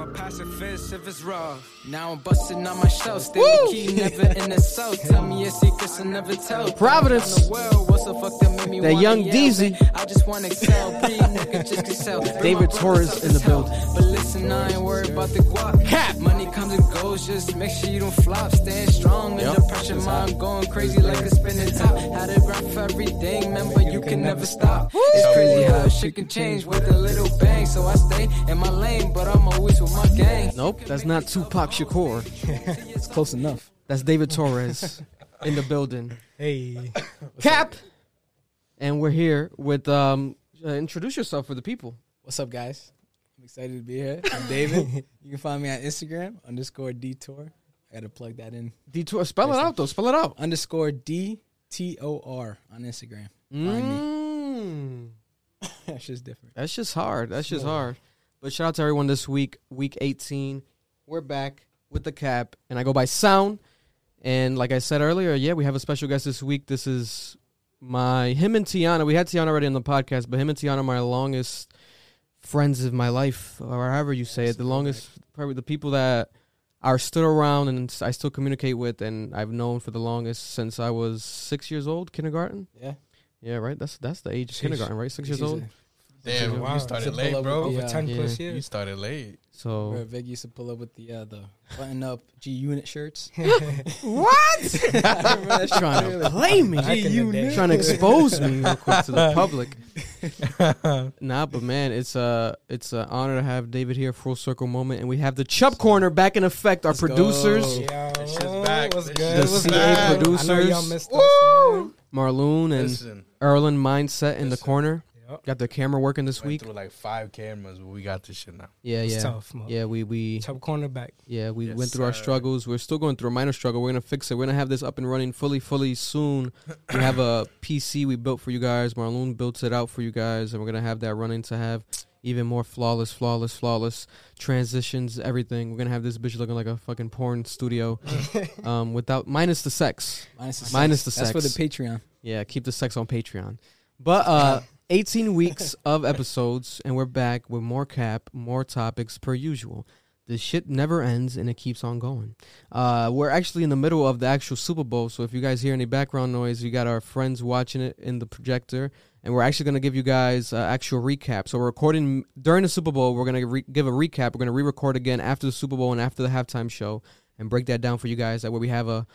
A pacifist if it's raw. Now I'm busting on my show. Stay the key, never in the south. Tell me your secrets and never tell. Providence. The world, what's the fuck that made me That young? Deezy. I just wanna excel. Breathe, nigga, just excel. David Torres in the building. But listen, I ain't worried about the guap. Cap. Money comes and goes, just make sure you don't flop. Staying strong Yep. under pressure, mind going crazy like a spinning top. Had a rap for everything, but you can never stop. It's crazy how shit can change with a little bang. So I stay in my lane, but I'm always with. Nope, that's not Tupac Shakur. It's close enough. That's David Torres in the building. Hey, Cap. And we're here with um uh, introduce yourself for the people. what's up, guys? I'm excited to be here. I'm David. you can find me on Instagram underscore detour. I got to plug that in. Detour spell it out though. Spell it out. Underscore D T O R on Instagram. Find me. Mm. That's just different. That's just hard. That's just hard. But shout out to everyone this week, week 18. We're back with the cap, and I go by Sound. And like I said earlier, yeah, we have a special guest this week. This is my him and Tiana. We had Tiana already on the podcast, but him and Tiana are my longest friends of my life, or however you say it. The longest, probably the people that are stood around and I still communicate with, and I've known for the longest since I was six years old, kindergarten. Yeah. Yeah, right. That's that's the age of kindergarten, right? Six years old. A- Damn, Wow. you started late, bro. Over uh, 10 yeah. plus You years. started late. So Where Vic used to pull up with the uh, the button up G Unit shirts. What? trying to play me. Back in the day. trying to expose me real quick to the public. nah, but man, it's a it's an honor to have David here. Full circle moment, and we have the Chubb Corner back in effect. Our Let's go. producers, Yo, That shit's back. what's good? The What's CA good? I know producers. y'all missed us. Marlon, and Listen, Erlen Mindset in the corner. Yep. Got the camera working this went week. through like five cameras, but we got this shit now. Yeah, It's yeah, tough. man. yeah. We we Top cornerback. Yeah, we Yes, went through our struggles. We're still going through a minor struggle. We're gonna fix it. We're gonna have this up and running fully, fully soon. we have a PC we built for you guys. Marlon built it out for you guys, and we're gonna have that running to have even more flawless, flawless, flawless transitions. Everything. We're gonna have this bitch looking like a fucking porn studio, um, without minus the sex. Minus the Minus sex. the That's for the. Patreon. Yeah, keep the sex on Patreon. But uh 18 weeks of episodes and we're back with more cap, more topics per usual. The shit never ends and it keeps on going. Uh we're actually in the middle of the actual Super Bowl, so if you guys hear any background noise, we got our friends watching it in the projector and we're actually going to give you guys uh, actual recap. So we're recording during the Super Bowl, we're going to re- give a recap. We're going to re-record again after the Super Bowl and after the halftime show and break that down for you guys that way we have a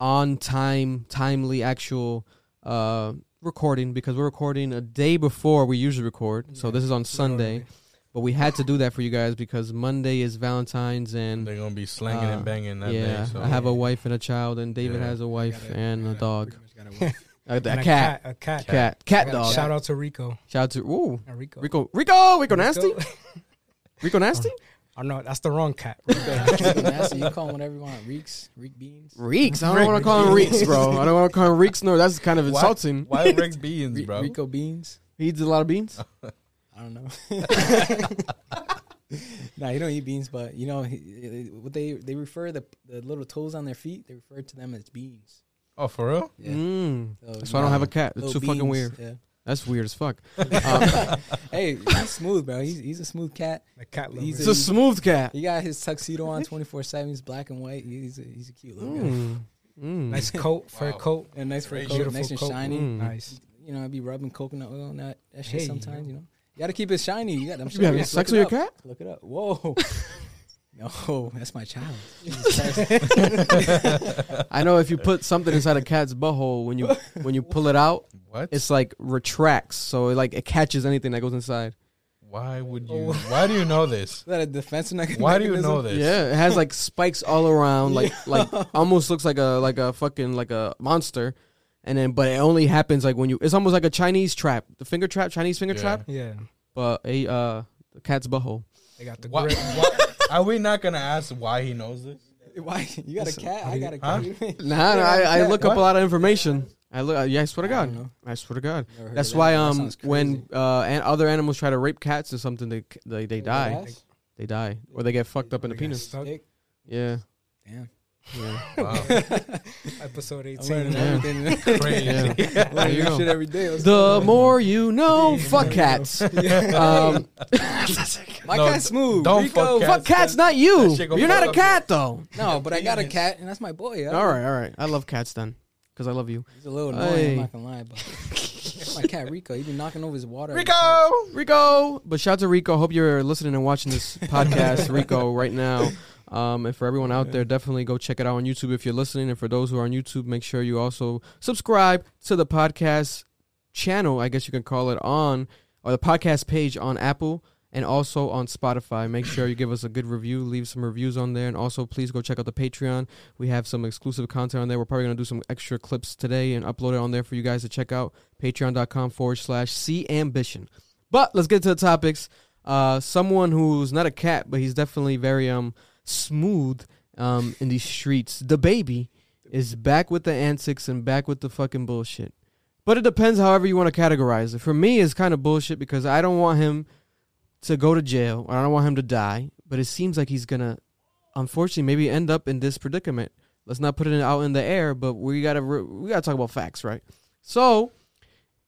on time, timely actual uh, recording because we're recording a day before we usually record. So this is on Sunday, literally. but we had to do that for you guys because Monday is Valentine's and They're gonna be slanging Uh, and banging that yeah, day. So I have a wife and a child, and David Yeah. has a wife Gotta- and a gotta- dog, pretty much gotta work. And a a cat, A cat. cat, cat, I dog. Shout out to Rico. Shout out to ooh, Uh, Rico. Rico, Rico, Rico, nasty, Rico, nasty, Oh no, that's the wrong cat. Nasty, you call him whatever you want. Reeks, reek beans. Reeks. I don't want to call him Reeks, bro. I don't want to call him Reeks. No, that's kind of insulting. Why Rex Beans, Re- bro? Rico beans. He eats a lot of beans. I don't know. nah, you don't eat beans, but you know he- what they they refer the the little toes on their feet. They refer to them as beans. Oh, for real? Yeah. Mm. So, That's you why I don't have a cat. It's little too fucking weird. Yeah. That's weird as fuck. Um, hey, he's smooth, bro. He's he's a smooth cat. The cat He's it's a smooth cat. He got his tuxedo on twenty four seven. He's black and white. He's a, he's a cute little guy. Mm. Mm. Nice coat, fur Wow. coat. And nice for Very coat, nice and coat. shiny. Mm. Nice. You know, I'd be rubbing coconut oil on that, that shit Hey. sometimes. You know, you got to keep it shiny. You got. I'm You sure be having look sex it with your cat? Look it up. Whoa. no, that's my child. Jesus I know if you put something inside a cat's butthole, when you when you pull it out, What? it's like retracts, so it like it catches anything that goes inside. Why would you? Why do you know this? Is that a defense mechanism? Why do you know this? Yeah, it has like spikes all around, like like almost looks like a like a fucking like a monster, and then but it only happens like when you. It's almost like a Chinese trap, the finger trap, Chinese finger Yeah. trap, Yeah. but a uh the cat's butthole. They got the Why, grip. why, are we not gonna ask why he knows this? Why you got a cat? I got a Huh? cat. Nah, nah, I, I Yeah, look up a lot of information. I look. Yeah, I swear to I God. don't know. I swear to God. Never heard That's of why that. That um sounds when uh and other animals try to rape cats or something they they they die Yes? they die or they get fucked up in the penis. stuck. Yeah. Damn. Yeah. Wow. Episode 18. learning Yeah. everything. Crazy. Yeah. Learning you new shit every day. Let's The go. more you know, fuck cats. Um, My No, cat's smooth. don't Rico, fuck fuck Cats, cats, not you. that shit gonna You're not a up cat though. No, but I got a cat, and that's my boy. All right, all right. I love cats then, because I love you. He's a little annoying. Hey. I'm not gonna lie, but my cat Rico. he's been knocking over his water. Rico. Rico. But shout out to Rico. Hope you're listening and watching this podcast, Rico, right now. Um, and for everyone out there, definitely go check it out on YouTube if you're listening. And for those who are on YouTube, make sure you also subscribe to the podcast channel, I guess you can call it, on or the podcast page on Apple and also on Spotify. Make sure you give us a good review, leave some reviews on there, and also please go check out the Patreon. We have some exclusive content on there. We're probably gonna do some extra clips today and upload it on there for you guys to check out. Patreon.com forward slash C Ambition. But let's get to the topics. Uh, someone who's not a cat, but he's definitely very um smooth um in these streets. The baby is back with the antics and back with the fucking bullshit. But it depends however you want to categorize it. For me, it's kind of bullshit because I don't want him to go to jail. I don't want him to die. But it seems like he's gonna, unfortunately, maybe end up in this predicament. Let's not put it out in the air, but we gotta we gotta talk about facts, right? So,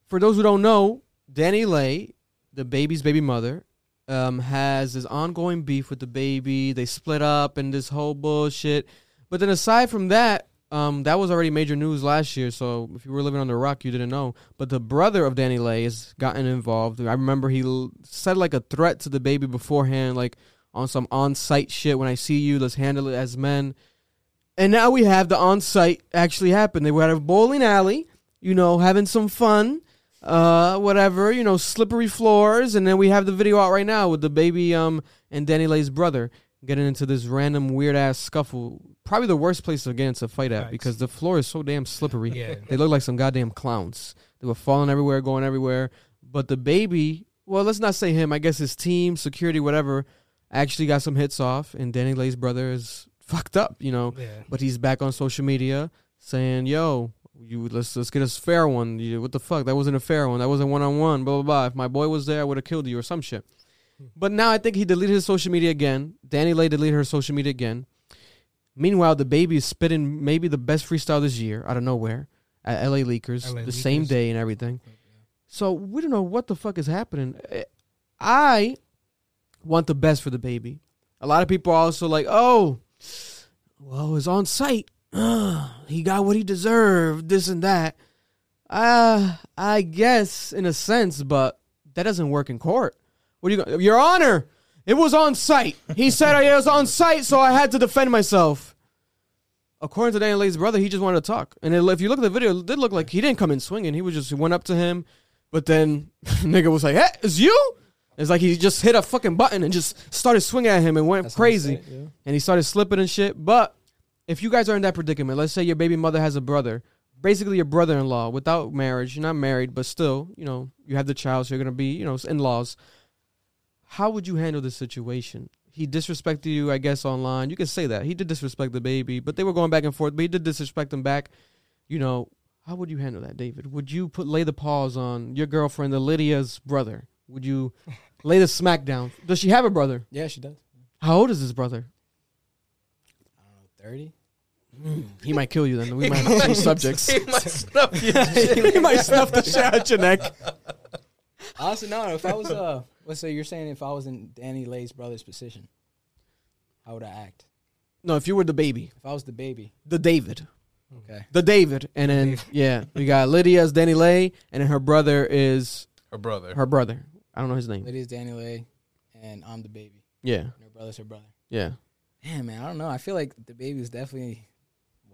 for those who don't know, DaniLeigh, the baby's baby mother, um, has this ongoing beef with the baby. They split up and this whole bullshit. But then aside from that, um, that was already major news last year. So if you were living on the rock, you didn't know. But the brother of DaniLeigh has gotten involved. I remember he l- said like a threat to the baby beforehand, like on some on-site shit. When I see you, let's handle it as men. And now we have the on-site actually happen. They were at a bowling alley, you know, having some fun, uh, whatever, you know, slippery floors, and then we have the video out right now with the baby um and DaniLeigh's brother getting into this random weird ass scuffle. Probably the worst place to get into a fight at Facts. because the floor is so damn slippery. Yeah. They look like some goddamn clowns. They were falling everywhere, going everywhere. But the baby, well, let's not say him. I guess his team, security, whatever, actually got some hits off, and DaniLeigh's brother is fucked up, you know. Yeah. But he's back on social media saying, "Yo, you let's let's get a fair one. You, what the fuck? That wasn't a fair one. That wasn't one on one. Blah blah blah. If my boy was there, I would have killed you or some shit." Hmm. But now I think he deleted his social media again. DaniLeigh deleted her social media again. Meanwhile, the baby is spitting maybe the best freestyle this year out of nowhere at LA Leakers LA the same day and everything. So we don't know what the fuck is happening. I want the best for the baby. A lot of people are also like, "Oh, well, it's on site. Uh, he got what he deserved. This and that." Uh, I guess in a sense, but that doesn't work in court. What are you, Your Honor? It was on site. He said I was on site, so I had to defend myself. According to Daniel Lay's brother, he just wanted to talk. And it, if you look at the video, it did look like he didn't come in swinging. He was just he went up to him, but then nigga was like, "Hey, it's you." It's like he just hit a fucking button and just started swinging at him and went That's crazy. Saying, yeah. And he started slipping and shit. But if you guys are in that predicament, let's say your baby mother has a brother, basically your brother-in-law, without marriage, you're not married, but still, you know, you have the child, so you're gonna be, you know, in-laws. How would you handle this situation? He disrespected you, I guess, online. You can say that he did disrespect the baby, but they were going back and forth. But he did disrespect him back. You know, how would you handle that, David? Would you put lay the paws on your girlfriend, the Lydia's brother? Would you lay the smack down? Does she have a brother? Yeah, she does. How old is his brother? I don't know, thirty. He might kill you then. We might have to change subjects. He might snuff you. he might snuff the shit out your neck. Honestly, no. If I was uh, let's say you're saying if I was in DaniLeigh's brother's position, how would I act? No, if you were the baby, If I was the baby, the David, okay. the David, and then yeah, we got Lydia as DaniLeigh, and then her brother is Her brother. her brother. I don't know his name. Lydia's DaniLeigh, and I'm the baby. Yeah, And her brother's her brother. yeah. Damn, man, I don't know. I feel like the baby is definitely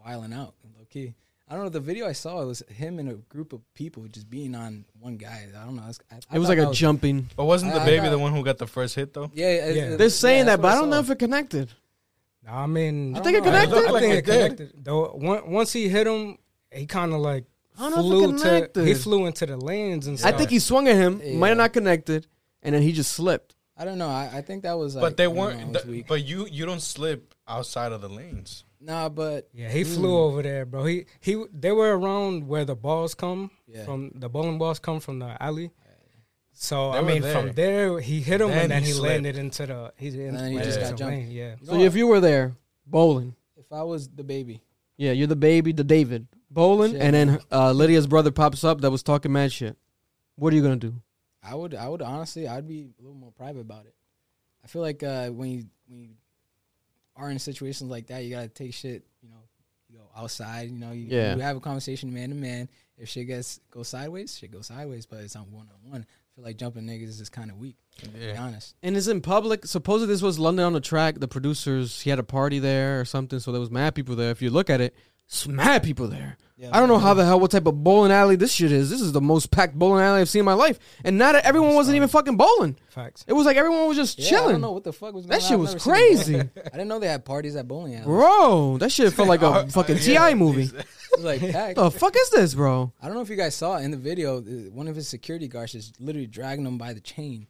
wiling out, low key. I don't know. The video I saw it was him and a group of people just being on one guy. I don't know. It's- I, I It was like that a jumping. But wasn't the I- I baby the one who got the first hit though? Yeah, it- Yeah. it- They're saying yeah, that, but I that's don't know if it connected. Nah, I mean, I think it don't know. connected. I think it it connected. Though once he hit him, he kind of like I don't know if it flew to he flew into the lanes and I stuff. think he swung at him, Yeah. might have not connected, and then he just slipped. I don't know. I, I think that was. Like, but they I don't know, weren't. it was th- weak. but you you don't slip outside of the lanes. Nah, but Yeah, he Hmm. flew over there, bro. He he they were around where the balls come Yeah. from. The bowling balls come from the alley. So They I mean, there. from there he hit him Then and then he he, landed into the he, then he just got the jumped. lane, Yeah, So if you were there bowling, If I was the baby, Yeah, you're the baby, the David bowling, Shit. and then uh, Lydia's brother pops up that was talking mad shit. What are you gonna do? I would I would honestly I'd be a little more private about it. I feel like uh, when you when you are in situations like that, you gotta take shit. You know, you go outside. You know, you, Yeah. you have a conversation man to man. If shit gets go sideways, shit goes sideways. But it's on one on one. I feel like jumping niggas is kind of weak. To be honest, And it's in public. Supposedly this was London On Da Track. The producers, he had a party there or something, so there was mad people there. If you look at it, it's mad people there. yeah, I don't know how the hell what type of bowling alley this shit is. This is the most packed bowling alley I've seen in my life, and not everyone wasn't even fucking bowling. Facts. It was like everyone was just Yeah, I chilling. don't know what the fuck was going That shit was never seen a crazy, I didn't know they had parties at bowling alleys. bro. That shit felt like a Uh, fucking yeah, Ti movie. It like packed. The fuck is this, bro? I don't know if you guys saw in the video. uh, One of his security guards is literally dragging him by the chain.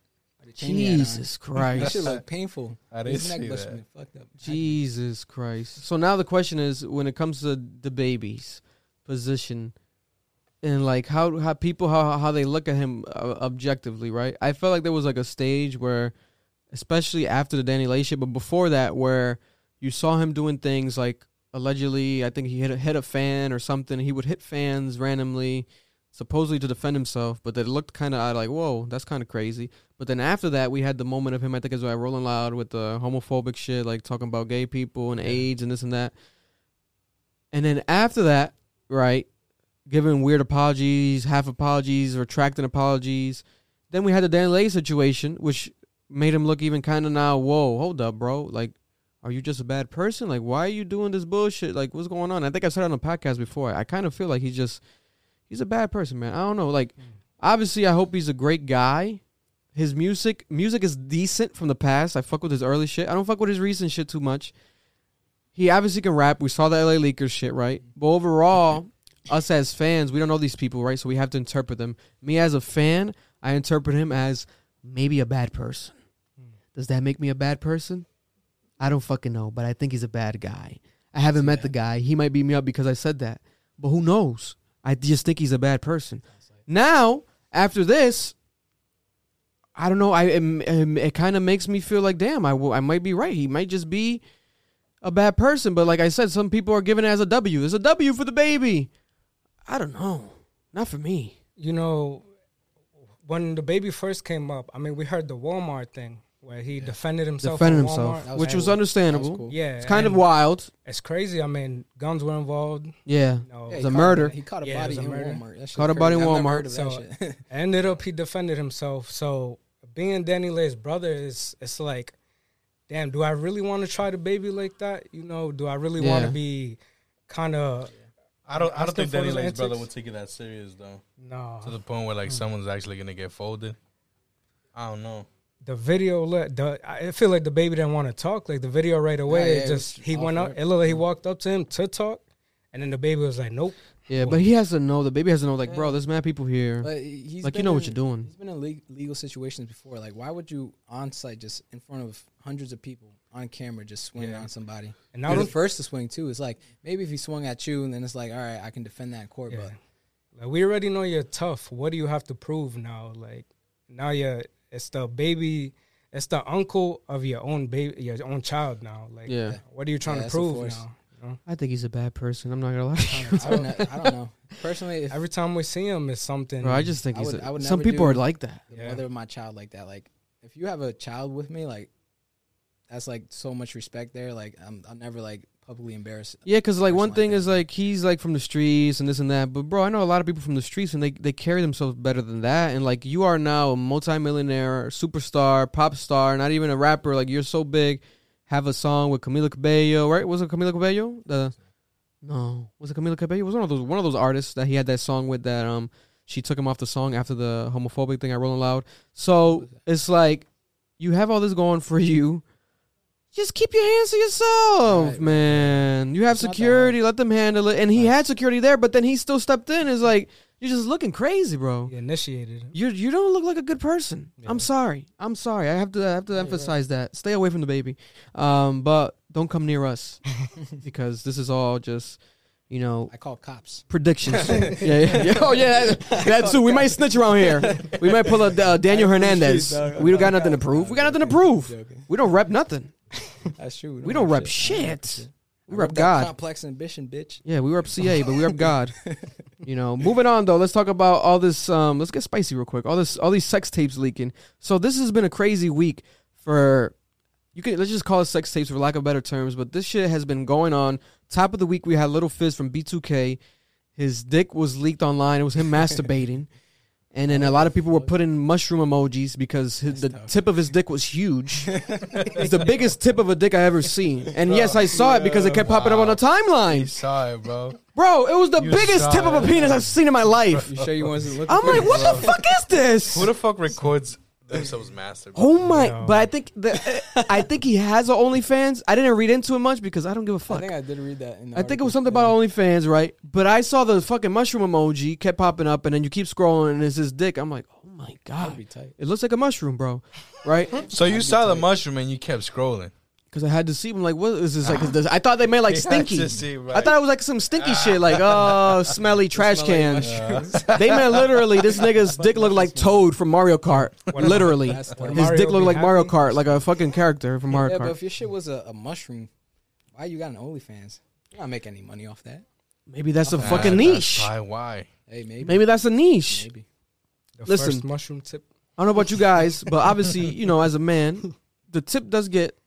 By the chain he had on. Jesus That Christ. shit looked painful. I didn't His neck see must that. have been fucked up. Jesus Christ. So now the question is when it comes to the baby's position and like how how people how how they look at him uh, objectively, right? I felt like there was like a stage where especially after the DaniLeigh shit, but before that where you saw him doing things like allegedly I think he hit a, hit a fan or something. He would hit fans randomly supposedly to defend himself, but that looked kind of uh, like, whoa, that's kind of crazy. But then after that, we had the moment of him. I think it was like Rolling Loud with the homophobic shit, like talking about gay people and AIDS and this and that. And then after that, right, giving weird apologies, half apologies, retracting apologies. Then we had the Dan Lay situation, which made him look even kind of now. Whoa, hold up, bro. Like, are you just a bad person? Like, why are you doing this bullshit? Like, what's going on? I think I said it on the podcast before. I kind of feel like he's just he's a bad person, man. I don't know. Like, hmm. obviously, I hope he's a great guy. His music, music is decent from the past. I fuck with his early shit. I don't fuck with his recent shit too much. He obviously can rap. We saw the LA Leakers shit, right? But overall, us as fans, we don't know these people, right? So we have to interpret them. Me as a fan, I interpret him as maybe a bad person. Hmm. Does that make me a bad person? I don't fucking know, but I think he's a bad guy. I haven't met the guy. He might beat me up because I said that. But who knows? I just think he's a bad person. Now, after this, I don't know. I it, it, kind of makes me feel like, damn, I I might be right. He might just be a bad person. But like I said, some people are giving it as a W. There's a W for the baby. I don't know. Not for me. You know, when the baby first came up, I mean, we heard the Walmart thing where he defended himself. Defended himself, was which was understandable. Was cool. Yeah, It's kind of wild. It's crazy. I mean, guns were involved. Yeah. You know, Yeah, It's he a caught murder. He caught a Yeah, it body in murder. Walmart. That Caught a body in crazy. Walmart. heard of that So- ended up he defended himself. So being DaniLeigh's brother is it's like, damn, do I really want to try to baby like that? You know, do I really want to be kind of I don't. I don't think for Danny his Lane's brother would take it that serious though, no? to the point where like hmm. someone's actually gonna get folded. I don't know. The video, let the I feel like the baby didn't want to talk. Like the video right away, Yeah, yeah, it it just was he went up. rip. It looked like he mm-hmm. walked up to him to talk, and then the baby was like, "Nope." Yeah, but he has to know. The baby has to know, like, bro, there's mad people here. But he's like, you been know what you're doing. He's been in le- legal situations before. Like, why would you on site just in front of hundreds of people on camera just swing Yeah. on somebody? And You're now the the first to swing too. It's like maybe if he swung at you, and then it's like, all right, I can defend that in court. Yeah. But Like, we already know you're tough. What do you have to prove now? Like now you're it's the baby, it's the uncle of your own baby, your own child now. Like Yeah. what are you trying Yeah, to prove now? You know? I think he's a bad person. I'm not gonna lie. I don't, know, I don't know. Personally, if Every time we see him, it's something. Bro, I just think I he's. would- a, I would some people are like that. the Yeah. mother of my child like that, like if you have a child with me, like that's like so much respect there. Like I'm, I'll never like publicly embarrass. Yeah, because like person one like thing that. is like he's like from the streets and this and that, but bro, I know a lot of people from the streets and they they carry themselves better than that. And like you are now a multimillionaire, superstar, pop star, not even a rapper. Like you're so big. Have a song with Camila Cabello, right? Was it Camila Cabello? The no, was it Camila Cabello? It was one of those one of those artists that he had that song with that um she took him off the song after the homophobic thing at Rolling Loud. So it's like you have all this going for you. Just keep your hands to yourself, Right. man. You have It's security, let them handle it. And he Right. had security there, but then he still stepped in. It's like you're just looking crazy, bro. He initiated. You you don't look like a good person. Yeah. I'm sorry. I'm sorry. I have to I have to emphasize that. Stay away from the baby. Um, but don't come near us because this is all just you know I call cops. predictions. yeah, yeah, yeah. Oh yeah, that, that too. We might snitch around here. We might pull a uh, Daniel Hernandez. We don't got nothing to prove. We got nothing to prove. We don't rep nothing. That's true. We don't rep shit. We rep God. Complex ambition, bitch. Yeah, we rep CA, but we rep God. You know, moving on though, let's talk about all this. Um, let's get spicy real quick. All this, all these sex tapes leaking. So this has been a crazy week for. You can let's just call it sex tapes for lack of better terms, but this shit has been going on. Top of the week, we had Little Fizz from B2K. His dick was leaked online. It was him masturbating, and then a lot of people were putting mushroom emojis because his, the tip of his dick was huge. it's the biggest tip of a dick I ever seen. And yes, I saw it because it kept popping up on the timeline. You saw it, bro. Bro, it was the You biggest saw tip of a it. penis I've seen in my life. You sure you wasn't looking? I'm like, it? what the fuck is this? Who the fuck records themselves masturbating? Oh my! No. But I think the, I think he has a OnlyFans. I didn't read into it much because I don't give a fuck. I think I did read that. In the I think it was article. something about OnlyFans, right? But I saw the fucking mushroom emoji kept popping up, and then you keep scrolling, and it's his dick. I'm like, oh my That'd be god, tight. it looks like a mushroom, bro, right? So you saw the mushroom and you kept scrolling. Because I had to see. I'm like, what is this? Like, is this? I thought they meant like stinky. see, right. I thought it was like some stinky uh-huh. shit, like oh, smelly trash Smell like can. They meant literally this nigga's dick looked like Toad from Mario Kart. What literally, That's his. Mario dick looked be like Mario? Kart, like a fucking character from Mario Yeah, but if your shit was a, a mushroom, why you got an OnlyFans? You're not making any money off that. Maybe that's a Nah, fucking niche. Why? Why? Hey, maybe. Maybe that's a niche. Maybe. The Listen. first mushroom tip. I don't know about you guys, but obviously, you know, as a man, the tip does get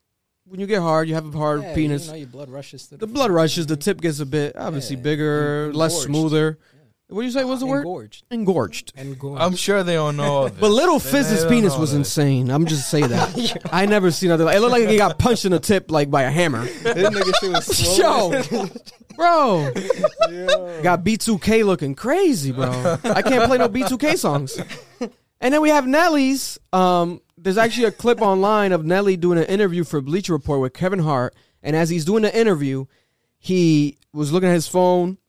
when you get hard. You have a hard Yeah, penis. You know, your blood rushes to the blood rushes. The tip gets a bit obviously Yeah, bigger, en- less engorged. smoother. What do you say? What's the word? Engorged. Engorged. And. I'm sure they don't know. All this. But little They- Fizz's penis was that. insane. I'm just saying that. I never seen nothing. Like, it looked like he got punched in the tip like by a hammer. this nigga was slow. Yo, bro, got B2K looking crazy, bro. I can't play no B2K songs. And then we have Nelly's. Um, there's actually a clip online of Nelly doing an interview for Bleacher Report with Kevin Hart. And as he's doing the interview, he was looking at his phone,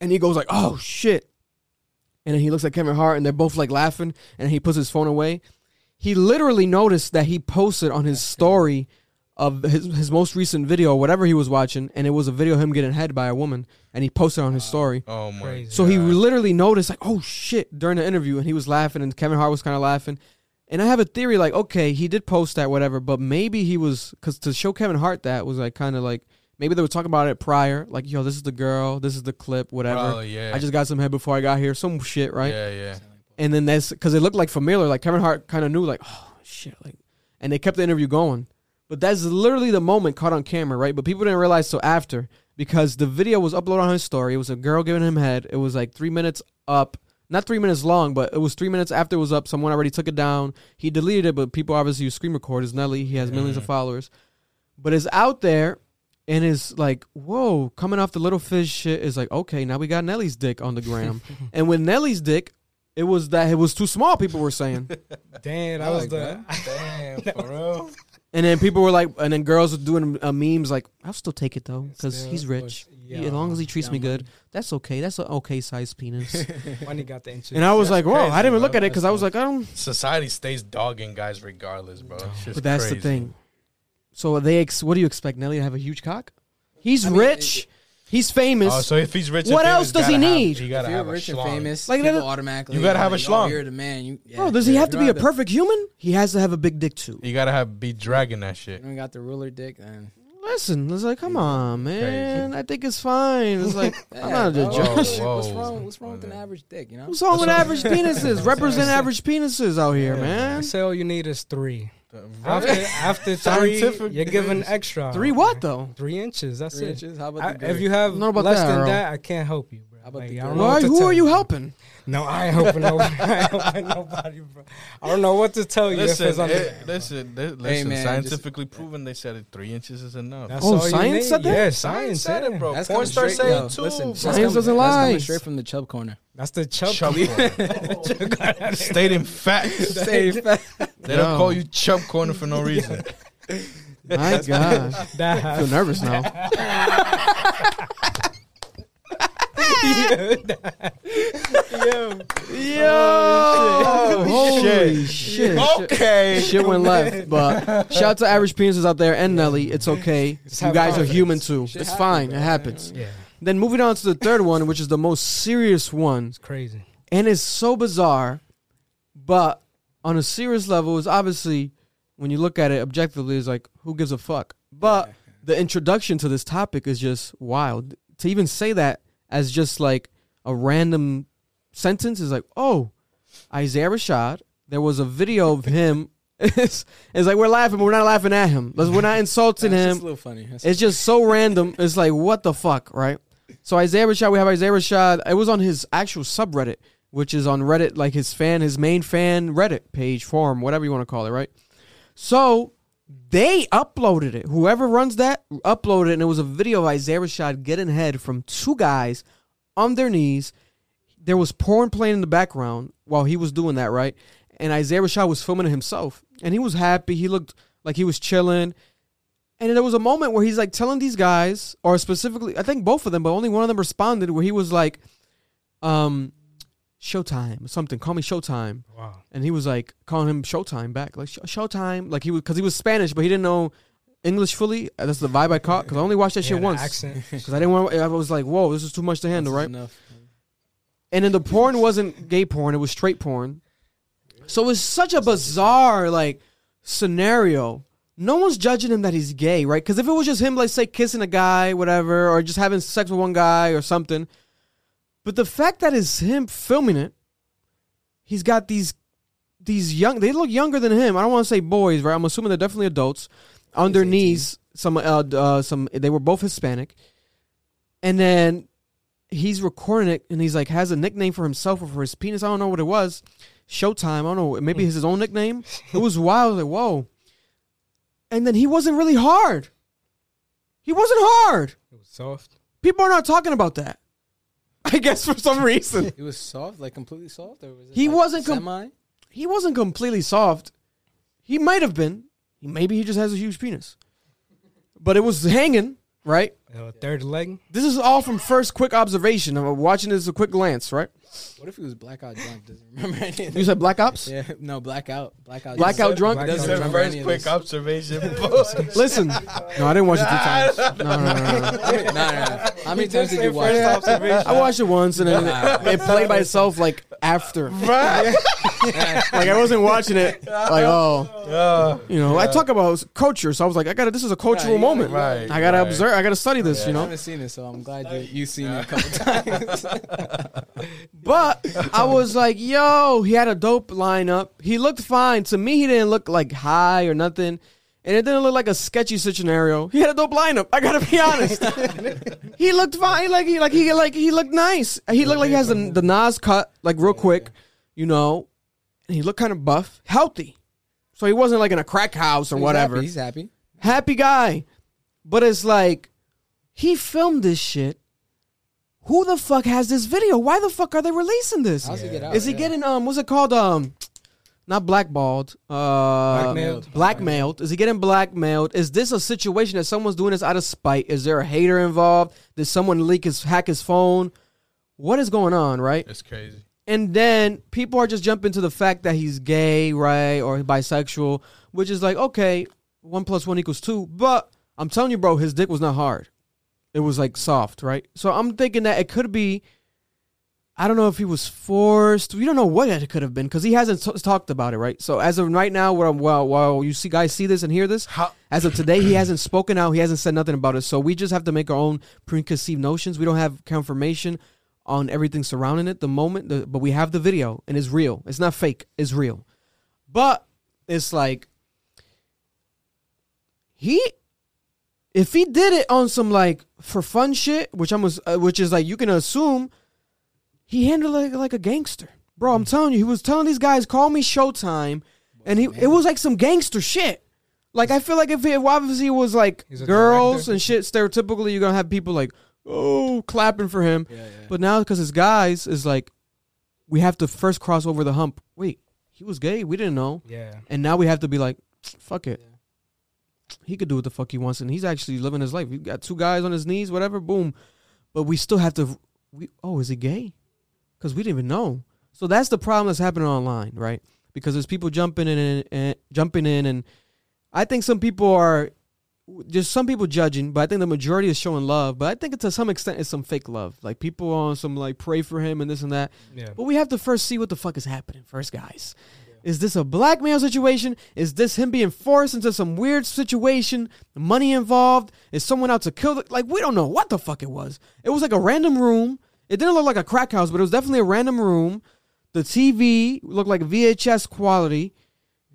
and he goes like, "Oh shit!" And then he looks at Kevin Hart, and they're both like laughing. And he puts his phone away. He literally noticed that he posted on his story of his his most recent video, whatever he was watching, and it was a video of him getting head by a woman, and he posted on his story. Oh my. Crazy. So he literally noticed, like, oh shit, during the interview, and he was laughing, and Kevin Hart was kind of laughing. And I have a theory, like, okay, he did post that, whatever, but maybe he was, because to show Kevin Hart that was like kind of like, maybe they were talking about it prior, like, yo, this is the girl, this is the clip, whatever. Probably, yeah. I just got some head before I got here, some shit, right? Yeah, yeah. And then that's because it looked like familiar, like Kevin Hart kind of knew, like, oh shit, like, and they kept the interview going. But that's literally the moment caught on camera, right? But people didn't realize till after because the video was uploaded on his story. It was a girl giving him head. It was like three minutes up, not three minutes long, but it was three minutes after it was up. Someone already took it down. He deleted it, but people obviously use screen record. It's Nelly. He has millions of followers, but it's out there. And it's like, whoa, coming off the little fish shit is like, okay, now we got Nelly's dick on the gram. and with Nelly's dick, it was that it was too small, people were saying. Damn, that I was like the. Damn, for real. And then people were like, and then girls were doing uh, memes like, I'll still take it though, because Still he's rich. He- as long as he treats me good, that's okay. That's an okay sized penis. When he got the inches. and I was like, whoa, I didn't even look at it because I was like, I don't. Society stays dogging guys regardless, bro. It's just But that's the crazy. thing. So they, ex- what do you expect Nelly to have a huge cock? He's I mean, rich. He's famous. Oh, so if he's rich, and What famous, else does he gotta have- need? He If gotta you're have a rich and schlong. famous, Like, like that- people automatically. You gotta have a like, oh, schlong. Oh, you're the man. You, yeah, Bro, does he yeah, have to you be a don't have perfect human? He has to have a big dick too. You gotta have be dragging that shit. you don't got the ruler dick, then Listen, it's like, come on, man. I think it's fine. It's like, I'm not a bro. judge. Whoa, What's whoa. wrong? What's wrong with an average dick? You know. What's wrong with average penises? Represent average penises out here, man. I man. say all you need is three. After after three, Scientific you're giving extra. Three what though? Three inches. That's Three it. inches. How about I, the if you have Know about less that, than Earl. that, I can't help you, bro. How about Like, the I don't girth? know Why? what Who are you helping? No, I ain't helping nobody. I ain't helping nobody, bro. I don't know what to tell you. if Listen, it's under, it, listen, they- listen. man, scientifically proven, they said it three inches is enough. that's Oh, all science need. said that? Yeah, Science science said said it, bro. That's Porn coming stars straight- say yo, it too. Listen, Science coming- doesn't That's lie. coming straight from the chub corner. That's the chub. Chub corner. Stating facts. Say fat. They don't call you chub corner for no reason. My God, I feel nervous now. Yo, Yo, holy shit! Okay. Shit went left, but shout out to average penises out there and Nelly. It's okay. Just You have guys are human too. Shit It's happens, fine. bro. It happens. yeah, Then moving on to the third one, which is the most serious one, it's crazy. and it's so bizarre, but on a serious level, is obviously when you look at it objectively, is like who gives a fuck. But the introduction to this topic is just wild. To even say that as just like a random sentence is like, oh, Isaiah Rashad. There was a video of him. it's, it's like we're laughing, but we're not laughing at him. We're not insulting him. just a little funny. That's- It's just so random. It's like what the fuck, right? So Isaiah Rashad, we have Isaiah Rashad. It was on his actual subreddit, which is on Reddit, like his fan, his main fan Reddit page, forum, whatever you want to call it, right? So they uploaded it. Whoever runs that uploaded it, and it was a video of Isaiah Rashad getting head from two guys on their knees. There was porn playing in the background while he was doing that, right? And Isaiah Rashad was filming it himself, and he was happy. He looked like he was chilling. And there was a moment where he's like telling these guys, or specifically, I think both of them, but only one of them responded, where he was like, um, Showtime, something, call me Showtime. Wow. And he was like calling him Showtime back, like Showtime. Like he was, because he was Spanish, but he didn't know English fully. Uh, That's the vibe I caught, because I only watched that Yeah, shit the once. Because I didn't want, I was like, whoa, this is too much to handle, right? enough. And then the porn wasn't gay porn; it was straight porn. So it was such a bizarre like scenario. No one's judging him that he's gay, right? Because if it was just him, like say kissing a guy, whatever, or just having sex with one guy or something, but the fact that is him filming it, he's got these these young. They look younger than him. I don't want to say boys, right? I'm assuming they're definitely adults. On their knees, some uh, uh some they were both Hispanic, and then he's recording it and he's like has a nickname for himself or for his penis. I don't know what it was. Showtime. I don't know. Maybe it's his own nickname. It was wild. Like whoa. And then he wasn't really hard. He wasn't hard. It was soft. People are not talking about that. I guess for some reason It was soft, like completely soft, or was it He like wasn't com- semi. he wasn't completely soft. He might have been. Maybe he just has a huge penis. But it was hanging right. Uh, third leg. This is all from first quick observation. I'm watching this a quick glance, right? What if he was blackout drunk? Doesn't remember anything. You said Black Ops. yeah, no blackout, blackout, Blackout drunk. Blackout Doesn't drunk. remember First any of quick this. observation. Listen, no, I didn't watch it two times. No, no, no, no. no. no, no, no. How many times did you watch? it? I watched it once and then it, it played by itself like after. like I wasn't watching it like oh Uh, you know I talk about culture so I was like I got to this is a cultural Right, moment right, I gotta right. observe I gotta study this you I know haven't seen it, so I'm glad you you seen it a couple times. But I was like yo he had a dope lineup. He looked fine. To me he didn't look like high or nothing. And it didn't look like a sketchy scenario. He had a dope lineup. I gotta be honest. He looked fine. Like he like he like he looked nice. He looked like he has the, the Nas cut like real quick you know? And he looked kind of buff. Healthy. So he wasn't like in a crack house or He's whatever. happy, He's happy. happy guy. But it's like he filmed this shit. Who the fuck has this video? Why the fuck are they releasing this? How's he get out? Is he Yeah. getting um what's it called? Um not blackballed. Uh Blackmailed. blackmailed. Is he getting blackmailed? Is this a situation that someone's doing this out of spite? Is there a hater involved? Did someone leak his hack his phone? What is going on, right? it's crazy. And then people are just jumping to the fact that he's gay, right, or bisexual, which is like, okay, one plus one equals two. But I'm telling you, bro, his dick was not hard. It was like soft, right? So I'm thinking that it could be. I don't know if he was forced. We don't know what it could have been because he hasn't t- talked about it, right? So as of right now, while, while while you see guys see this and hear this, How? as of today, he hasn't spoken out. He hasn't said nothing about it. So we just have to make our own preconceived notions. We don't have confirmation on everything surrounding it. The moment, the, but we have the video and it's real. It's not fake. It's real. But it's like he, if he did it on some like for fun shit, which I'm, uh, which is like you can assume, he handled it like, like a gangster, bro. I'm telling you, he was telling these guys, "Call me Showtime," and he, it was like some gangster shit. Like I feel like if it obviously was like girls director. and shit, stereotypically you're gonna have people like oh clapping for him. Yeah, yeah. But now because it's guys, is like we have to first cross over the hump. Wait, he was gay. We didn't know, Yeah. and now we have to be like, fuck it. He could do what the fuck he wants, and he's actually living his life. He got two guys on his knees, whatever. Boom. But we still have to. We oh, is he gay? Because we didn't even know. So that's the problem that's happening online, right? Because there's people jumping in and, and jumping in, and I think some people are just some people judging, but I think the majority is showing love. But I think to some extent it's some fake love. Like people on some like pray for him and this and that. Yeah. But we have to first see what the fuck is happening first, guys. Is this a blackmail situation? Is this him being forced into some weird situation? Money involved? Is someone out to kill? The, like we don't know what the fuck it was. It was like a random room. It didn't look like a crack house, but it was definitely a random room. The TV looked like VHS quality,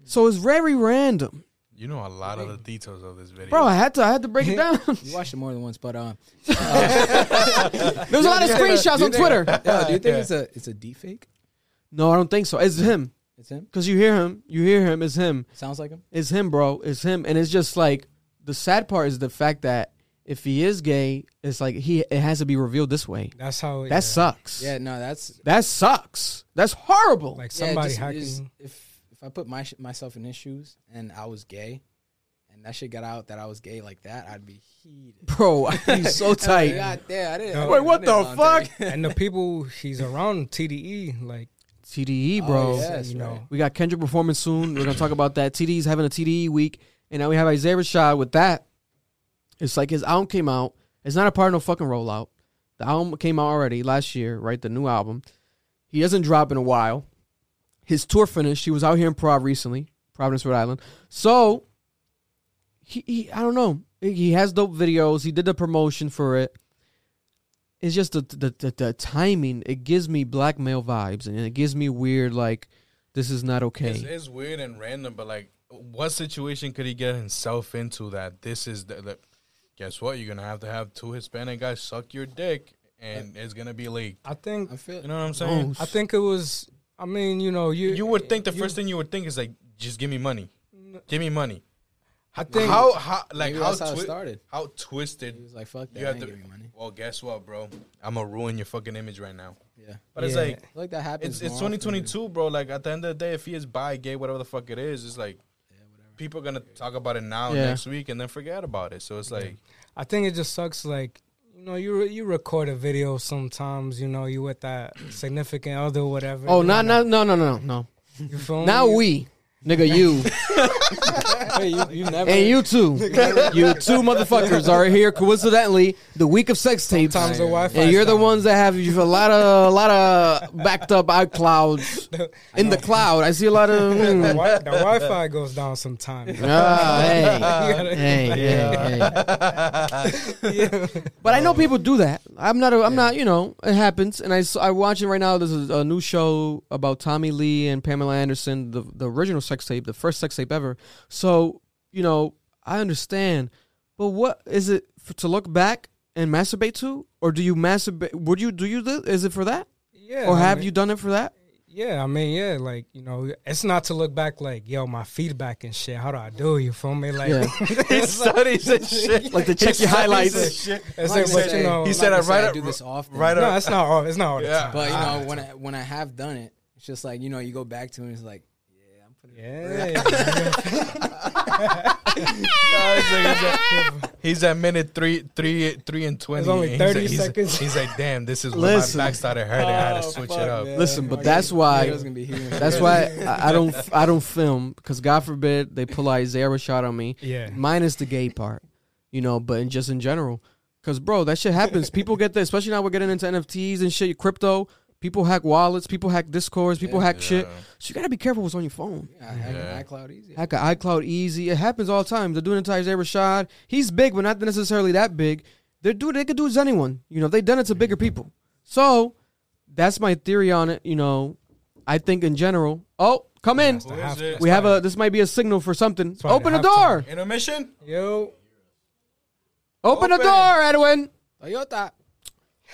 so it's very random, You know a lot of the details of this video. bro. I had to, I had to break it down. You watched it more than once, but uh, There's a lot of screenshots on Twitter. yeah, do you think Yeah. it's a it's a deep fake? No, I don't think so. It's him It's him. because you hear him. You hear him. It's him. Sounds like him. It's him, bro. It's him, and it's just like the sad part is the fact that if he is gay, it's like he it has to be revealed this way. That's how. That yeah. sucks. Yeah, no, that's That sucks. That's horrible. Like yeah, somebody just- hacking. is- If if I put my sh- myself in his shoes and I was gay, and that shit got out that I was gay like that, I'd be heated. bro, he's so tight. God damn, I didn't. Wait, what I the didn't volunteer. fuck? and the people he's around, TDE, like TDE, E, oh, bro. Oh, that's you know, right. We got Kendrick performing soon. We're gonna talk about that. TDE's having a TDE week, and now we have Isaiah Rashad with that. It's like his album came out. It's not a part of no fucking rollout. The album came out already last year, right? The new album. He hasn't dropped in a while. His tour finished. He was out here in Prov recently, Providence, Rhode Island. So he, he I don't know. He has dope videos. He did the promotion for it. It's just the the, the the timing. It gives me blackmail vibes, and it gives me weird like this is not okay. It's, it's weird and random, but like, what situation could he get himself into that this is the, the guess what? You're gonna have to have two Hispanic guys suck your dick, and it's gonna be leaked. I think I feel You know what I'm saying? Oh, I think it was. I mean, you know, you You would think the you- first thing you would think is like, just give me money, give me money. I think how how like how that's how it started. how twisted He was like, "Fuck that, you I have ain't to. give money." Well, guess what, bro? I'm gonna ruin your fucking image right now. Yeah, But it's Yeah. like I feel like that happens. it's it's more often 2022, bro. Like at the end of the day, if he is bi, gay, whatever the fuck it is, it's like people are gonna talk about it now, Yeah. next week, and then forget about it. So it's like, I think it just sucks. Like you know, you re- you record a video sometimes. You know, you with that significant other, whatever. oh, you not not no no no no. You feel me? Not we, nigga. You Hey, you, you never. and you too. You two motherfuckers are here coincidentally the week of sex tapes. Sometimes the Wi-Fi. And you're the ones that have you have a lot of a lot of backed up iClouds in the cloud. I see a lot of. The, hmm. wi- the Wi-Fi goes down sometimes. Ah, hey, hey, hey, hey. But I know people do that. I'm not. A, I'm not. You know, it happens. And I s- I watching right now. There's a, a new show about Tommy Lee and Pamela Anderson, the the original sex tape, the first sex tape ever. So you know, I understand. But what is it for, to look back and masturbate to, or do you masturbate? Would you do you? thi- Is it for that, Yeah. or I have mean- you done it for that? Yeah, I mean, yeah, like you know, it's not to look back like, yo, my feedback and shit. How do I do? You feel me? Like, Yeah. he studies and shit. Like to check your highlights. it's I'm like, not but you know, He not said gonna I say right I up- do this often. right no, up- it's not all. It's not all the time. But you know, when I when I have done it, it's just like you know, you go back to it. and It's like, yeah, I'm putting. yeah, He's at minute three, three, three and twenty. It's only 30 he's like, seconds. He's, he's like, damn, this is when Listen. my back started hurting. I had to Oh, switch fuck, it up. man. Listen, but oh, that's why- Yeah, it was gonna be healing. That's why I, I don't I don't film because God forbid they pull Isaiah Rashad on me. yeah. minus the gay part, you know, but in just in general. Because, bro, that shit happens. people get that, especially now we're getting into NFTs and shit, crypto. People hack wallets, people hack discords, people Yeah. hack shit. So you gotta be careful what's on your phone. Yeah, hack Yeah. iCloud easy. Hack a iCloud easy. It happens all the time. They're doing it to Isaiah Rashad. He's big, but not necessarily that big. They're doing they could do it to anyone. You know, they've done it to bigger people. So that's my theory on it. You know, I think in general. Oh, come in. Who is it? We have a this might be a signal for something. Open the halftime. door. Intermission? Yo, Open the door, Edwin. Toyota.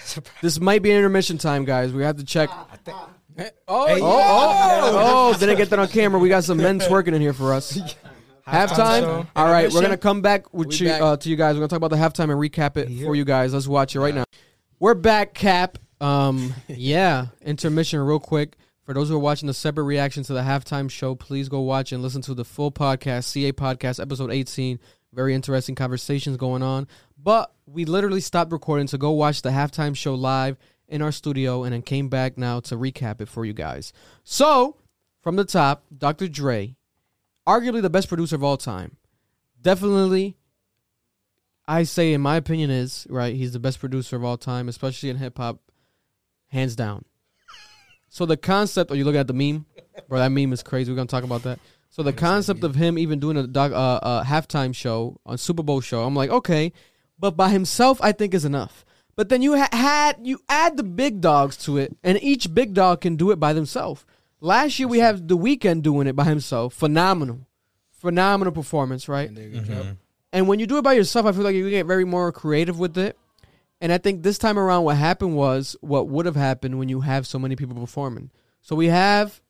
This might be intermission time, guys. We have to check. Oh, Hey. Oh, oh, oh! Didn't get that on camera. We got some men twerking in here for us. Halftime. show. All right, we're gonna come back with We you, back. uh, to you guys. We're gonna talk about the halftime and recap it Yep. for you guys. Let's watch it right now. We're back, Cap. Um, yeah, intermission, real quick. For those who are watching the separate reaction to the halftime show, please go watch and listen to the full podcast, CA podcast, episode 18. Very interesting conversations going on. But we literally stopped recording to go watch the halftime show live in our studio and then came back now to recap it for you guys. So, from the top, Dr. Dre, arguably the best producer of all time. Definitely, I say, in my opinion, is right. He's the best producer of all time, especially in hip hop, hands down. So the concept, are you looking at the meme? Bro, that meme is crazy. We're gonna talk about that. So the concept of him even doing a dog, uh, uh, halftime show on Super Bowl show, I'm like, okay, but by himself, I think is enough. But then you ha- had you add the big dogs to it, and each big dog can do it by themselves. Last year we have the Weeknd doing it by himself. Phenomenal, phenomenal performance, right? And there you go. Mm-hmm. And when you do it by yourself, I feel like you get very more creative with it. And I think this time around, what happened was what would have happened when you have so many people performing. So we have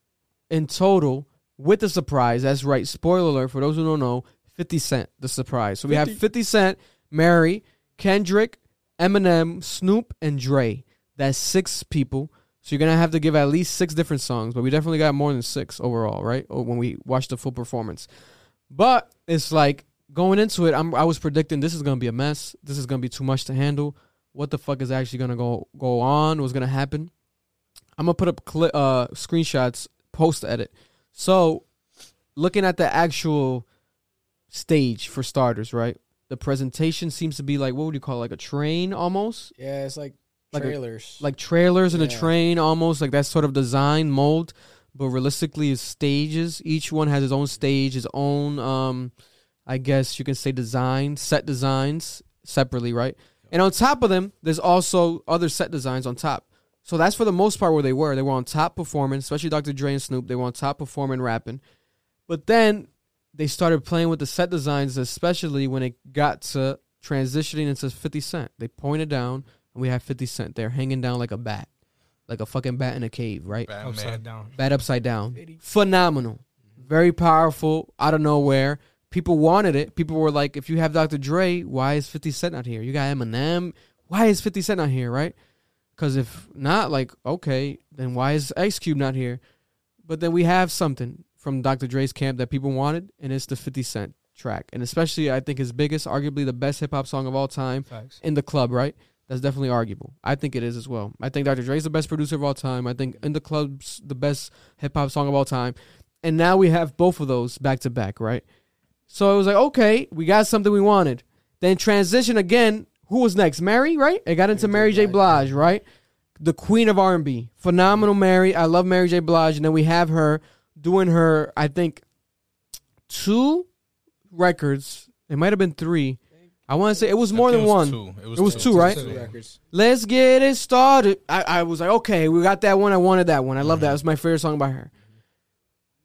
in total with the surprise. That's right. Spoiler alert for those who don't know. Fifty Cent, the surprise. So we have Fifty Cent, Mary, Kendrick, Eminem, Snoop, and Dre. That's six people. So you're gonna have to give at least six different songs, but we definitely got more than six overall, right? Or When we watch the full performance. But it's like going into it, I'm I was predicting this is gonna be a mess. This is gonna be too much to handle. What the fuck is actually gonna go go on? What's gonna happen? I'm gonna put up cli- uh, screenshots post edit. So, looking at the actual stage for starters, right? The presentation seems to be like what would you call it? like a train almost, Yeah, it's like Like a- trailers. like trailers in a train almost, like that sort of design mold. But realistically, is stages. Each one has its own stage, its own, um, I guess you can say design, set designs separately, right? And on top of them, there's also other set designs on top. So that's for the most part where they were. They were on top performing, especially Dr. Dre and Snoop. They were on top performing, rapping. But then they started playing with the set designs, especially when it got to transitioning into 50 Cent. They pointed down, and we have 50 Cent there hanging down like a bat, like a fucking bat in a cave, right? Bat Upside down. Bat upside down. Phenomenal. Mm-hmm. Very powerful, out of nowhere. People wanted it. People were like, if you have Dr. Dre, why is 50 Cent not here? You got Eminem. Why is 50 Cent not here, right? Because if not, like, okay, then why is Ice Cube not here? But then we have something from Dr. Dre's camp that people wanted, and it's the 50 Cent track. And especially, I think his biggest, arguably the best hip hop song of all time Facts. in the club, right? That's definitely arguable. I think it is as well. I think Dr. Dre's the best producer of all time. I think in the club's the best hip hop song of all time. And now we have both of those back to back, right? So it was like, okay, we got something we wanted. Then transition again. Who was next? Mary, right? It got into Mary J. Blige, right? The queen of R&B. Phenomenal Mary. I love Mary J. Blige. And then we have her doing her, I think, two records. It might have been three. I want to say it was more than it one. two. It was, It was two, right? Two records. Let's get it started. I, I was like, okay, we got that one. I wanted that one. I love that. Mm-hmm. It was my favorite song by her.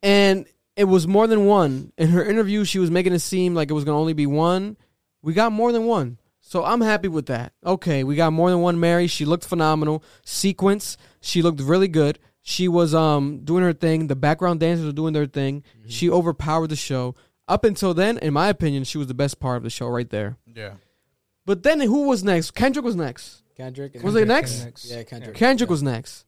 And it was more than one. In her interview, she was making it seem like it was going to only be one. We got more than one. So I'm happy with that. Okay, we got more than one Mary. She looked phenomenal. Sequence, she looked really good. She was um doing her thing. The background dancers were doing their thing. She overpowered the show. Up until then, in my opinion, she was the best part of the show right there. Yeah. But then who was next? Kendrick was next. Kendrick. and- Was it next? next? Yeah, Kendrick. Kendrick Yeah. was next.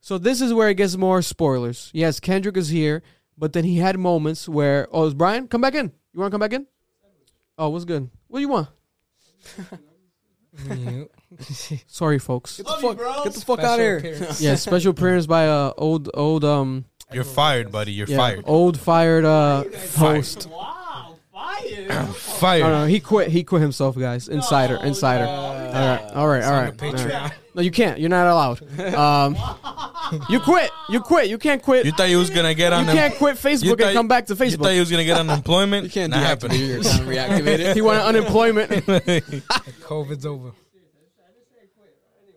So this is where it gets more spoilers. Yes, Kendrick is here, but then he had moments where oh, is Brian come back in? You want to come back in? Oh, what's good? What do you want? Yeah. Sorry, folks. Get the fuck, get the fuck out of here. appearance. yeah, special appearance by uh old old um You're fired, buddy. You're yeah, fired. old fired uh host. Wow, fire. Fired. No, no, he quit. He quit himself, guys. Insider, insider. all right, all right, all right. It's on all the right. Patreon. No, you can't. You're not allowed. Um, you quit. You quit. You can't quit. You thought you was gonna get on You them- can't quit You Facebook thought- and come back to Facebook. You thought Facebook. you was gonna get unemployment? You can't Not deactivate happening. your account, reactivate it. he wanted unemployment. COVID's over.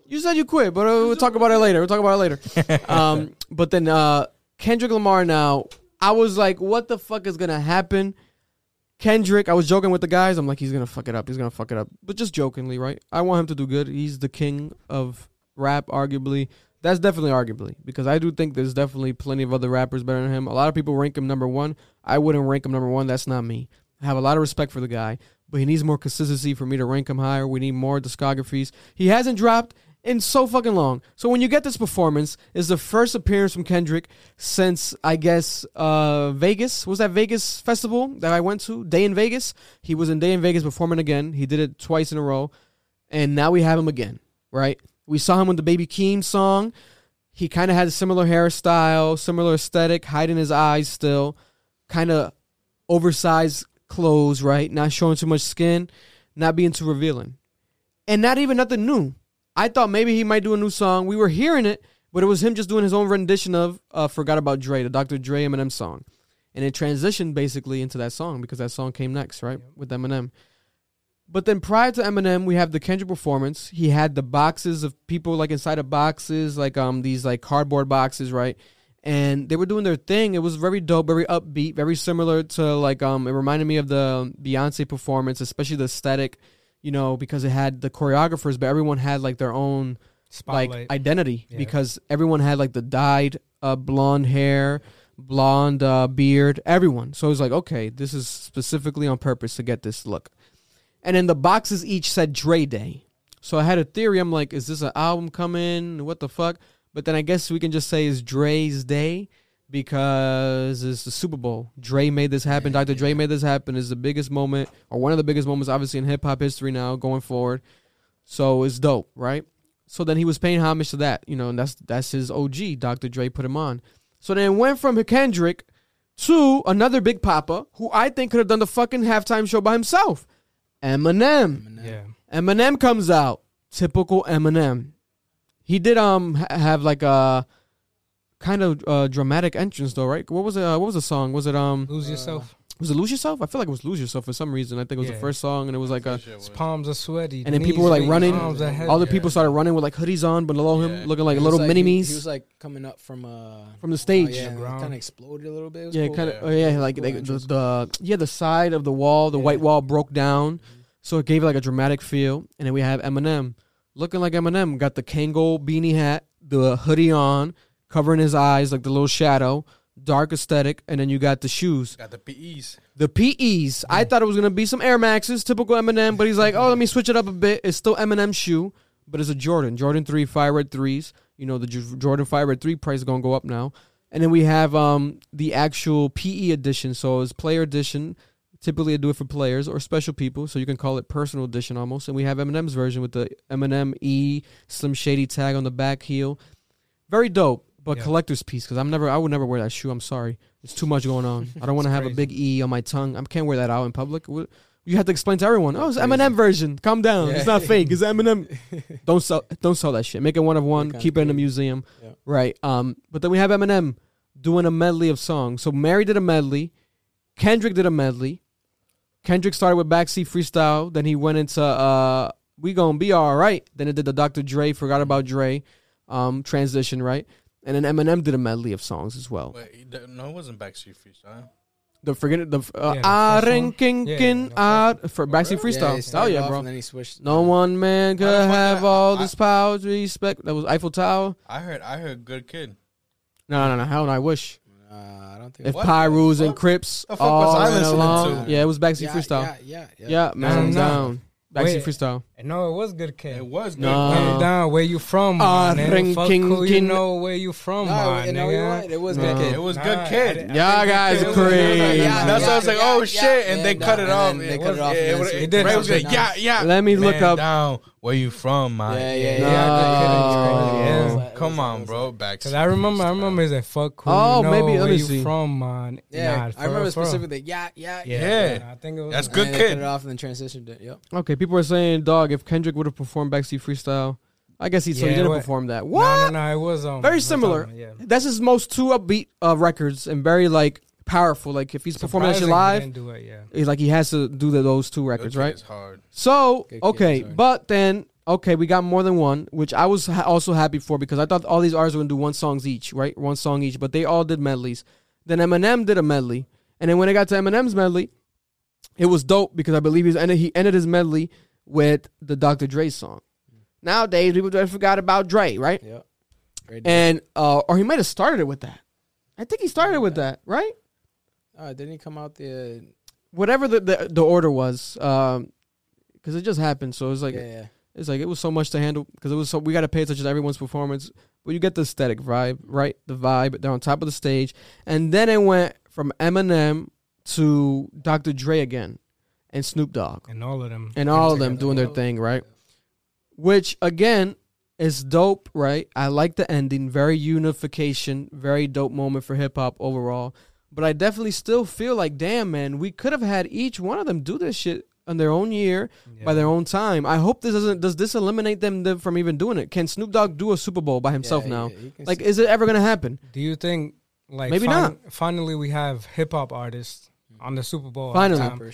You said you quit, but uh, we'll talk about it later. We'll talk about it later. Um, but then uh, Kendrick Lamar. Now I was like, what the fuck is gonna happen? Kendrick, I was joking with the guys. I'm like, he's gonna fuck it up. He's gonna fuck it up, but just jokingly, right? I want him to do good. He's the king of rap, arguably. That's definitely arguably because I do think there's definitely plenty of other rappers better than him. A lot of people rank him number one. I wouldn't rank him number one. That's not me. I have a lot of respect for the guy, but he needs more consistency for me to rank him higher. We need more discographies. He hasn't dropped in so fucking long. So when you get this performance, is the first appearance from Kendrick since I guess uh Vegas. Was that Vegas festival that I went to? Day N Vegas. He was in Day N Vegas performing again. He did it twice in a row. And now we have him again, right? We saw him with the Baby Keem song. He kind of had a similar hairstyle, similar aesthetic, hiding his eyes still, kind of oversized clothes, right? Not showing too much skin, not being too revealing. And not even nothing new. I thought maybe he might do a new song. We were hearing it, but it was him just doing his own rendition of uh, "Forgot About Dre," the Dr. Dre Eminem song, and it transitioned basically into that song because that song came next, right, with Eminem. But then prior to Eminem, we have the Kendrick performance. He had the boxes of people like inside of boxes, like um these like cardboard boxes, right? And they were doing their thing. It was very dope, very upbeat, very similar to like um it reminded me of the Beyonce performance, especially the aesthetic, you know, because it had the choreographers, but everyone had like their own Spotlight. like identity Yeah. because everyone had like the dyed uh, blonde hair, blonde uh, beard, everyone. So it was like, okay, this is specifically on purpose to get this look. And then the boxes each said Dre Day. So I had a theory. I'm like, is this an album coming? What the fuck? But then I guess we can just say it's Dre's Day because it's the Super Bowl. Dre made this happen. Dr. Dre made this happen. It's the biggest moment, or one of the biggest moments, obviously, in hip hop history now going forward. So it's dope, right? So then he was paying homage to that, you know, and that's that's his OG. Dr. Dre put him on. So then it went from Kendrick to another Big Papa, who I think could have done the fucking halftime show by himself. Eminem. Eminem. yeah. Eminem comes out. Typical Eminem. He did um ha- have like a kind of uh, dramatic entrance though, right? What was it? Uh, what was the song? Was it um Lose yourself. was it Lose Yourself? I feel like it was Lose Yourself for some reason. I think it was Yeah. the first song and it was like a Shit was- His palms are sweaty. And then people were, like, running. arms are heavy. all the Yeah. people started running with like hoodies on, but below him looking like He little like- mini he- me's He was like coming up from uh from the stage. Oh, yeah, yeah, kind of exploded a little bit. It was cool. kind of. Yeah. Oh yeah, Cool like, like the, the yeah the side of the wall, the Yeah. white wall broke down, so it gave it like a dramatic feel. And then we have Eminem looking like Eminem, got the Kangol beanie hat, the hoodie on, covering his eyes like the little shadow, dark aesthetic, and then you got the shoes. Got the PEs. The PEs. I thought it was gonna be some Air Maxes, typical Eminem, but he's like, oh, let me switch it up a bit. It's still Eminem shoe, but it's a Jordan, Jordan Three Fire Red threes. You know the J- Jordan Fire Red Three price is gonna go up now. And then we have um the actual PE edition, so it's player edition. Typically, I do it for players or special people, so you can call it personal edition almost. And we have Eminem's version with the Eminem E Slim Shady tag on the back heel. Very dope, but Yeah. collector's piece because I'm never, I would never wear that shoe. I'm sorry, it's too much going on. I don't want to have a big E on my tongue. I can't wear that out in public. You have to explain to everyone. Oh, it's Crazy. Eminem version. Calm down. It's not fake. It's Eminem. don't sell. Don't sell that shit. Make it one of one. Keep it in a museum. Yeah. Right. Um. But then we have Eminem doing a medley of songs. So Mary did a medley. Kendrick did a medley. Kendrick started with backseat freestyle. Then he went into uh, we gonna be all right. Then it did the Dr. Dre. Forgot about Dre. Um, transition right. And then Eminem did a medley of songs as well. Wait, no, it wasn't Backstreet Freestyle. The forget it. The uh, Yeah, ah, first ring, one. king, Yeah, kin, the ah, first for backseat Yeah, freestyle. Oh yeah, bro. And then he switched. No one man could Why the fuck have I- all I- this power to respect. That was Eiffel Tower. I heard, I heard, good kid. No, no, no. Hell no. I wish. Uh, I don't think. If What Pirus the and fuck? Crips The fuck was all I listening along. to? Yeah, it was backseat yeah, freestyle. Yeah, yeah, yeah. Yeah, man, No, no. down. Backseat Wait. freestyle. No, it was good kid. It was good. No. kid. Down, where you from, Ah, man? ring, Fuck king, who you know where you from, No, man, you know, nigga. you're right. It was No. good kid. It was Nah, good kid. Y'all guys Kid are was- crazy. Yeah, that's why I was like, oh shit, and they cut it off. then They cut it off. it was- did Ray was good like, yeah, yeah. Let me look up. Down. Where you from, man? Yeah, yeah, No. yeah. Good Kid yeah. It like- Come was like- on, bro. like- Back. Cause I remember, I remember he's like, fuck who Oh, you know, maybe, let where you see. from, man. Yeah, Nah, I for remember for specifically. Yeah, yeah, Yeah, Yeah. I think it was. That's And good then kid. cut it off and then transitioned it. Yep. Okay, people are saying, dog, if Kendrick would have performed backseat freestyle, I guess he so he didn't perform that. No, What? no, no, it was um, Very similar. on, Yeah. That's his most two upbeat uh, records and very like powerful. Like if he's performing that shit Surprising he live, do it, yeah. he's like he has to do the, those two records, right? It's hard. So Good okay, sorry. but then okay, we got more than one, which I was ha- also happy for because I thought all these artists were gonna do one songs each, right? One song each, but they all did medleys. Then Eminem did a medley, and then when it got to Eminem's medley, it was dope because I believe he's ended, he ended his medley with the Dr. Dre song. Nowadays, people just forgot about Dre, right? Yep. Great. And uh, or he might have started it with that. I think he started with that, right? Uh, didn't he come out the? Whatever the the, the order was, um, because it just happened. So it was like yeah, yeah. It's like it was so much to handle because it was so we got to pay attention to everyone's performance, but you get the aesthetic vibe, right? The vibe. They're on top of the stage, and then it went from Eminem to Dr. Dre again, and Snoop Dogg, And all of them. and all of them doing their thing, right? Which again is dope, right? I like the ending, very unification, very dope moment for hip hop overall. But I definitely still feel like, damn man, we could have had each one of them do this shit on their own year by their own time. I hope this doesn't does this eliminate them from even doing it. Can Snoop Dogg do a Super Bowl by himself Yeah, now? he- he Like, s- is it ever gonna happen? Do you think like Maybe not. Finally, we have hip hop artists on the Super Bowl. Finally.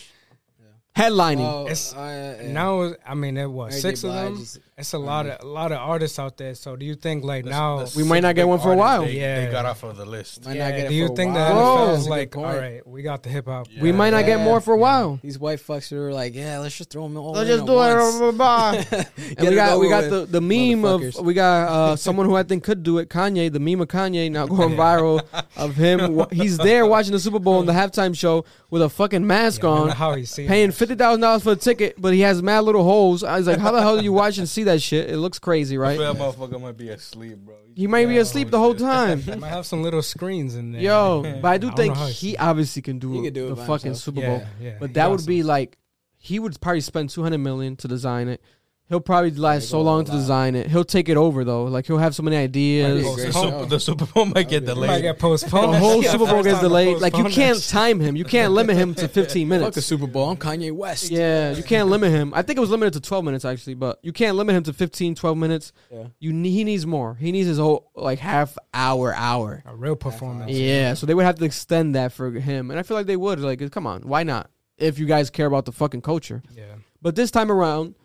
Headlining. Oh, It's- uh, yeah. Now, I mean, it was Mary six of them. Blige is- It's a lot of a lot of artists out there. So, do you think like The- now? the We might not get one for a while. They, Yeah. they got off of the list. Might yeah, not get it do you for think while. the Bro. NFL That's is like, all right, we got the hip hop. we might not get more for a while. These white fucks who are like, yeah, let's just throw them all. Let's just do it. and we got we got the, the meme of we got uh, someone who I think could do it. Kanye, the meme of Kanye now going viral of him. He's there watching the Super Bowl in the halftime show with a fucking mask Yeah, I don't know on, how he see paying fifty thousand dollars for a ticket, but he has mad little holes. I was like, how the hell do you watch and see that shit? It looks crazy, right? feel that motherfucker might be asleep, bro. He might be asleep the whole time. It might have some little screens in there. Yo, but I do I think he he- obviously can do, He could do it the by fucking himself. Super Bowl. yeah. But that got would be like he would probably spend two hundred million to design it. He'll probably last so long to design it. He'll take it over though. Like he'll have so many ideas. Might be a The great Super, show. the Super Bowl might get That'd might delayed. get postponed. The whole Super Bowl gets delayed. Like you can't time him. You can't limit him to 15 Fuck minutes. a Super Bowl. I'm Kanye West. Yeah, you can't limit him. I think it was limited to 12 minutes actually, but you can't limit him to 15, 12 minutes. Yeah. You ne- he needs more. He needs his whole like half hour, hour. A real performance. Yeah, so they would have to extend that for him, and I feel like they would. Like, come on, why not? If you guys care about the fucking culture. Yeah. But this time around,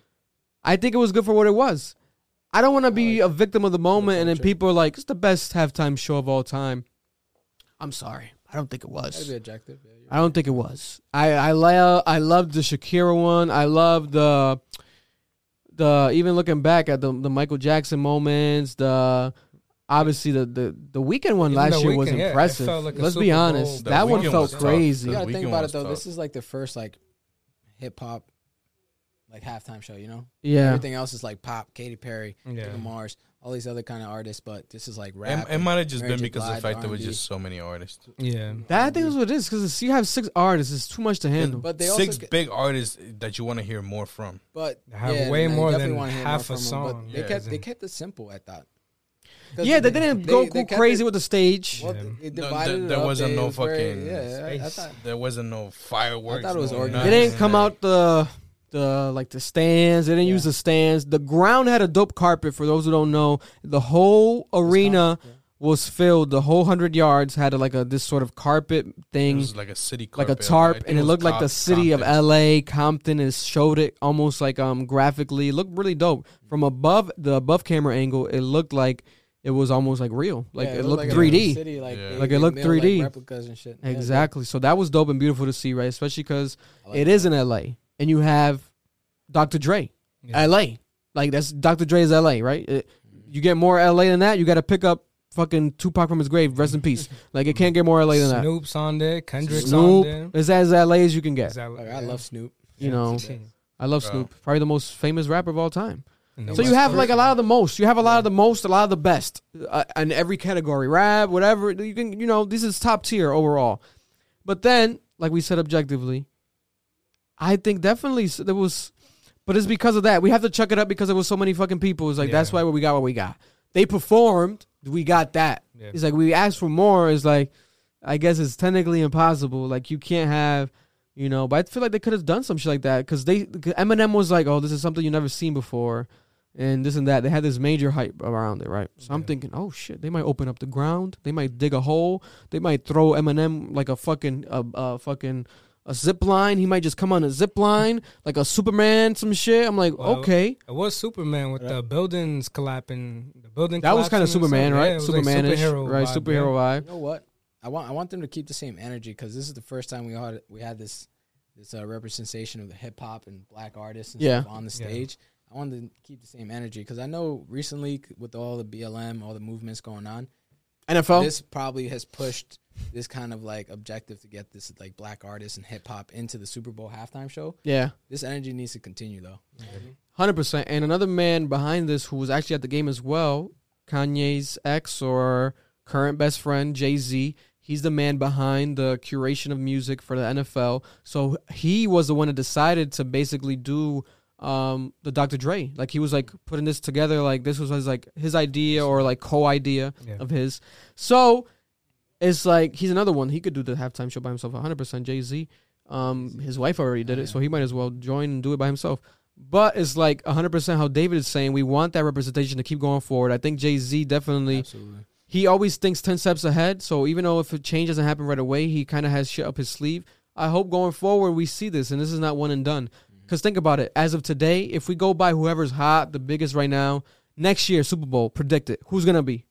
I think it was good for what it was. I don't want to be a victim of the moment, and then people are like, "It's the best halftime show of all time." I'm sorry, I don't think it was. be objective. Yeah, I don't think it was. I I lo- I loved the Shakira one. I love the the even looking back at the the Michael Jackson moments. The obviously the the the Weeknd one Even last the year was Weeknd, yeah, impressive. like Let's be Super Bowl. honest, The that one felt was tough. crazy. You gotta think about it though. tough. This is like the first like hip hop like halftime show. You know, Yeah, everything else is like pop, Katy Perry, Yeah. Bruno Mars, all these other kind of artists. But this is like It, rap. it might have just been because of the fact there was just so many artists. Yeah. that I think is what it is because you have six artists. It's too much to handle. But they Six also, big artists that you want to hear more from. but They have yeah, way more than half more a from 'em, but song. They kept they kept it simple. I thought. 'Cause yeah, they didn't go, they go kept crazy it- with the stage. Well, Yeah. it No, divided there- there wasn't no it was very- fucking Yeah, I, I thought. There wasn't no fireworks. I thought it was organized. They didn't come out the the like the stands. They didn't Yeah. use the stands. The ground had a dope carpet. For those who don't know, the whole arena yeah. was filled. The whole hundred yards had a, like a this sort of carpet It thing, was like a city like a tarp, think and it was looked like the Com- city of L.A. Compton is showed it almost like um graphically. It looked really dope from above the above camera angle. It looked like it was almost like real. Like Yeah, it, looked looked like 3D. City, like, Yeah. Like it looked 3D. replicas and shit. Yeah, it Exactly. So that was dope and beautiful to see, right? Especially because dope. I like it that. is in L.A. and you have Dr. Dre. Yeah. LA. Like that's Dr. Dre's LA, right? It- you get more LA than that, you got to pick up fucking Tupac from his grave. Rest in peace. Like it can't get more LA than that. Snoop's on there. Kendrick's on there. Snoop is as LA as you can get. Exactly. Like, I love Snoop. You know, I love Bro. Snoop. Probably the most famous rapper of all time. And the So you West have like a lot of the most. You have a lot of the most, a lot of the best uh, in every category, rap, whatever. You can, you know, this is top tier overall. But then, like we said objectively, I think definitely there was, but it's because of that. We have to chuck it up because there was so many fucking people. It's like that's Yeah. why we got what we got. They performed, we got that. Yeah. It's like we asked for more. It's like, I guess it's technically impossible. Like you can't have. You know, but I feel like they could have done some shit like that because they Eminem was like, "Oh, this is something you never seen before," and this and that. They had this major hype around it, right? So I'm thinking, oh shit, they might open up the ground. They might dig a hole. They might throw Eminem like a fucking a, a fucking a zip line. He might just come on a zip line like a Superman, some shit. I'm like, Well, okay, It was Superman with the buildings collapsing. The building that was kind of collapsing and Superman, stuff. right? Yeah, it was like Supermanish, superhero right? vibe, Superhero vibe. You know what? I want I want them to keep the same energy because this is the first time we had we had this this uh, representation of the hip hop and black artists and Yeah. stuff on the Yeah. stage. I wanted to keep the same energy because I know recently with all the BLM, all the movements going on, NFL. this probably has pushed this kind of like objective to get this like black artists and hip hop into the Super Bowl halftime show. yeah. This energy needs to continue though. Hundred percent. And another man behind this who was actually at the game as well, Kanye's ex or current best friend Jay Z. He's the man behind the curation of music for the NFL. So he was the one that decided to basically do um, the Dr. Dre. Like he was like putting this together. Like this was his like his idea or like co-idea Yeah. of his. So it's like he's another one. He could do the halftime show by himself. 100 percent Jay Z. Um, his wife already did it, so he might as well join and do it by himself. But it's like 100% how David is saying. We want that representation to keep going forward. I think Jay Z definitely Absolutely. he always thinks 10 steps ahead. So even though if a change doesn't happen right away, he kind of has shit up his sleeve. I hope going forward we see this and this is not one and done. Because think about it. As of today, if we go by whoever's hot, the biggest right now, next year, Super Bowl, predict it. Who's going to be?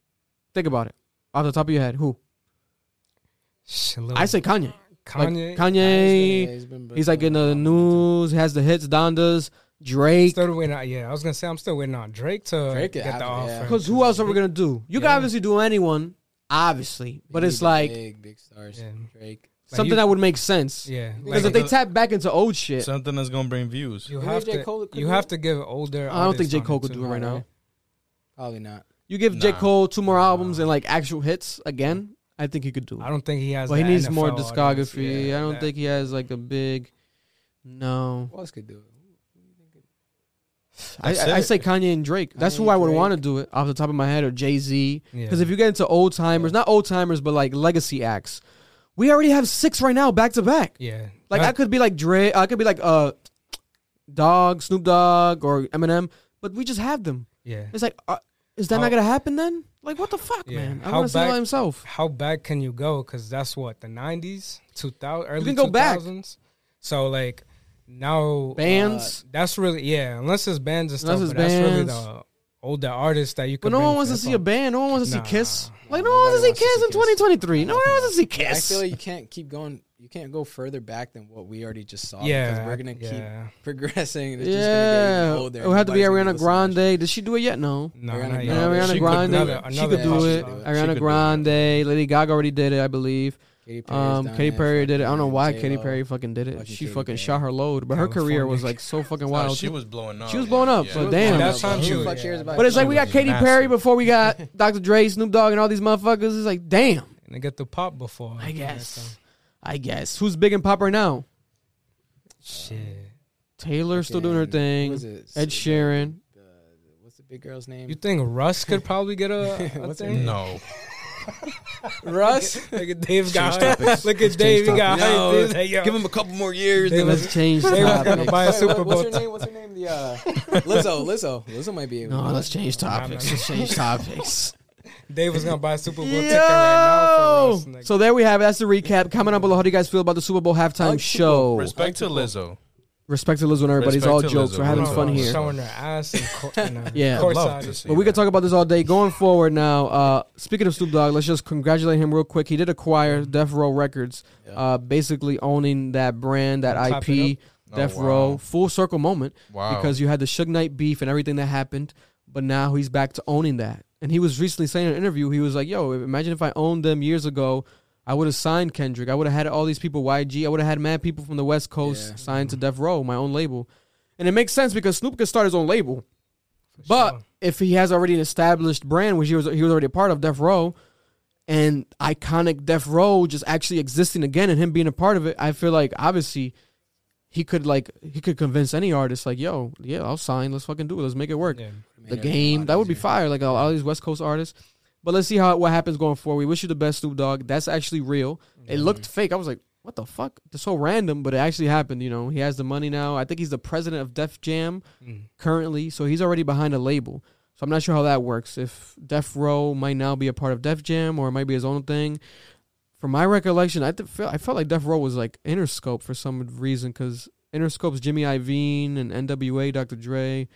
Think about it. Off the top of your head, who? Sh- little I say Kanye. Like, Kanye. Kanye. Yeah, he's been- He's like in the news, has the hits, Dondas, Drake. Still waiting on, yeah, I was gonna say I'm still waiting on Drake to Drake, get the yeah, offer. Because who else are we going to do? You can obviously do anyone, obviously. But it's like big, big stars. Yeah. Drake. Like, something you- that would make sense. Yeah, Because like, if they tap back into old shit, Something that's gonna bring views. you have to Cole you have to give older. I don't think J. Cole could do it right now. Probably not. You give J. Cole two more albums Nah. and like actual hits again, I think he could do it. I don't think he has. But he the needs more NFL audience. discography. Yeah, I don't that- think he has like a big. No, Who else could do it? I, I, I say Kanye and Drake. That's who I would want to do it off the top of my head, or Jay Z. Yeah. Because if you get into old timers, not old timers, but like legacy acts, we already have six right now, back to back. yeah, Like That- I could be like Drake. I could be like uh, Dog, Snoop Dogg, or Eminem, but we just have them. yeah. It's like, uh, is that How- not gonna happen then? Like what the fuck, Yeah. man? I How want to see by himself. How back can you go? Because that's what the '90s, 2000, early can go back. 2000s. So like now, uh, Bands. that's really yeah. Unless it's bands and Unless stuff, it's but that's really bands. the older artists that you. But no one wants to see a band. No one wants to see Kiss. Like no Nobody one wants to see Kiss in 2023. No one wants to see Kiss. I feel like you can't keep going. You can't go further back than what we already just saw. Yeah, because we're gonna yeah. keep progressing. It's yeah, just gonna get older. it would have to be Ariana listen to that Grande. Did she do it yet? No. No, Ariana not Grande. yet. Ariana She could- Grande. another- she could do it. star. She Ariana could do Grande, Lady Gaga already did it, I believe. shit. Katy Perry's Um, Katy Perry did it. I don't know why J-Lo. Katy Perry fucking did it. Fucking She Katy fucking Perry. shot her load, but her career was like so fucking No, wild. she was blowing up. She was blowing up, but was damn. blowing That up. time she was- about But it's like we got was Katy. Perry before we got Dr. Dre, Snoop Dogg, and all these motherfuckers. It's like, damn. And they get the pop before. I guess. I guess. Who's big and pop right now? Shit. Taylor still doing her thing. who is it? Ed Sheeran. Uh, what's the big girl's name? You think Russ could probably get a, a What's her thing? name? No. Russ? Look at Dave got Change topics. Look at Dave. change He got topics. No, He's like, yo, Give him a couple more years. They then was- Let's change They gonna topics. buy a Super Bowl. What's her name? What's her name? The uh, Lizzo. Lizzo. Lizzo might be. able No, to- let's change topics. Let's change topics. Dave was gonna buy a Super Bowl ticket right now for Russ. Yo! Like, So there we have it. That's the recap. Comment down below. How do you guys feel about the Super Bowl halftime like show? Bowl. Respect to Lizzo. Respect to Lizzo and everybody. It's all jokes. Lizzo. We're having No, fun no, here. showing their ass and, co- and Yeah. courtside. Love But we could talk about this all day. Going forward now, uh, speaking of Snoop Dogg, let's just congratulate him real quick. He did acquire Death Row Records, Yeah. uh, basically owning that brand, that Clap it IP, Oh, Death wow. Row. Full circle moment Wow. because you had the Suge Knight beef and everything that happened, but now he's back to owning that. And he was recently saying in an interview, he was like, "Yo, imagine if I owned them years ago." I would have signed Kendrick. I would have had all these people, YG. I would have had mad people from the West Coast Yeah. signed to mm-hmm. Death Row, my own label. And it makes sense because Snoop could start his own label. For But sure. if he has already an established brand, which he was he was already a part of Death Row, and iconic Death Row just actually existing again and him being a part of it, I feel like obviously he could like he could convince any artist like, yo, yeah, I'll sign. Let's fucking do it. Let's make it work. yeah. The game that would be fire. Like all, all these West Coast artists. But let's see how what happens going forward. We wish you the best, Snoop Dogg. That's actually real. It looked fake. I was like, what the fuck? It's so random, but it actually happened. You know, he has the money now. I think he's the president of Def Jam Mm. currently, so he's already behind a label. So I'm not sure how that works. If Death Row might now be a part of Def Jam or it might be his own thing. From my recollection, I th- I felt like Death Row was like Interscope for some reason because Interscope's Jimmy Iovine and N.W.A. Dr. Dre.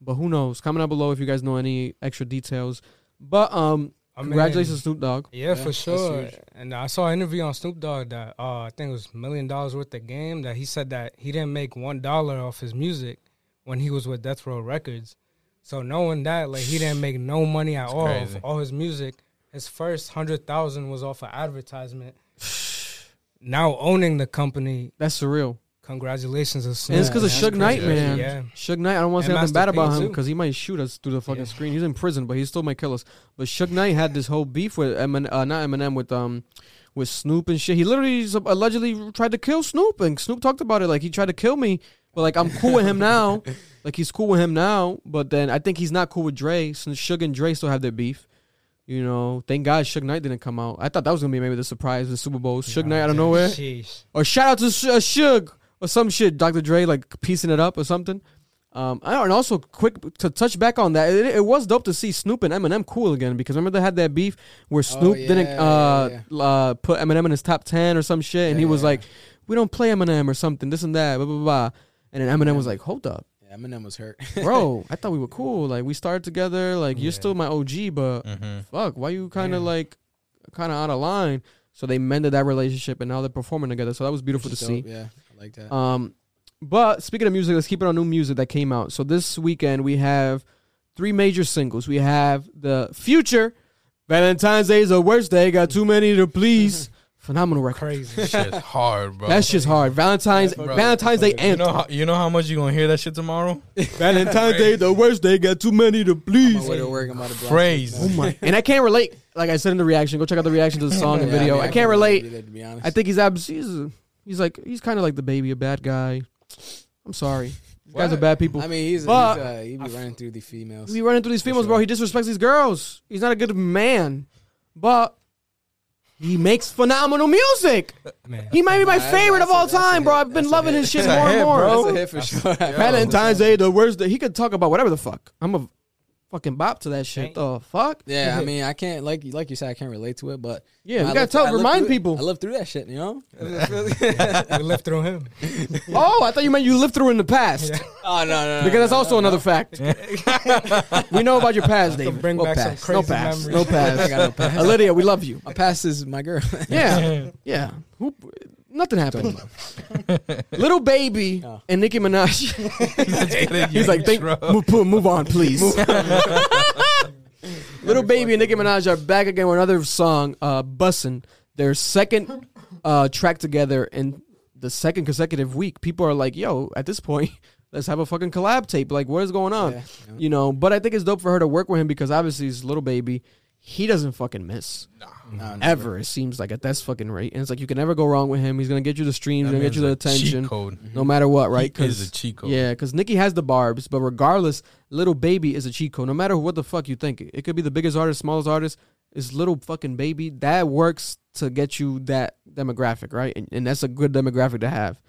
But who knows? Comment down below if you guys know any extra details. But um, I mean, congratulations, Snoop Dogg. Yeah, Yeah, for sure. And I saw an interview on Snoop Dogg that uh, I think it was million dollars worth of game that he said that he didn't make one dollar off his music when he was with Death Row Records. So knowing that, like he didn't make no money at It's all crazy. off all his music. His first hundred thousand was off of advertisement. now owning the company, That's surreal. congratulations to And it's because of Suge Knight, man. Yeah. Suge Knight, I don't want to say And nothing bad Master about P, him because he might shoot us through the fucking Yeah. screen. He's in prison, but he still might kill us. But Suge Knight had this whole beef with Eminem, uh, not Eminem, with um, with Snoop and shit. He literally allegedly tried to kill Snoop, and Snoop talked about it like he tried to kill me. But like I'm cool with him now, like he's cool with him now. But then I think he's not cool with Dre. Since Suge and Dre still have their beef. You know, thank God Suge Knight didn't come out. I thought that was gonna be maybe the surprise, the Super Bowl. Suge Knight out of nowhere, Sheesh. or shout out to Sh- uh, Suge or some shit. Dr. Dre like piecing it up or something. Um, I and also quick to touch back on that, it, it was dope to see Snoop and Eminem cool again because remember they had that beef where Snoop didn't uh, yeah, uh put Eminem in his top ten or some shit, and Yeah, he was yeah. like, "We don't play Eminem or something, this and that, blah blah blah," and then Eminem was like, "Hold up." Yeah, Eminem was hurt. bro, I thought we were cool. Like we started together. Like you're still my OG, but Mm-hmm. fuck, why you kind of Yeah. like kind of out of line? So they mended that relationship, and now they're performing together. So that was beautiful to Which is see. Yeah, I like that. Um, but speaking of music, let's keep it on new music that came out. So this weekend we have three major singles. We have the Future, Valentine's Day is the worst day. Got too many to please. Phenomenal record. Crazy. Shit's hard, bro. That shit's hard. Valentine's Bro, Valentine's Day you you anthem. know how you know how much you gonna hear that shit tomorrow? Valentine's Day the worst day. Got too many to please. my way to work, I'm about to blast Crazy. Oh my! And I can't relate. Like I said in the reaction, go check out the reaction to the song and Yeah, video. mean, I can't relate. either, to be honest. I think he's abs. He's, he's like he's kind of like the baby, a bad guy. I'm sorry, you guys are What? bad people. I mean, he's, But- he's uh, he be running through the females. we running through these females, bro. He disrespects these girls. He's not a good man, but he makes phenomenal music. Man. He might be my favorite of all time, bro. I've been loving his shit more and more. That's a hit for sure. Valentine's Day, the worst day. He could talk about whatever the fuck. I'm a fucking bop to that shit. The fuck? Yeah, I mean, I can't like like you said, I can't relate to it, but Yeah, I gotta lived- tell, I remind through it. people. I lived through that shit, you know. we lived through him. Oh, I thought you meant you lived through in the past. oh no, no, no, Because that's also another fact. we know about your past, David. bring no back some past. No crazy past. memories. No I got no past. past. Uh, Lydia, we love you. My past is my girl. Yeah. Yeah. Who, nothing happened. Little baby Oh. and Nicki Minaj. He's He's like, think, move, move, move on, please. Little baby and Nicki Minaj are back again with another song, uh, "Bussin'." Their second uh, track together in the second consecutive week. People are like, "Yo, at this point, let's have a fucking collab tape." Like, what is going on? Yeah, yeah. You know. But I think it's dope for her to work with him because obviously he's little baby. He doesn't fucking miss No, never. ever. It seems like at that fucking rate, and it's like you can never go wrong with him. He's gonna get you the streams, gonna get you the attention, Code. no mm-hmm. matter what, right? Is a cheat code. Yeah, because Nicki has the barbs, but regardless, Little Baby is a cheat code. No matter what the fuck you think, it could be the biggest artist, smallest artist. Is Little fucking Baby that works to get you that demographic, right? And, and that's a good demographic to have.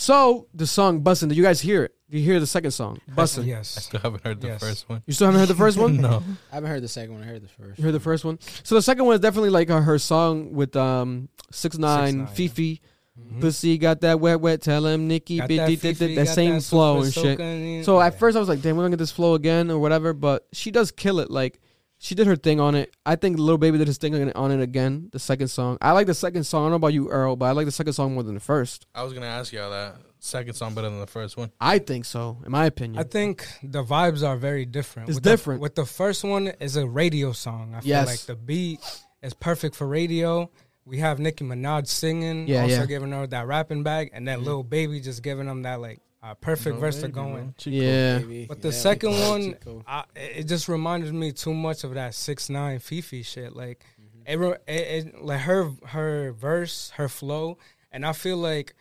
So the song "Bussin'," did you guys hear it? Did you hear the second song "Bussin'"? Yes. I Yes. still haven't heard the Yes. first one. You still haven't heard the first one? no. I haven't heard the second one. I heard the first. You heard the first one. So the second one is definitely like uh, her song with um six nine 6ix9ine, FEFE. Mhm. Pussy got that wet wet. Tell him Nicki Got bit- that did- did- FEFE, that got same that flow super and shit. soaking- So at Yeah. first I was like, damn, we're gonna get this flow again or whatever. But she does kill it. Like she did her thing on it. I think Little Baby did his thing on it- again. The second song. I like the second song. I don't know about you, Earl, but I like the second song more than the first. I was gonna ask y'all that. Second song better than the first one. I think so, in my opinion. I think the vibes are very different. It's with the- different. with the first one is a radio song. I feel Yes. like the beat is perfect for radio. We have Nicki Minaj singing, Yeah, also yeah. giving her that rapping bag, and then mm-hmm. Lil Baby just giving them that like uh, perfect Little verse to go man. in. Yeah. Baby. But the Yeah, second cheat one. I, it just reminded me too much of that six nine FEFE shit. Like, it, re- it, it, like her her verse, her flow, and I feel like,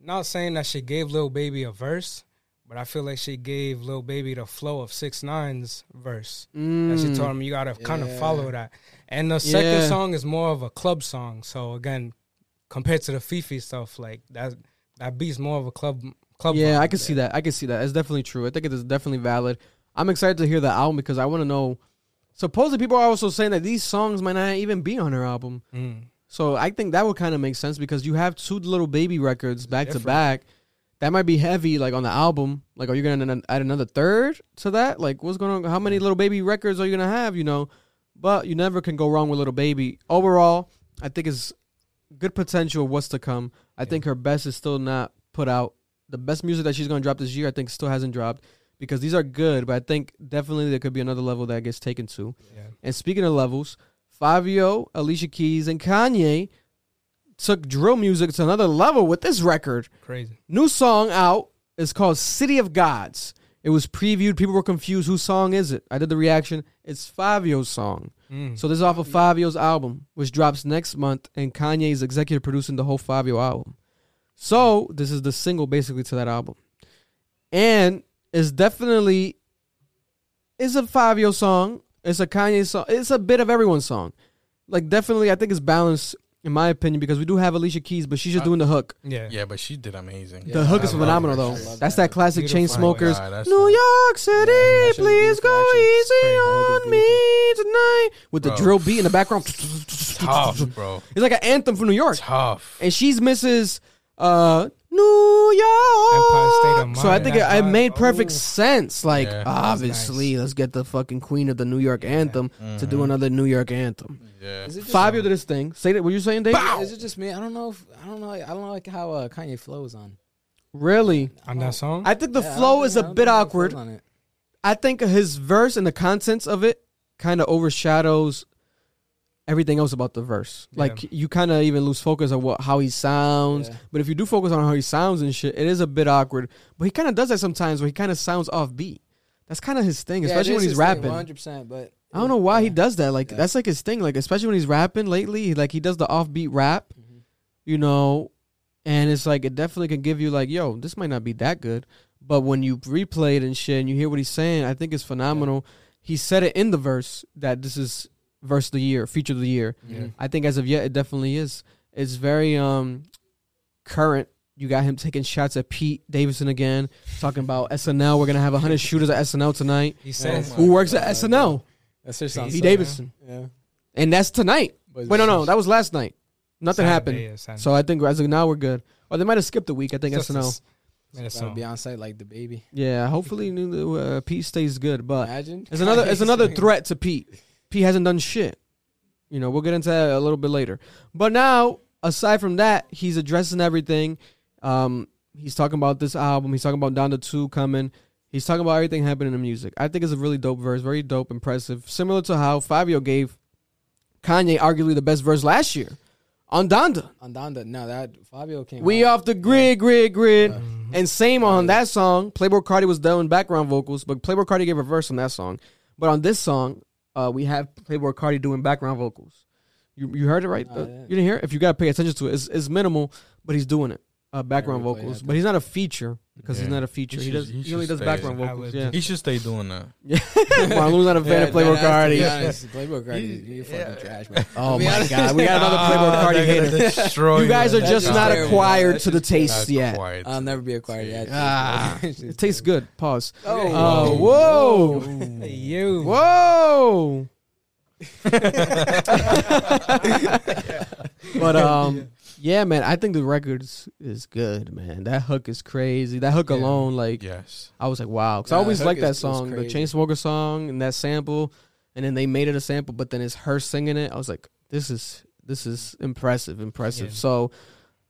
not saying that she gave Lil Baby a verse, but I feel like she gave Lil Baby the flow of six nine's verse. And she Mm. told him you gotta kind of follow that. And the second Yeah. song is more of a club song. So again, compared to the FEFE stuff, like that that beat's more of a club club. Yeah, vibe. I can see that. I can see that. It's definitely true. I think it is definitely valid. I'm excited to hear the album because I want to know. Supposedly, people are also saying that these songs might not even be on her album. Mm. So I think that would kind of make sense because you have two little baby records back to back. That might be heavy, like on the album. Like, are you gonna add another third to that? Like, what's going on? How many little baby records are you gonna have? You know, but you never can go wrong with little baby. Overall, I think it's good potential what's to come. I think her best is still not put out. The best music that she's gonna drop this year, I think, still hasn't dropped because these are good. But I think definitely there could be another level that gets taken to. Yeah. And speaking of levels, Fivio, Alicia Keys, and Kanye took drill music to another level with this record. Crazy. New song out is called City of Gods. It was previewed. People were confused. Whose song is it? I did the reaction. It's Fivio's song. Mm. So this is off of Fivio's album, which drops next month, and Kanye is executive producing the whole Fivio album. So this is the single basically to that album, and it's definitely it's a Fivio song. It's a Kanye song. It's a bit of everyone's song. Like definitely, I think it's balanced in my opinion because we do have Alicia Keys, but she's just Uh, doing the hook. Yeah. Yeah, but she did amazing. The Yeah, hook I is phenomenal that. though. That's that. that classic Chainsmokers. God, New the- York City, that shit is please go easy crazy. on me tonight with the drill beat in the background. tough, bro. It's like an anthem from New York, Tough. and she's Mrs. Uh, New York. Empire State of So I Mind, think it, it made perfect Ooh. sense. Like Yeah. obviously, nice. let's get the fucking queen of the New York anthem to do Mhm. another New York anthem. Yeah. Is it just, Fivio did his thing. Say that. What you saying, Dave? Is it just me? I don't know. If, I don't know. I don't know like how uh, Kanye flows on. Really? On that song? I think the Yeah, flow don't is think- a I don't bit awkward. on it. I think his verse and the contents of it kind of overshadows everything else about the verse. Yeah. Like you kind of even lose focus on what how he sounds. Yeah. But if you do focus on how he sounds and shit, it is a bit awkward. But he kind of does that sometimes where he kind of sounds offbeat. That's kind of his thing, Yeah, especially when he's rapping. 100%. But I don't know why he does that. Like that's like his thing. Like especially when he's rapping lately, like he does the offbeat rap, Mhm. you know, and it's like it definitely can give you like, yo, this might not be that good, but when you replay it and shit and you hear what he's saying, I think it's phenomenal. He said it in the verse that this is verse of the year, feature of the year. Mhm. I think as of yet, it definitely is. It's very um current. You got him taking shots at Pete Davidson again, talking about SNL. We're gonna have hundred shooters at SNL tonight. he says, my Who works at SNL? That's just Pete so- Davidson, Yeah. and that's tonight. But Wait, no, no, that was last night. Nothing Saturday, happened. yeah, So I think as of now we're good. Or they might have skipped a week. I think Just SNL. this- made a Gotta song. be on site like the baby. Yeah, hopefully uh, Pete stays good. But Imagine. it's another it's another threat to Pete. Pete hasn't done shit. You know, we'll get into that a little bit later. But now, aside from that, he's addressing everything. Um, he's talking about this album. He's talking about Donda 2 coming. He's talking about everything happening in the music. I think it's a really dope verse, very dope, impressive. Similar to how Fivio gave Kanye arguably the best verse last year on Donda. On Donda. No, that Fivio came. We out. off the grid, grid, grid. Yeah. Mhm. And same on that song. Playboi Carti was doing background vocals, but Playboi Carti gave a verse on that song. But on this song, uh, we have Playboi Carti doing background vocals. You you heard it right? Uh, yeah. You didn't hear it? If you got to pay attention to it, it's, it's minimal, but he's doing it. Uh, background replay vocals, but he's not a feature because he's Yeah. not a feature. He He, should- does. he He, only does stay. background I vocals. would Yeah. He should stay doing that. Marlon's not a fan of Playboy that- to be Cardi. Playboi Carti, you fucking Yeah. trash, man. Oh To be my honest- god, we got another Playboy Ah, Cardi hater. destroy You guys are just just not terrible. acquired to the just taste yet. I'll never be acquired yet. Ah, it tastes good. Pause. Oh, Oh, whoa. You. Whoa. but um yeah, man, I think the record is, good, man. That hook is crazy. That hook Yeah. alone, like Yes. I was like, wow. Cause I always liked that is- song, the crazy. Chainsmoker song and that sample. And then they made it a sample, but then it's her singing it. I was like, this is this is impressive, impressive. Yeah. So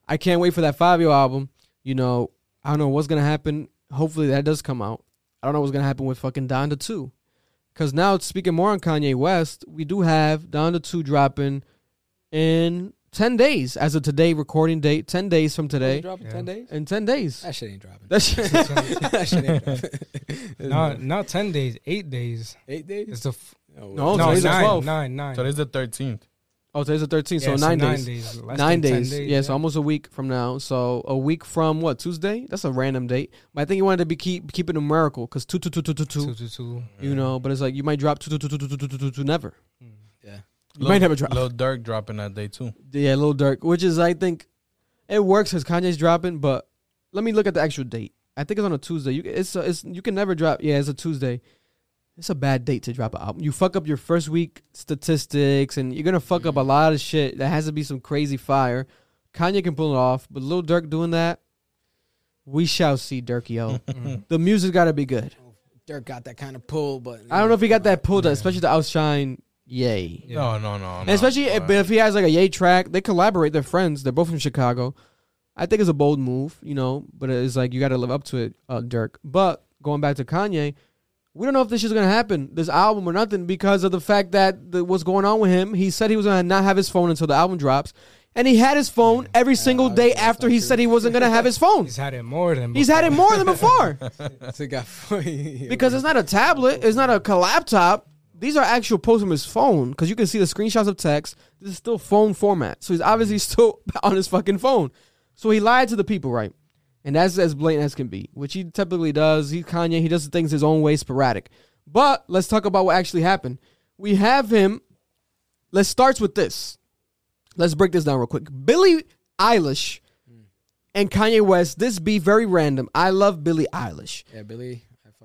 I can't wait for that Fivio album. You know, I don't know what's gonna happen. Hopefully that does come out. I don't know what's gonna happen with fucking Donda 2. Cause now speaking more on Kanye West, we do have Donda 2 dropping in ten days as of today, recording date, ten days from Today, today. drop in Yeah. ten days. In ten days. That shit ain't dropping. That shit. that shit ain't dropping. Not, not 10 days, 8 days. Eight days. It's the f- Oh, No, no, today's the 12th. nine, nine. So this is the thirteenth. Oh, today's the 13th, Yeah, so nine days. less nine than 10 days. Yeah, so almost a week from now. So a week from what Tuesday? That's a random date. But I think you wanted to be keep keep it numerical because two two two two two two. Two, two, two. You know, but it's like you might drop two two two two two two two two two never. Yeah. You might have a drop. Lil Durk dropping that day too. Yeah, Lil Durk, which is I think it works because Kanye's dropping. But let me look at the actual date. I think it's on a Tuesday. You it's a, it's you can never drop. Yeah, it's a Tuesday. It's a bad date to drop an album. You fuck up your first week statistics, and you're gonna fuck up a lot of shit. That has to be some crazy fire. Kanye can pull it off, but Lil Durk doing that, we shall see. Durkio. Mm-hmm. the music got to be good. Durk got that kind of pull, but I don't know if he got that pulled, Yeah. especially to outshine Yay. Yeah. No, no, no. And no. especially if, but if he has like a Yay track, they collaborate. They're friends. They're both from Chicago. I think it's a bold move, you know. But it's like you got to live up to it, uh, Durk. But going back to Kanye, we don't know if this is gonna happen, this album or nothing, because of the fact that the, what's going on with him. He said he was gonna not have his phone until the album drops, and he had his phone every single day after he true. said he wasn't gonna have his phone. He's had it more than He's had it before. more than before So he got because it's not a tablet, it's not a laptop. These are actual posts from his phone because you can see the screenshots of text. This is still phone format, so he's obviously still on his fucking phone. So he lied to the people, right? And that's as blatant as can be, which he typically does. He's Kanye. He does things his own way, sporadic. But let's talk about what actually happened. we have him. Let's start with this. Let's break this down real quick. Billie Eilish and Kanye West. This be very random. I love Billie Eilish. Yeah, Billy.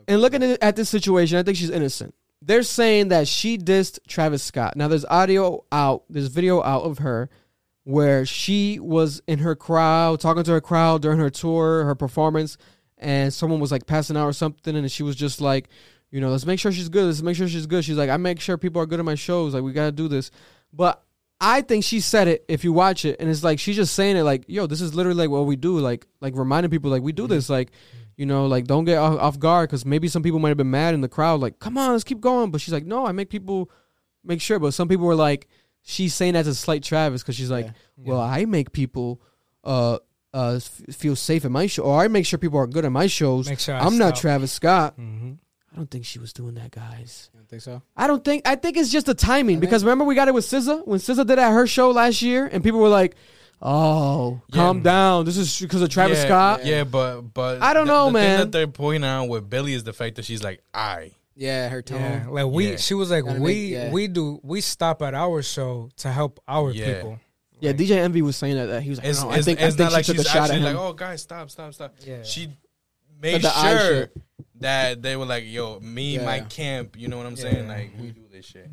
And looking at this situation, I think she's innocent. They're saying that she dissed Travis Scott. Now, there's audio out, there's video out of her where she was in her crowd, talking to her crowd during her tour, her performance, and someone was like passing out or something, and she was just like, you know, let's make sure she's good. Let's make sure she's good. She's like, I make sure people are good at my shows. Like, we gotta do this. But I think she said it if you watch it, and it's like she's just saying it like, yo, this is literally like what we do, like, like reminding people like we do mm-hmm. this, like, you know, like don't get off, off guard because maybe some people might have been mad in the crowd, like, come on, let's keep going. But she's like, no, I make people make sure. But some people were like, she's saying that to slight Travis because she's like, Yeah. well, I make people uh uh f- feel safe at my show, or I make sure people are good at my shows. Make sure I I'm not. Travis Scott. hmm I don't think she was doing that, guys. You don't think so? I don't think. I think it's just the timing I because think- remember we got it with SZA when SZA did at her show last year, and people were like, "Oh, Yeah. calm down. This is because of Travis yeah, Scott." Yeah, but but I don't the- know, the man. Thing that they're pointing out with Billie is the fact that she's like, I. Yeah, her tone. Yeah, like we, Yeah. she was like, Gotta we, make- yeah. we do, we stop at our show to help our Yeah. people. Yeah, DJ Envy was saying that, that he was like, It's, "No, it's, I think, it's I think not she like took she's a shot at actually him." like, oh, guys, stop, stop, stop. Yeah. She made the eye sure shit. that they were like, yo, me, Yeah. my camp, you know what I'm saying? Like, we do this shit.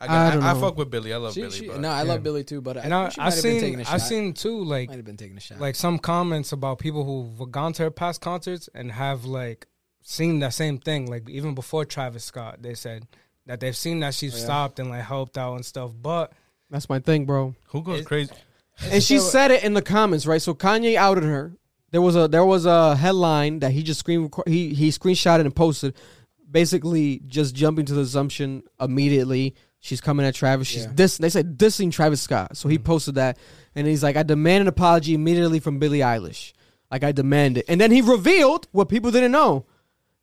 I, I got, don't I, I, fuck with Billie. I love She, Billie. she, no, I Yeah. love Billie too, but And I, I, think she I might have been taking seen, a I shot. seen too, like, might have been taking a shot. like some comments about people who've gone to her past concerts and have like seen that same thing. Like even before Travis Scott, they said that they've seen that she's Oh, yeah. stopped and like helped out and stuff. But That's my thing, bro. who goes It- crazy? And she So- said it in the comments, right? So Kanye outed her. There was a there was a headline that he just screen he he screenshotted and posted, basically just jumping to the assumption immediately she's coming at Travis. She's Yeah. diss. They said dissing Travis Scott. So he posted that, and he's like, I demand an apology immediately from Billie Eilish. Like I demand it. And then he revealed what people didn't know.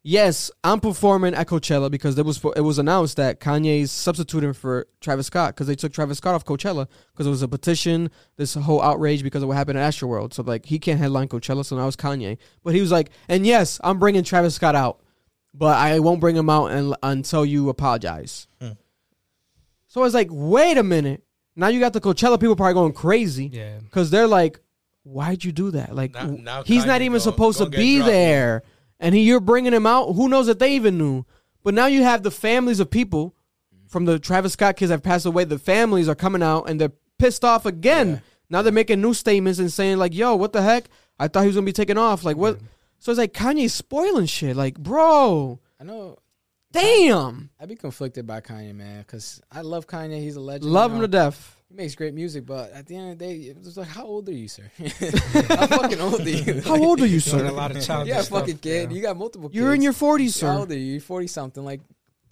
Yes, I'm performing at Coachella because there was it was announced that Kanye's substituting for Travis Scott because they took Travis Scott off Coachella because it was a petition, this whole outrage because of what happened at Astroworld. So like he can't headline Coachella, so now it's Kanye. But he was like, and yes, I'm bringing Travis Scott out, but I won't bring him out un- until you apologize. Hmm. So it's like, wait a minute. Now you got the Coachella people probably going crazy yeah, because they're like, why'd you do that? Like, Now- now he's not even go- supposed to gonna be dropped. there, and he, you're bringing him out. Who knows that they even knew? But now you have the families of people from the Travis Scott kids that have passed away. The families are coming out and they're pissed off again. Yeah. Now they're making new statements and saying like, "Yo, what the heck? I thought he was gonna be taken off. Like what?" So it's like Kanye's spoiling shit. Like, bro, I know damn, I'd be conflicted by Kanye, man, because I love Kanye. He's a legend. love you him to death. He makes great music, but at the end of the day, it was like, how old are you, sir? how fucking old are you? How old are you, doing sir? a lot of childish You got a stuff, fucking kid. yeah. You got multiple. You're in your forties, sir. How old are you? You're forty something. Like,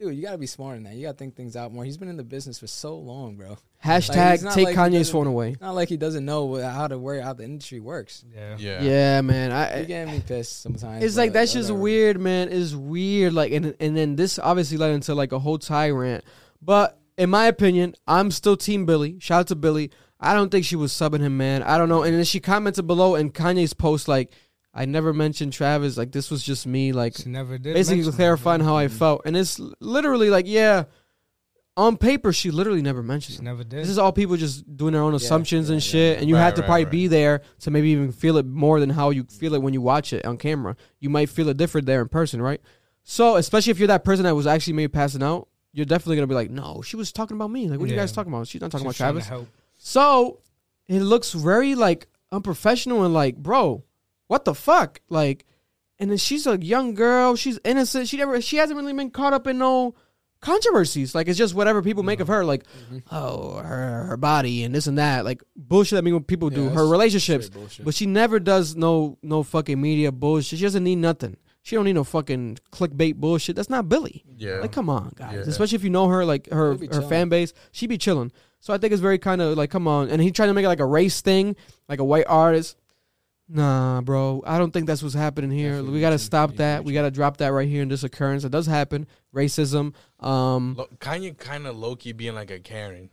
dude, you gotta be smart in that. You gotta think things out more. He's been in the business for so long, bro. Hashtag it's not take like Kanye's phone away. Not like he doesn't know how to work how the industry works. yeah, Yeah. Yeah, man. You're I getting me pissed sometimes. It's like but that's just weird, man. It's weird. Like, and and then this obviously led into like a whole tyrant. But in my opinion, I'm still Team Billie. Shout out to Billie. I don't think she was subbing him, man. I don't know. And then she commented below in Kanye's post, like, I never mentioned Travis. Like, this was just me. Like, she never did. basically clarifying yeah. how I mm-hmm. felt. And it's literally like, yeah, on paper, she literally never mentioned She him. never did. This is all people just doing their own assumptions yeah, and yeah. shit, and you Right, have to right, probably right. be there to maybe even feel it more than how you feel it when you watch it on camera. You might feel it different there in person, right? So, especially if you're that person that was actually maybe passing out, you're definitely gonna be like, "No, she was talking about me. Like, what are you guys talking about? She's not talking She's about trying to Travis." help. So, it looks very like unprofessional and like, bro, what the fuck? Like, and then she's a young girl. She's innocent. She never. She hasn't really been caught up in no controversies. Like, it's just whatever people make of her. Like, Mm-hmm. oh, her her body and this and that. Like bullshit. I mean, what people do. Her relationships. But she never does no no fucking media bullshit. She doesn't need nothing. She don't need no fucking clickbait bullshit. That's not Billie. Yeah. Like, come on, guys. Yeah. Especially if you know her, like her her chilling. fan base, she be chilling. So I think it's very kind of like, come on. And he tried to make it like a race thing, like a white artist. Nah, bro. I don't think that's what's happening here. Definitely we got to stop He's that. We got to drop that right here in this occurrence. It does happen. Racism. Um, Lo- Kanye kind of low key being like a Karen.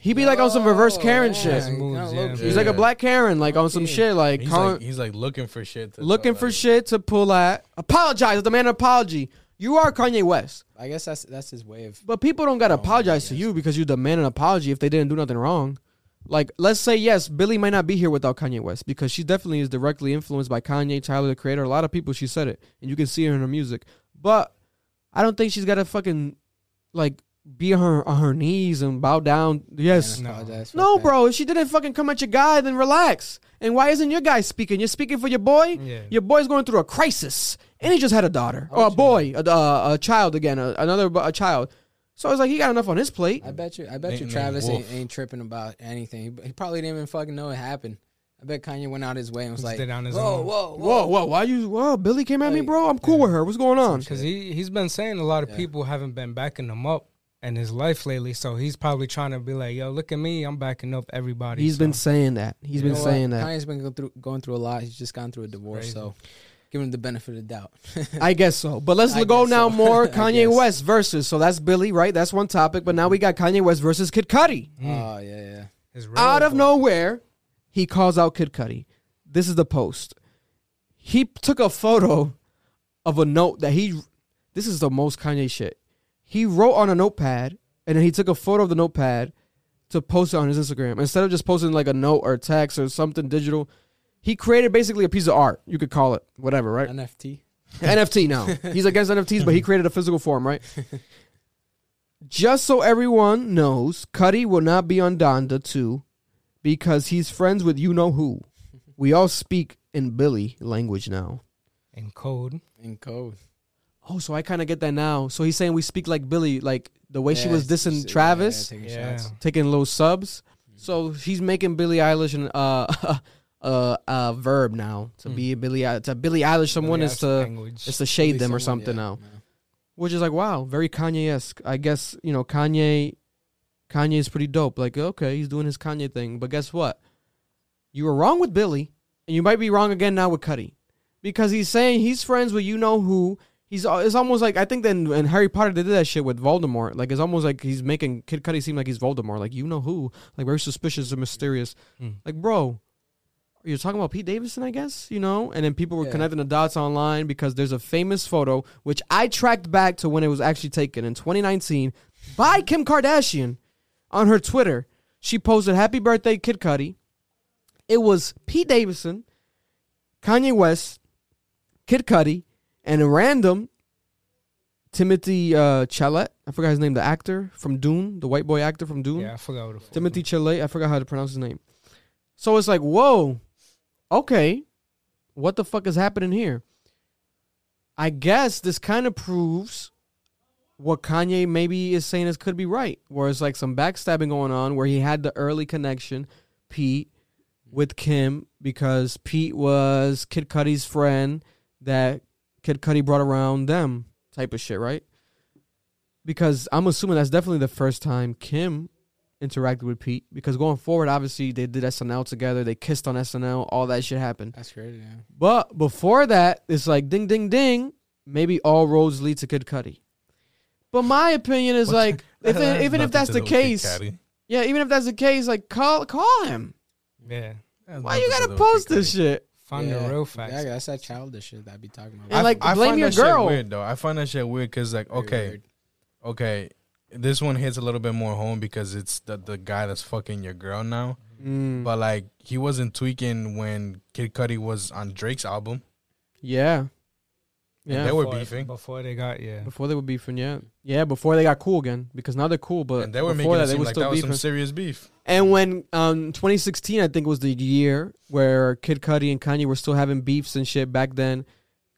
he be like on some reverse Oh, Karen yeah, shit. Moves, yeah. key. He's like a black Karen, like on some shit, like, He's calling- like he's like looking for shit. To looking for like- shit to pull at. Apologize. Demand an apology. You are Kanye West, I guess that's that's his way of. but people don't gotta Oh, apologize to you because you demand an apology if they didn't do nothing wrong. Like, let's say yes, Billie might not be here without Kanye West because she definitely is directly influenced by Kanye, Tyler the Creator. A lot of people, she said it, and you can see her in her music. But I don't think she's gotta fucking like be on her on her knees and bow down. Yes, No. no, bro. If she didn't fucking come at your guy, then relax. And why isn't your guy speaking? You're speaking for your boy. Yeah. Your boy's going through a crisis, and he just had a daughter or a boy, a, a, a child again, a, another a child. So I was like he got enough on his plate. I bet you. I bet you Travis ain't, ain't tripping about anything. He, he probably didn't even fucking know it happened. I bet Kanye went out his way and was Just like, did on his "Whoa, own. whoa, Whoa, whoa! Why you? Whoa, Billie came at me, bro. I'm cool with her. What's going on? Because he he's been saying a lot of Yeah. people haven't been backing him up in his life lately. So he's probably trying to be like, "Yo, look at me, I'm backing up everybody." He's So, been saying that. He's You been know what? saying that. Kanye's been going through going through a lot. He's just gone through a divorce, so give him the benefit of the doubt. I guess so. But let's I go now so. more Kanye. West versus. So that's Billie, right? That's one topic. But now we got Kanye West versus Kid Cudi. Mm. Oh yeah, yeah. his out of voice. nowhere, he calls out Kid Cudi. This is the post. He took a photo of a note that he. This is the most Kanye shit. He wrote on a notepad, and then he took a photo of the notepad to post it on his Instagram. Instead of just posting like a note or text or something digital, he created basically a piece of art. You could call it whatever, right? NFT. NFT now. He's against NFTs, but he created a physical form, right? Just so everyone knows, Cudi will not be on Donda 2 because he's friends with you know who. We all speak in Billie language now. in code. in code. Oh, so I kind of get that now. So he's saying we speak like Billie, like the way she was it's- dissing yeah, Travis, yeah, taking Yeah. taking little subs. So he's making Billie Eilish an uh, uh, uh, verb now to Hmm. be a Billie to Billie Eilish. Someone is to language. is to shade Really them or something yeah, now. yeah. which is like wow, very Kanye esque. I guess you know Kanye. Kanye is pretty dope. Like okay, he's doing his Kanye thing, but guess what? You were wrong with Billie, and you might be wrong again now with Cudi, because he's saying he's friends with you know who. He's it's almost like I think then in Harry Potter they did that shit with Voldemort. Like it's almost like he's making Kid Cudi seem like he's Voldemort. Like you know who, like very suspicious and mysterious. Hmm. Like bro, you're talking about Pete Davidson, I guess, you know? And then people were Yeah. connecting the dots online because there's a famous photo, which I tracked back to when it was actually taken in 2019 by Kim Kardashian on her Twitter. She posted, Happy birthday, Kid Cudi. It was Pete Davidson, Kanye West, Kid Cudi, and a random Timothy uh, Chalamet. I forgot his name, the actor from Dune, the white boy actor from Dune. yeah, I forgot what the fuck. Timothy Chalamet. I forgot how to pronounce his name. So it's like, whoa, okay, what the fuck is happening here? I guess this kind of proves what Kanye maybe is saying is could be right, where it's like some backstabbing going on, where he had the early connection, Pete, with Kim because Pete was Kid Cudi's friend that Kid Cudi brought around them, type of shit, right? Because I'm assuming that's definitely the first time Kim interacted with Pete. Because going forward, obviously they did SNL together, they kissed on SNL, all that shit happened. That's crazy. Yeah. But before that, it's like ding, ding, ding. Maybe all roads lead to Kid Cudi. But my opinion is What? like, if it, even if that's the do with Kid case, yeah, even if that's the case, like call call him. Yeah, Why you nothing to gotta post this Cudi. shit? find yeah. the real facts. Yeah, that's that childish shit that I be talking about. And, like, blame find your that shit girl. weird though. I find that shit weird because like, okay, weird. okay, this one hits a little bit more home because it's the the guy that's fucking your girl now. Mm, But like, he wasn't tweaking when Kid Cudi was on Drake's album. yeah, yeah. they were Before- beefing. before they got yeah. before they were beefing, yeah, yeah. Before they got cool again, because now they're cool, but and they were before making that it they seem were like still that was beefing. some serious beef. And when um 2016, I think was the year where Kid Cudi and Kanye were still having beefs and shit. Back then,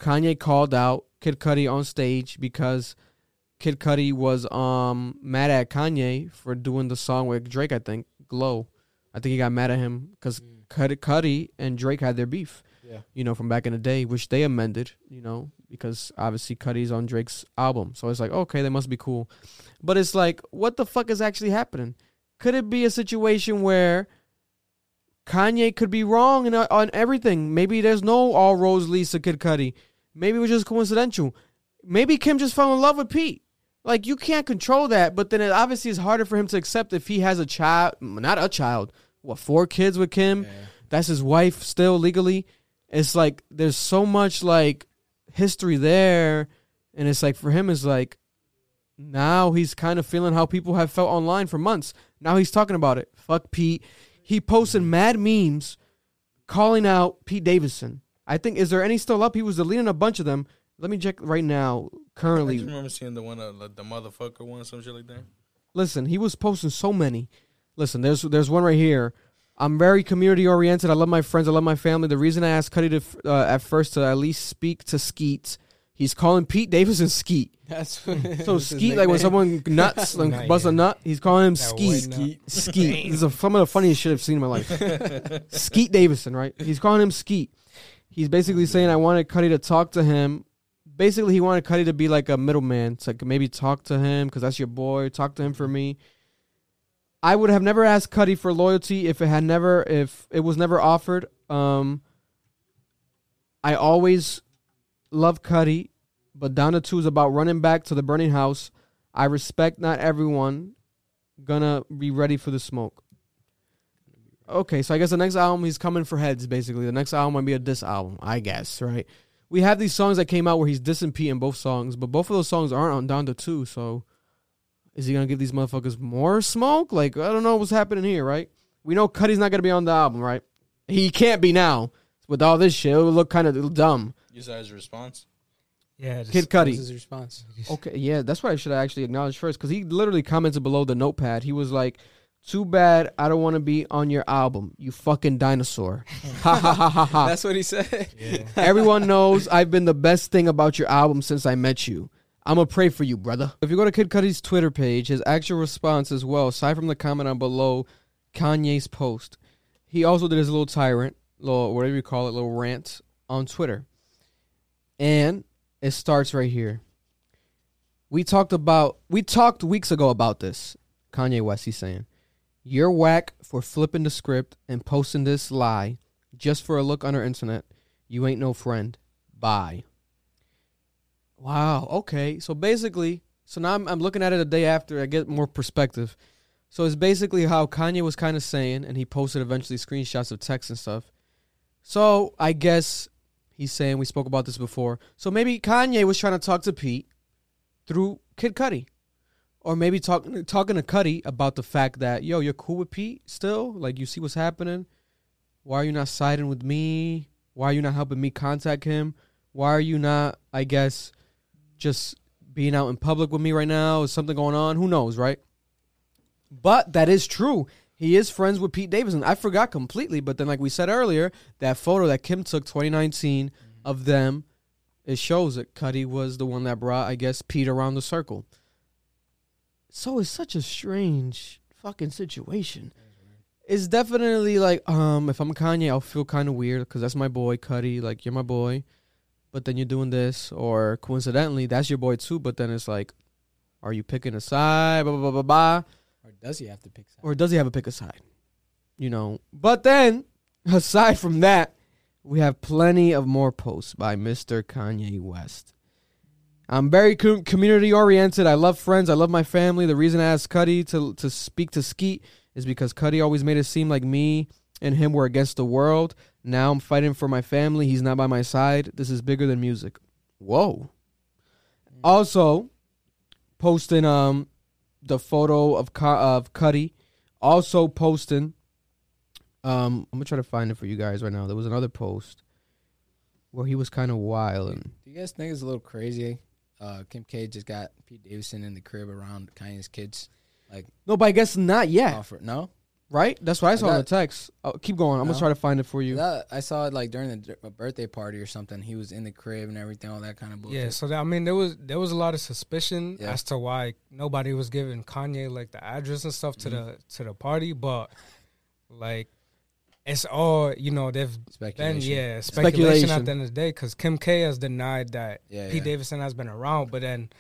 Kanye called out Kid Cudi on stage because Kid Cudi was um mad at Kanye for doing the song with Drake. I think "Glow." I think he got mad at him because Mm. Cudi and Drake had their beef. Yeah. You know, from back in the day, which they amended. You know, because obviously Cudi's on Drake's album, so it's like okay, they must be cool. But it's like, what the fuck is actually happening? Could it be a situation where Kanye could be wrong in, on everything? Maybe there's no all roads leads to Kid Cudi. Maybe it was just coincidental. Maybe Kim just fell in love with Pete. Like you can't control that, but then it obviously is harder for him to accept if he has a child, not a child, what four kids with Kim. Yeah. That's his wife still legally. It's like there's so much like history there and it's like for him it's like now he's kind of feeling how people have felt online for months. Now he's talking about it. Fuck Pete. He posted mm-hmm. mad memes calling out Pete Davidson. I think is there any still up? He was deleting a bunch of them. Let me check right now. I Currently, just remember seeing the one, uh, like, the motherfucker one, some shit like that. listen, he was posting so many. Listen, there's there's one right here. I'm very community oriented. I love my friends. I love my family. The reason I asked Cudi to uh, at first to at least speak to Skeet, he's calling Pete Davidson Skeet. That's So Skeet, like when someone nuts, like Nah, bust a nut, he's calling him That Skeet. white nut. Skeet. This is some of the funniest shit I've seen in my life. Skeet Davison, right? He's calling him Skeet. He's basically saying, I wanted Cudi to talk to him. Basically, he wanted Cudi to be like a middleman. It's like maybe talk to him because that's your boy. Talk to him for me. I would have never asked Cudi for loyalty if it had never, if it was never offered. Um, I always love Cudi, but Donda 2 is about running back to the burning house. I respect not everyone gonna be ready for the smoke. Okay, so I guess the next album he's coming for heads. Basically, the next album might be a diss album. I guess right. We have these songs that came out where he's dissing Pete in both songs, but both of those songs aren't on Donda 2. So, is he gonna give these motherfuckers more smoke? Like I don't know what's happening here, right? We know Cudi's not gonna be on the album, right? He can't be now with all this shit. It would look kind of dumb. Use that as a response. Yeah, just, Kid What's Cudi. his response? Okay, yeah, that's what I should actually acknowledge first because he literally commented below the notepad. He was like, "Too bad I don't want to be on your album, you fucking dinosaur." ha ha ha ha ha. That's what he said. Yeah. Everyone knows I've been the best thing about your album since I met you. I'm gonna pray for you, brother. If you go to Kid Cudi's Twitter page, his actual response as well, aside from the comment on below Kanye's post, he also did his little tyrant, little whatever you call it, little rant on Twitter. And it starts right here. We talked about we talked weeks ago about this. Kanye West, he's saying, You're whack for flipping the script and posting this lie just for a look on our internet. You ain't no friend. Bye. Wow. Okay. So basically, so now I'm, I'm looking at it a day after I get more perspective. So it's basically how Kanye was kind of saying, and he posted eventually screenshots of text and stuff. So I guess he's saying we spoke about this before. So maybe Kanye was trying to talk to Pete through Kid Cudi, or maybe talking talking to Cudi about the fact that yo, you're cool with Pete still. Like you see what's happening. Why are you not siding with me? Why are you not helping me contact him? Why are you not, I guess, just being out in public with me right now? Is something going on? Who knows, right? But that is true. He is friends with Pete Davidson. I forgot completely, but then, like we said earlier, that photo that Kim took 2019 mm-hmm. of them, it shows that Cudi was the one that brought, I guess, Pete around the circle. So it's such a strange fucking situation. It's definitely like, um, if I'm Kanye, I'll feel kind of weird because that's my boy, Cudi. Like, you're my boy, but then you're doing this, or coincidentally, that's your boy too. But then it's like, are you picking a side? Blah blah blah blah blah. Or does he have to pick? Sides? Or does he have a pick a side? You know. But then, aside from that, we have plenty of more posts by Mr. Kanye West. I'm very com- community oriented. I love friends. I love my family. The reason I asked Cudi to to speak to Skeet is because Cudi always made it seem like me and him were against the world. Now I'm fighting for my family. He's not by my side. This is bigger than music. Whoa. Also, posting um the photo of Cu- of Cudi. Also posting. Um, I'm gonna try to find it for you guys right now. There was another post where he was kind of wild and Do you guys think it's a little crazy? Uh, Kim K just got Pete Davidson in the crib around Kanye's kids. Like no, but I guess not yet, Offer no. right? That's what I saw in the got- text. Oh, keep going. I'm No. gonna try to find it for you. That, I saw it like during the d- a birthday party or something. He was in the crib and everything, all that kind of bullshit. Yeah, so that, I mean, there was there was a lot of suspicion Yeah. as to why nobody was giving Kanye like the address and stuff to the to the party, but like it's all you know. They've been yeah speculation, Speculation. at the end of the day because Kim K has denied that Yeah, Pete yeah. Davidson has been around, but then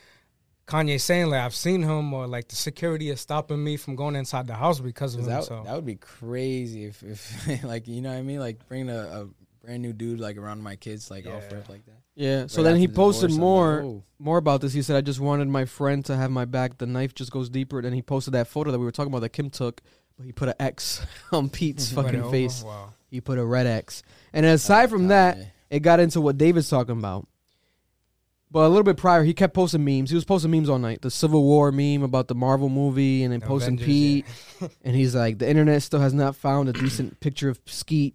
Kanye saying like I've seen him or like the security is stopping me from going inside the house because of 'Cause him. That, so that would be crazy if, if like you know what I mean, like bringing a, a brand new dude like around my kids like off Yeah. rip like that. yeah. So then he posted divorce, more like, more about this. He said, "I just wanted my friend to have my back. The knife just goes deeper." Then he posted that photo that we were talking about that Kim took, but he put an X on Pete's mhm. fucking over. Oh, face. Wow. He put a red X. And then aside from that, it got into what David's talking about. But a little bit prior, he kept posting memes. He was posting memes all night. The Civil War meme about the Marvel movie, and then posting Avengers, Pete. And he's like, the internet still has not found a decent picture of Skeet.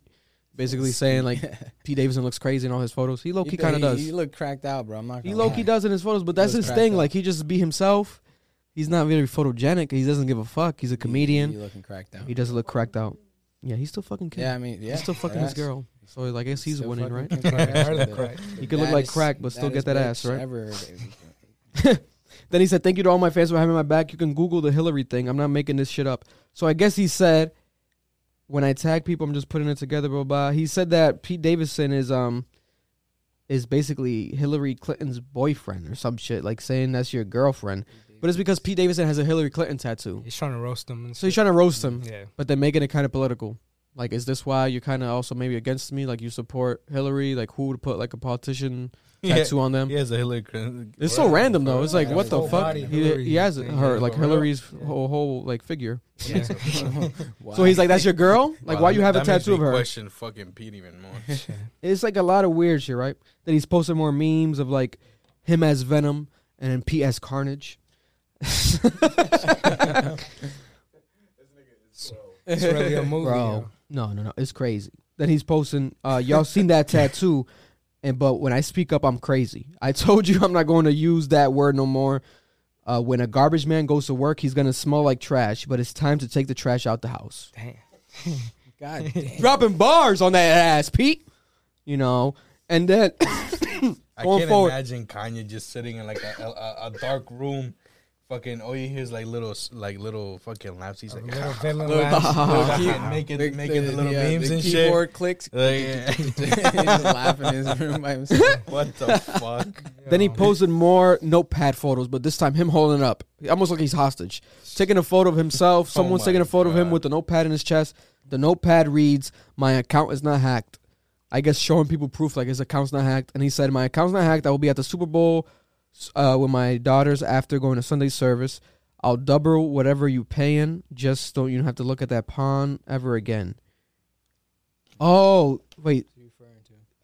Basically saying like Pete Davidson looks crazy in all his photos. He low key kind of does. He look cracked out, bro. I'm not. He gonna low key lie. does in his photos, but that's was his cracked thing. up. Like he just be himself. He's not very photogenic. He doesn't give a fuck. He's a comedian. He, looking cracked out. He doesn't look cracked out. Yeah, he's still fucking kid. Yeah, I mean, yeah, he's still fucking his girl. So I guess he's still winning, right? crack. Her the crack. He could look like crack, but still get that ass, right? Ever. Then he said, "Thank you to all my fans for having my back. You can Google the Hillary thing. I'm not making this shit up." So I guess he said, when I tag people, I'm just putting it together. Blah blah. He said that Pete Davidson is um is basically Hillary Clinton's boyfriend or some shit, like saying that's your girlfriend. But it's because Pete Davidson has a Hillary Clinton tattoo, He's trying to roast them. And so he's trying to roast him. Mm, yeah. But they're making it kind of political. Like, is this why you're kind of also maybe against me? Like, you support Hillary? Like, who would put like a politician Yeah. tattoo on them? He has a Hillary Clinton. It's so random though. It's like, Yeah, what the full fuck? He, he has her like. Hillary's Yeah. whole whole like figure. Yeah. So he's like, that's your girl? Like, Wow, why you ma- have a that makes tattoo me of her? I question fucking Pete even more. It's like a lot of weird shit, right? That he's posting more memes of like him as Venom and then Pete as Carnage. It's really a movie. Bro, yo. no, no, no, it's crazy. Then he's posting. Uh, y'all seen that tattoo? And but when I speak up, I'm crazy. I told you I'm not going to use that word no more. Uh, when a garbage man goes to work, he's gonna smell like trash. But it's time to take the trash out the house. Damn. God damn. Dropping bars on that ass, Pete. You know, and then I Going can't forward. imagine Kanye just sitting in like a, a, a dark room, fucking. All you hear is like little, like little fucking laughs. He's like, Little villain Little- laughs. fucking making making the little yeah, memes the and keyboard clicks. shit. Like, He's laughing in his room by himself. what the fuck? Then he posted more notepad photos, but this time him holding up, almost like he's hostage, taking a photo of himself. Oh Someone's my taking a photo of him with the notepad in his chest. The notepad reads, "My account is not hacked." I guess showing people proof like his account's not hacked. And he said, "My account's not hacked. I will be at the Super Bowl uh, with my daughters after going to Sunday service. I'll double whatever you paying. Just don't you don't have to look at that pawn ever again." Oh wait,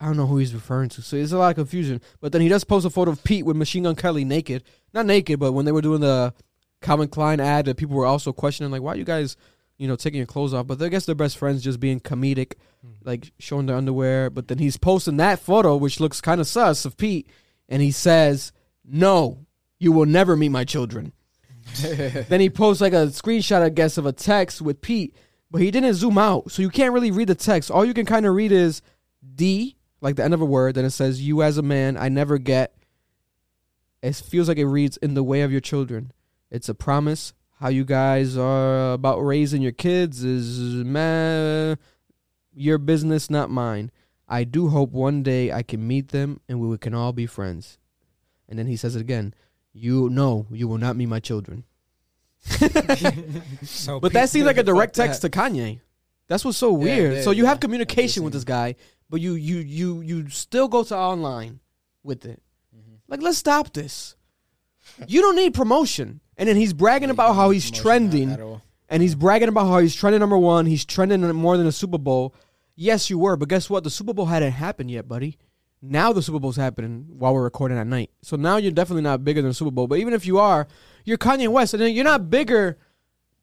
I don't know who he's referring to. So there's a lot of confusion. But then he does post a photo of Pete with Machine Gun Kelly naked. Not naked, but when they were doing the Calvin Klein ad, that people were also questioning, like, why you guys, you know, taking your clothes off? But I guess they're best friends just being comedic, like showing their underwear. But then he's posting that photo, which looks kind of sus of Pete. And he says, no, you will never meet my children. then he posts like a screenshot, I guess, of a text with Pete, but he didn't zoom out, so you can't really read the text. All you can kind of read is D, like the end of a word. Then it says, "You as a man, I never get." It feels like it reads, "In the way of your children." It's a promise. How you guys are about raising your kids is meh, your business, not mine. I do hope one day I can meet them and we can all be friends. And then he says it again. You know you will not meet my children. So But that seems like a Fuck direct that. text to Kanye. That's what's so Yeah, weird. yeah, so you yeah. have communication with this guy, but you you you you still go to online with it. Mm-hmm. Like, let's stop this. You don't need promotion. And then he's bragging about how he's trending, and he's bragging about how he's trending number one. He's trending more than the Super Bowl. Yes, you were, but guess what? The Super Bowl hadn't happened yet, buddy. Now the Super Bowl's happening while we're recording at night. So now you're definitely not bigger than the Super Bowl. But even if you are, you're Kanye West, and you're not bigger.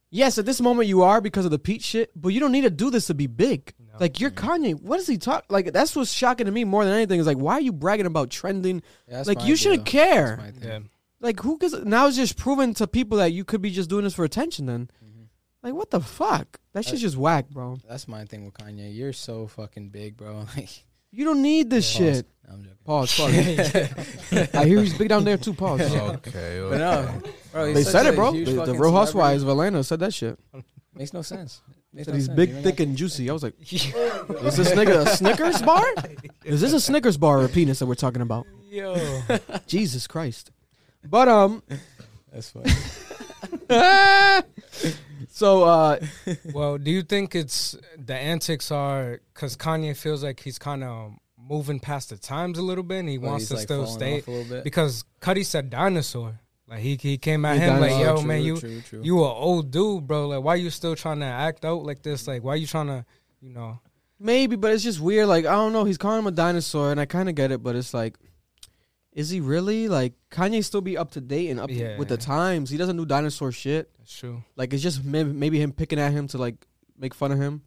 Yes, at this moment you are because of the Pete shit, but you don't need to do this to be big. Like you're mm-hmm. Kanye. What does he talk? Like that's what's shocking to me more than anything is like why are you bragging about trending? like you shouldn't care. Yeah. Like who gives? Now it's just proven to people that you could be just doing this for attention. Then, mm-hmm. like what the fuck? That shit's just whack, bro. That's my thing with Kanye. You're so fucking big, bro. Like, You don't need this shit. no, I'm joking. Pause. Pause. I hear he's big down there too. Pause. Okay, But no, bro, he's They such said a it, bro. huge The, the fucking Real Housewives celebrity. of Atlanta said that shit. makes no sense. Makes Said no he's sense. big, You're thick, and juicy. I was like, is this nigga a Snickers bar? Is this a Snickers bar or a penis that we're talking about? Yo. Jesus Christ. But um, That's funny. So uh, well, do you think it's the antics are because Kanye feels like he's kind of moving past the times a little bit and he Well, wants to like, still stay a little bit. because Cudi said dinosaur. Like he he came at He him like, yo True, man, you true, true. you a old dude, bro. Like why you still trying to act out like this? Like why you trying to, you know? maybe, but it's just weird. Like I don't know. He's calling him a dinosaur, and I kind of get it, but it's like is he really like Kanye? Still be up to date and up Yeah. with the times. He doesn't do dinosaur shit. That's true. Like it's just maybe, maybe him picking at him to like make fun of him.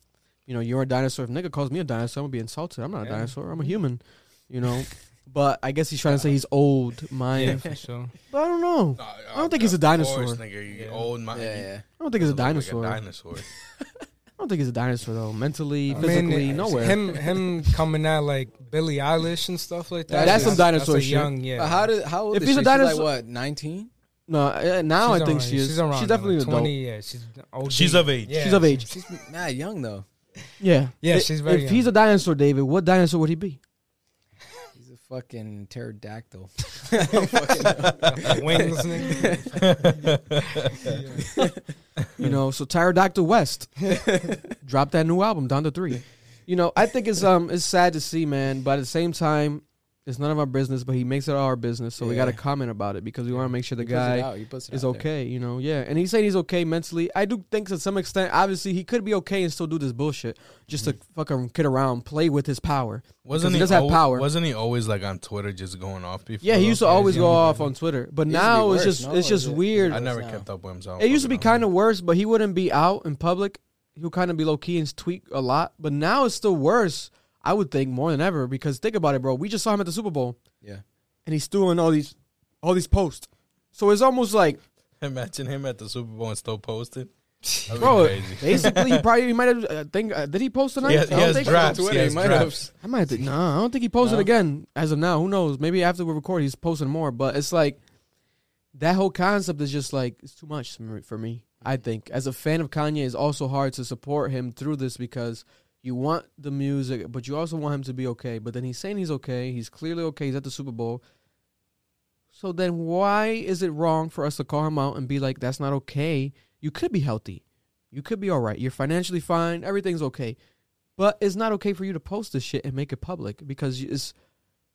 You know, you're a dinosaur. If nigga calls me a dinosaur, I'm gonna be insulted. I'm not a dinosaur. I'm a mm-hmm. human. You know. But I guess he's trying to say he's old, Yeah, mind. for sure. But I don't know. No, I don't think he's a dinosaur. course, nigga, you Yeah. old man. Yeah, yeah. I don't think he's a Look like dinosaur. I dinosaur. don't think he's a dinosaur though. Mentally, I physically, mean, nowhere. Him, him coming out like Billie Eilish and stuff like that. That's some dinosaur a shit. Young, yeah. But how did how old If is he's she? a She's dinosaur- like what, nineteen? no, uh, now She's I think around- she is. She's, around She's definitely like an adult. 20, Yeah, she's OD. She's of age. Yeah, She's of age. She's mad young though. Yeah, Yeah, I- she's very If he's a dinosaur, David, what dinosaur would he be? He's a fucking pterodactyl. Wings. You know, so Pterodactyl West dropped that new album Donda 3. You know, I think it's um it's sad to see, man, but at the same time, it's none of our business. But he makes it our business, so we got to comment about it because we want to make sure the He guy is he puts it is out there. okay. You know, yeah, and he's saying he's okay mentally. I do think to some extent, obviously, he could be okay and still do this bullshit just to mm. fucking kid around, play with his power. Wasn't he he, does have power. Wasn't he always like on Twitter just going off before? Yeah, he used to Yeah, always go off on Twitter, but now it's just no? it's just it- weird. I never now. kept up with himself. It used to be kind of worse, but he wouldn't be out in public. He would kind of be low key and tweet a lot. But now it's still worse, I would think, more than ever. Because think about it, bro. We just saw him at the Super Bowl, Yeah. and he's doing all these, all these posts. So it's almost like, Imagine him at the Super Bowl and still posting. Bro. Basically, he probably he might have. Uh, think uh, did he post tonight? He has, I don't has think so. drops. Twitter, He he might have. drops. I might think. No, I don't think he posted No? again as of now. Who knows? Maybe after we record, he's posting more. But it's like that whole concept is just like it's too much for me. I think as a fan of Kanye, it's also hard to support him through this because you want the music, but you also want him to be okay. But then he's saying he's okay. He's clearly okay. He's at the Super Bowl. So then, why is it wrong for us to call him out and be like, "That's not okay"? You could be healthy. You could be all right. You're financially fine. Everything's okay. But it's not okay for you to post this shit and make it public because it's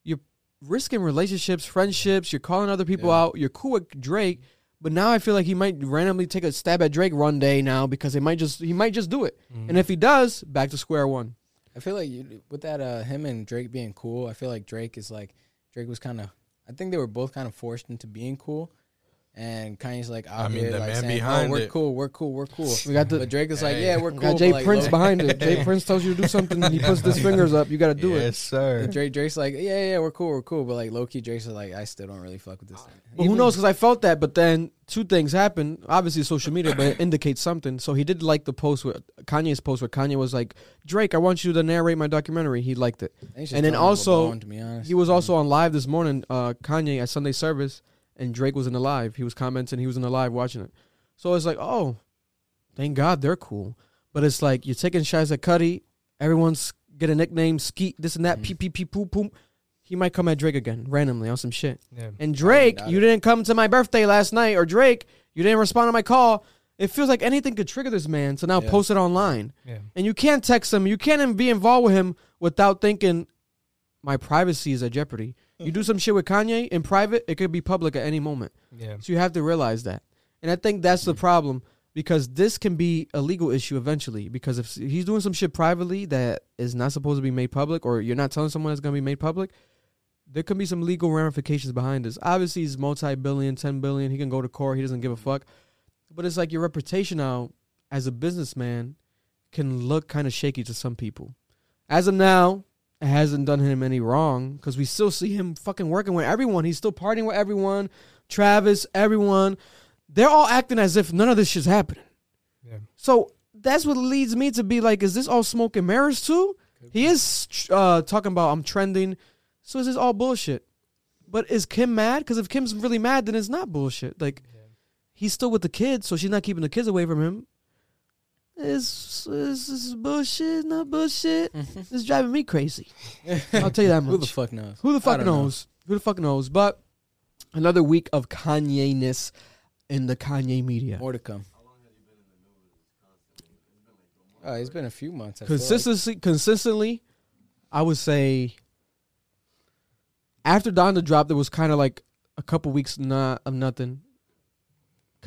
you're risking relationships, friendships. You're calling other people Yeah. out. You're cool with Drake, but now I feel like he might randomly take a stab at Drake one day now because he might just he might just do it. Mm. And if he does, back to square one. I feel like you, with that, uh, him and Drake being cool, I feel like Drake is like Drake was kind of. I think they were both kind of forced into being cool, and Kanye's like out I mean, here the like man saying, behind "Oh, we're it. cool, we're cool, we're cool." We got the But Drake is like, Hey. "Yeah, we're we cool." got J. but, like, Prince low- behind it. J. Prince tells you to do something. He puts his fingers up. You got to do it. Yes, sir. And Drake, Drake's like, "Yeah, yeah, we're cool, we're cool," but like low key, Drake's like, "I still don't really fuck with this." thing." But who knows? Because I felt that, but then two things happened. Obviously, social media, but it indicates something. So he did like the post with Kanye's post where Kanye was like, "Drake, I want you to narrate my documentary." He liked it. He's just And then throwing also, LeBron, to be honest. He was also on live this morning. Uh, Kanye at Sunday service, and Drake was in the live. He was commenting. He was in the live watching it. So it's like, oh, thank God they're cool. But it's like you're taking shots at Cudi. Everyone's get a nickname, Skeet, this and that, Mhm. pee pee pee poop poop. He might come at Drake again randomly on some shit. Yeah. And Drake, you it. didn't come to my birthday last night, or Drake, you didn't respond to my call. It feels like anything could trigger this man to now Yeah. post it online. Yeah. And you can't text him. You can't even be involved with him without thinking my privacy is at jeopardy. You do some shit with Kanye in private, it could be public at any moment. Yeah. So you have to realize that. And I think that's the mm. problem because this can be a legal issue eventually. Because if he's doing some shit privately that is not supposed to be made public, or you're not telling someone it's going to be made public, there could be some legal ramifications behind this. Obviously, he's multi billion, 10 billion. He can go to court. He doesn't give a mm. fuck. But it's like your reputation now as a businessman can look kind of shaky to some people. As of now, hasn't done him any wrong because we still see him fucking working with everyone. He's still partying with everyone. Travis, everyone. They're all acting as if none of this shit's happening. Yeah. So that's what leads me to be like, is this all smoke and mirrors too? He is uh, talking about I'm trending. So is this all bullshit? But is Kim mad? Because if Kim's really mad, then it's not bullshit. Like he's still with the kids, so she's not keeping the kids away from him. Is is bullshit? Not bullshit. Mm-hmm. It's driving me crazy. I'll tell you that much. Who the fuck knows? Who the fuck don't know. knows? Who the fuck knows? But another week of Kanye ness in the Kanye media. More to come. Oh, it's been a few months. I feel like. Consistency, consistently, I would say. After Donda dropped, there was kind of like a couple weeks not of nothing,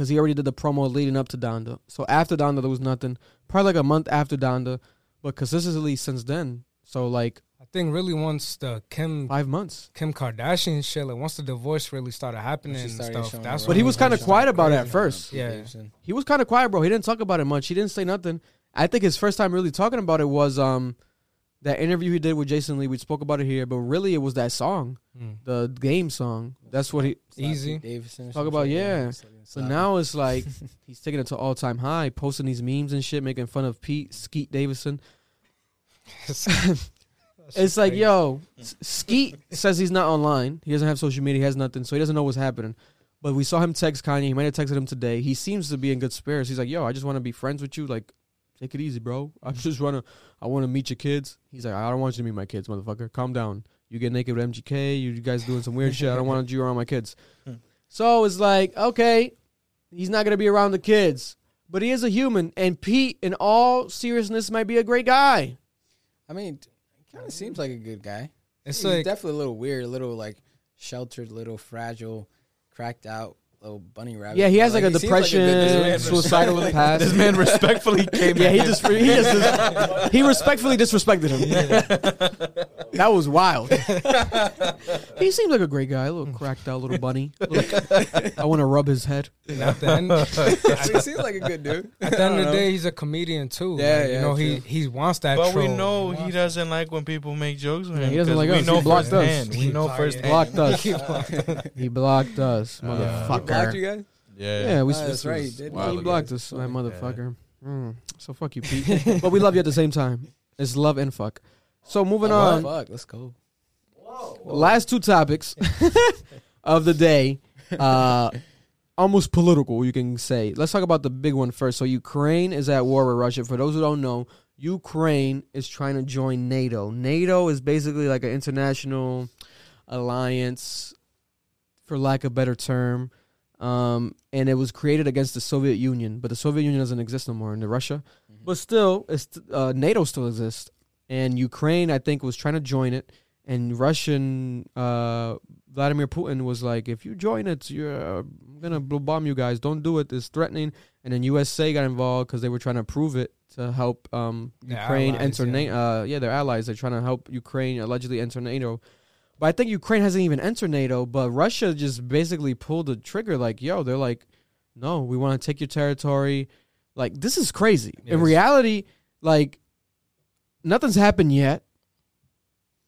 because he already did the promo leading up to Donda. So after Donda, there was nothing. Probably like a month after Donda, but consistently since then. So like I think really once the Kim Five months. Kim Kardashian shit, like once the divorce really started happening She and stuff, that's But he was kinda quiet about it at first. Yeah. He was kind of quiet, bro. He didn't talk about it much. He didn't say nothing. I think his first time really talking about it was um that interview he did with Jason Lee. We spoke about it here, but really it was that song, Mm. the game song. That's what he. Eazy. Sloppy Davidson Talk about- shit, yeah. So now it's like he's taking it to all time high, posting these memes and shit, making fun of Pete Skeet Davidson. It's like, yo, Skeet says he's not online. He doesn't have social media. He has nothing, so he doesn't know what's happening. But we saw him text Kanye. He might have texted him today. He seems to be in good spirits. He's like, yo, I just want to be friends with you. Like, take it easy, bro. I'm just wanna, I want to meet your kids. He's like, I don't want you to meet my kids, motherfucker. Calm down. You get naked with MGK. You guys doing some weird shit. I don't want you around my kids. Hmm. So it's like, okay, he's not gonna be around the kids, but he is a human. And Pete, in all seriousness, might be a great guy. I mean, kind of seems like a good guy. It's He's like definitely a little weird, a little like sheltered, little fragile, cracked out little bunny rabbit. Yeah, he has But, like, a he seems like depression, good suicidal in the past. This man respectfully came. Yeah, at he him. just he just he respectfully disrespected him. that was wild. he seems like a great guy, a little cracked out little bunny. Little- I want to rub his head. at the end, he seems like a good dude. at the end of the day, he's a comedian too. Yeah, Like, you know, he he wants that. But we know wants he doesn't like when people make jokes with Yeah, him. he doesn't like we us. know He blocked us. We know He firsthand. Blocked us. He blocked us, uh, motherfucker. Blocked you guys. Yeah. Yeah, we. Oh, that's right, was- he did. Blocked ago. us, that motherfucker. Mm, so fuck you, Pete. but we love you at the same time. It's love and fuck. So moving Oh, on. Fuck, let's go. Whoa. last two topics of the day uh almost political you can say let's talk about the big one first so ukraine is at war with russia for those who don't know ukraine is trying to join nato nato is basically like an international alliance for lack of a better term um, and it was created against the soviet union but the soviet union doesn't exist no more in russia but still it's uh, nato still exists and ukraine i think was trying to join it and Russian uh, Vladimir Putin was like, "If you join it, you're uh, I'm gonna bl- bomb you guys. Don't do it. It's threatening." And then USA got involved because they were trying to prove it to help um, Ukraine allies, enter yeah. NATO. Uh, yeah, their allies. They're trying to help Ukraine allegedly enter NATO. But I think Ukraine hasn't even entered NATO. But Russia just basically pulled the trigger. Like, yo, they're like, "No, we want to take your territory." Like, this is crazy. In reality, like, nothing's happened yet.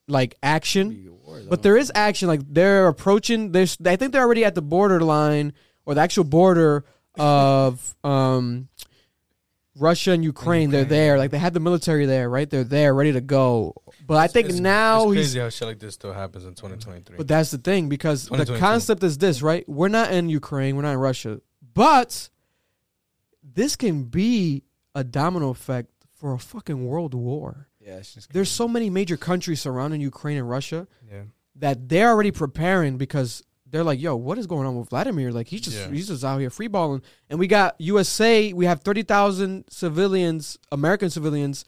Like action. But there is action. Like they're approaching. There's. I think they're already at the borderline or the actual border of um, Russia and Ukraine. They're there. Like they had the military there, right? They're there, ready to go. But I think It's- now it's he's. crazy how shit like this still happens in 2023. But that's the thing because the concept is this, right? We're not in Ukraine. We're not in Russia, but this can be a domino effect for a fucking world war. yeah, it's just There's so many major countries surrounding Ukraine and Russia Yeah. that they're already preparing because they're like, yo, what is going on with Vladimir? Like he's just Yeah. he's just out here freeballing. And we got USA, we have thirty thousand civilians, American civilians,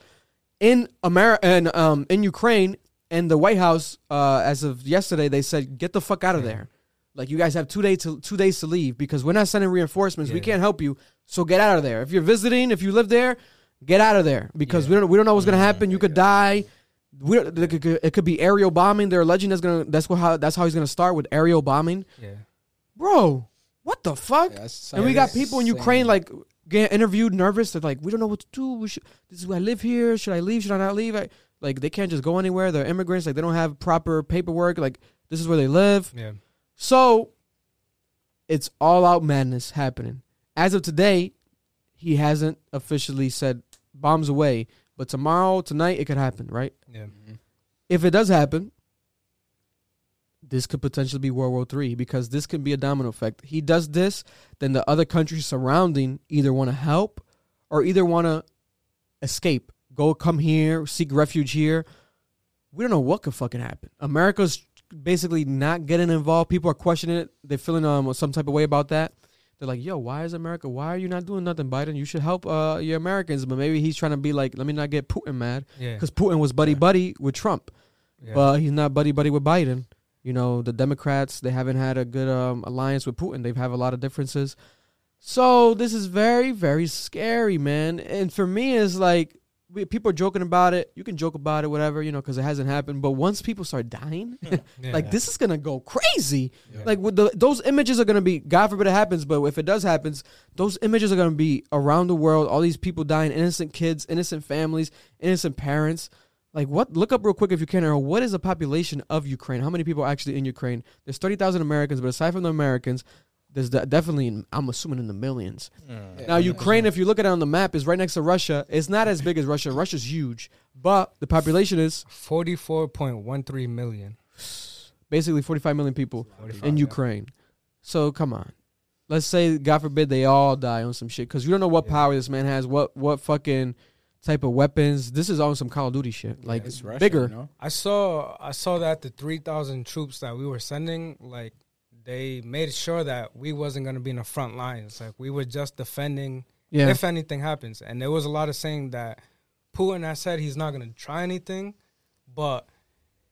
in America and um in Ukraine. And the White House, uh, as of yesterday, they said, get the fuck out of Yeah. there. Like you guys have two days to two days to leave because we're not sending reinforcements. We can't help you. So get out of there. If you're visiting, if you live there, get out of there because we don't we don't know what's gonna happen. You could die. We don't, it, could, be aerial bombing. They're alleging that's gonna that's what how that's how he's gonna start with aerial bombing, Yeah. bro. What the fuck? Yeah, and we got people in Ukraine like getting interviewed, nervous. They're like, we don't know what to do. We should, this is where I live here. Should I leave? Should I not leave? I, like they can't just go anywhere. They're immigrants. Like they don't have proper paperwork. Like this is where they live. Yeah. So it's all out madness happening. As of today, he hasn't officially said bombs away, but tomorrow, tonight, it could happen, right? Yeah. Mhm. If it does happen, this could potentially be World War Three because this can be a domino effect. He does this, then the other countries surrounding either want to help or either want to escape, go come here, seek refuge here. We don't know what could fucking happen. America's basically not getting involved. People are questioning it. They're feeling um some type of way about that. They're like, "Yo, why is America? Why are you not doing nothing, Biden? You should help uh your Americans." But maybe he's trying to be like, "Let me not get Putin mad," Yeah. because Putin was buddy buddy with Trump yeah. but he's not buddy buddy with Biden. You know, the Democrats they haven't had a good um, alliance with Putin. They've have a lot of differences. So this is very very scary, man. And for me, it's like we, people are joking about it. You can joke about it, whatever, you know, because it hasn't happened. But once people start dying, Yeah. like this is gonna go crazy. Yeah. Like with the, those images are gonna be. God forbid it happens, but if it does happens, those images are gonna be around the world. All these people dying, innocent kids, innocent families, innocent parents. Like what? Look up real quick if you can. Or what is the population of Ukraine? How many people are actually in Ukraine? There's thirty thousand Americans, but aside from the Americans, there's de- definitely. in- I'm assuming in the millions. Mm. Now Ukraine, if you look at it on the map, is right next to Russia. It's not as big as Russia. Russia's huge, but the population is Forty-four point one three million. basically 45 million people 45, in yeah. Ukraine. So come on, let's say God forbid they all die on some shit because you don't know what Yeah. power this man has, what what fucking type of weapons. This is on some Call of Duty shit, like It's Russia, bigger. you know? I saw I saw that the three thousand troops that we were sending, like they made sure that we wasn't gonna be in the front lines. Like we were just defending Yeah, if anything happens. And there was a lot of saying that Putin has said he's not gonna try anything, but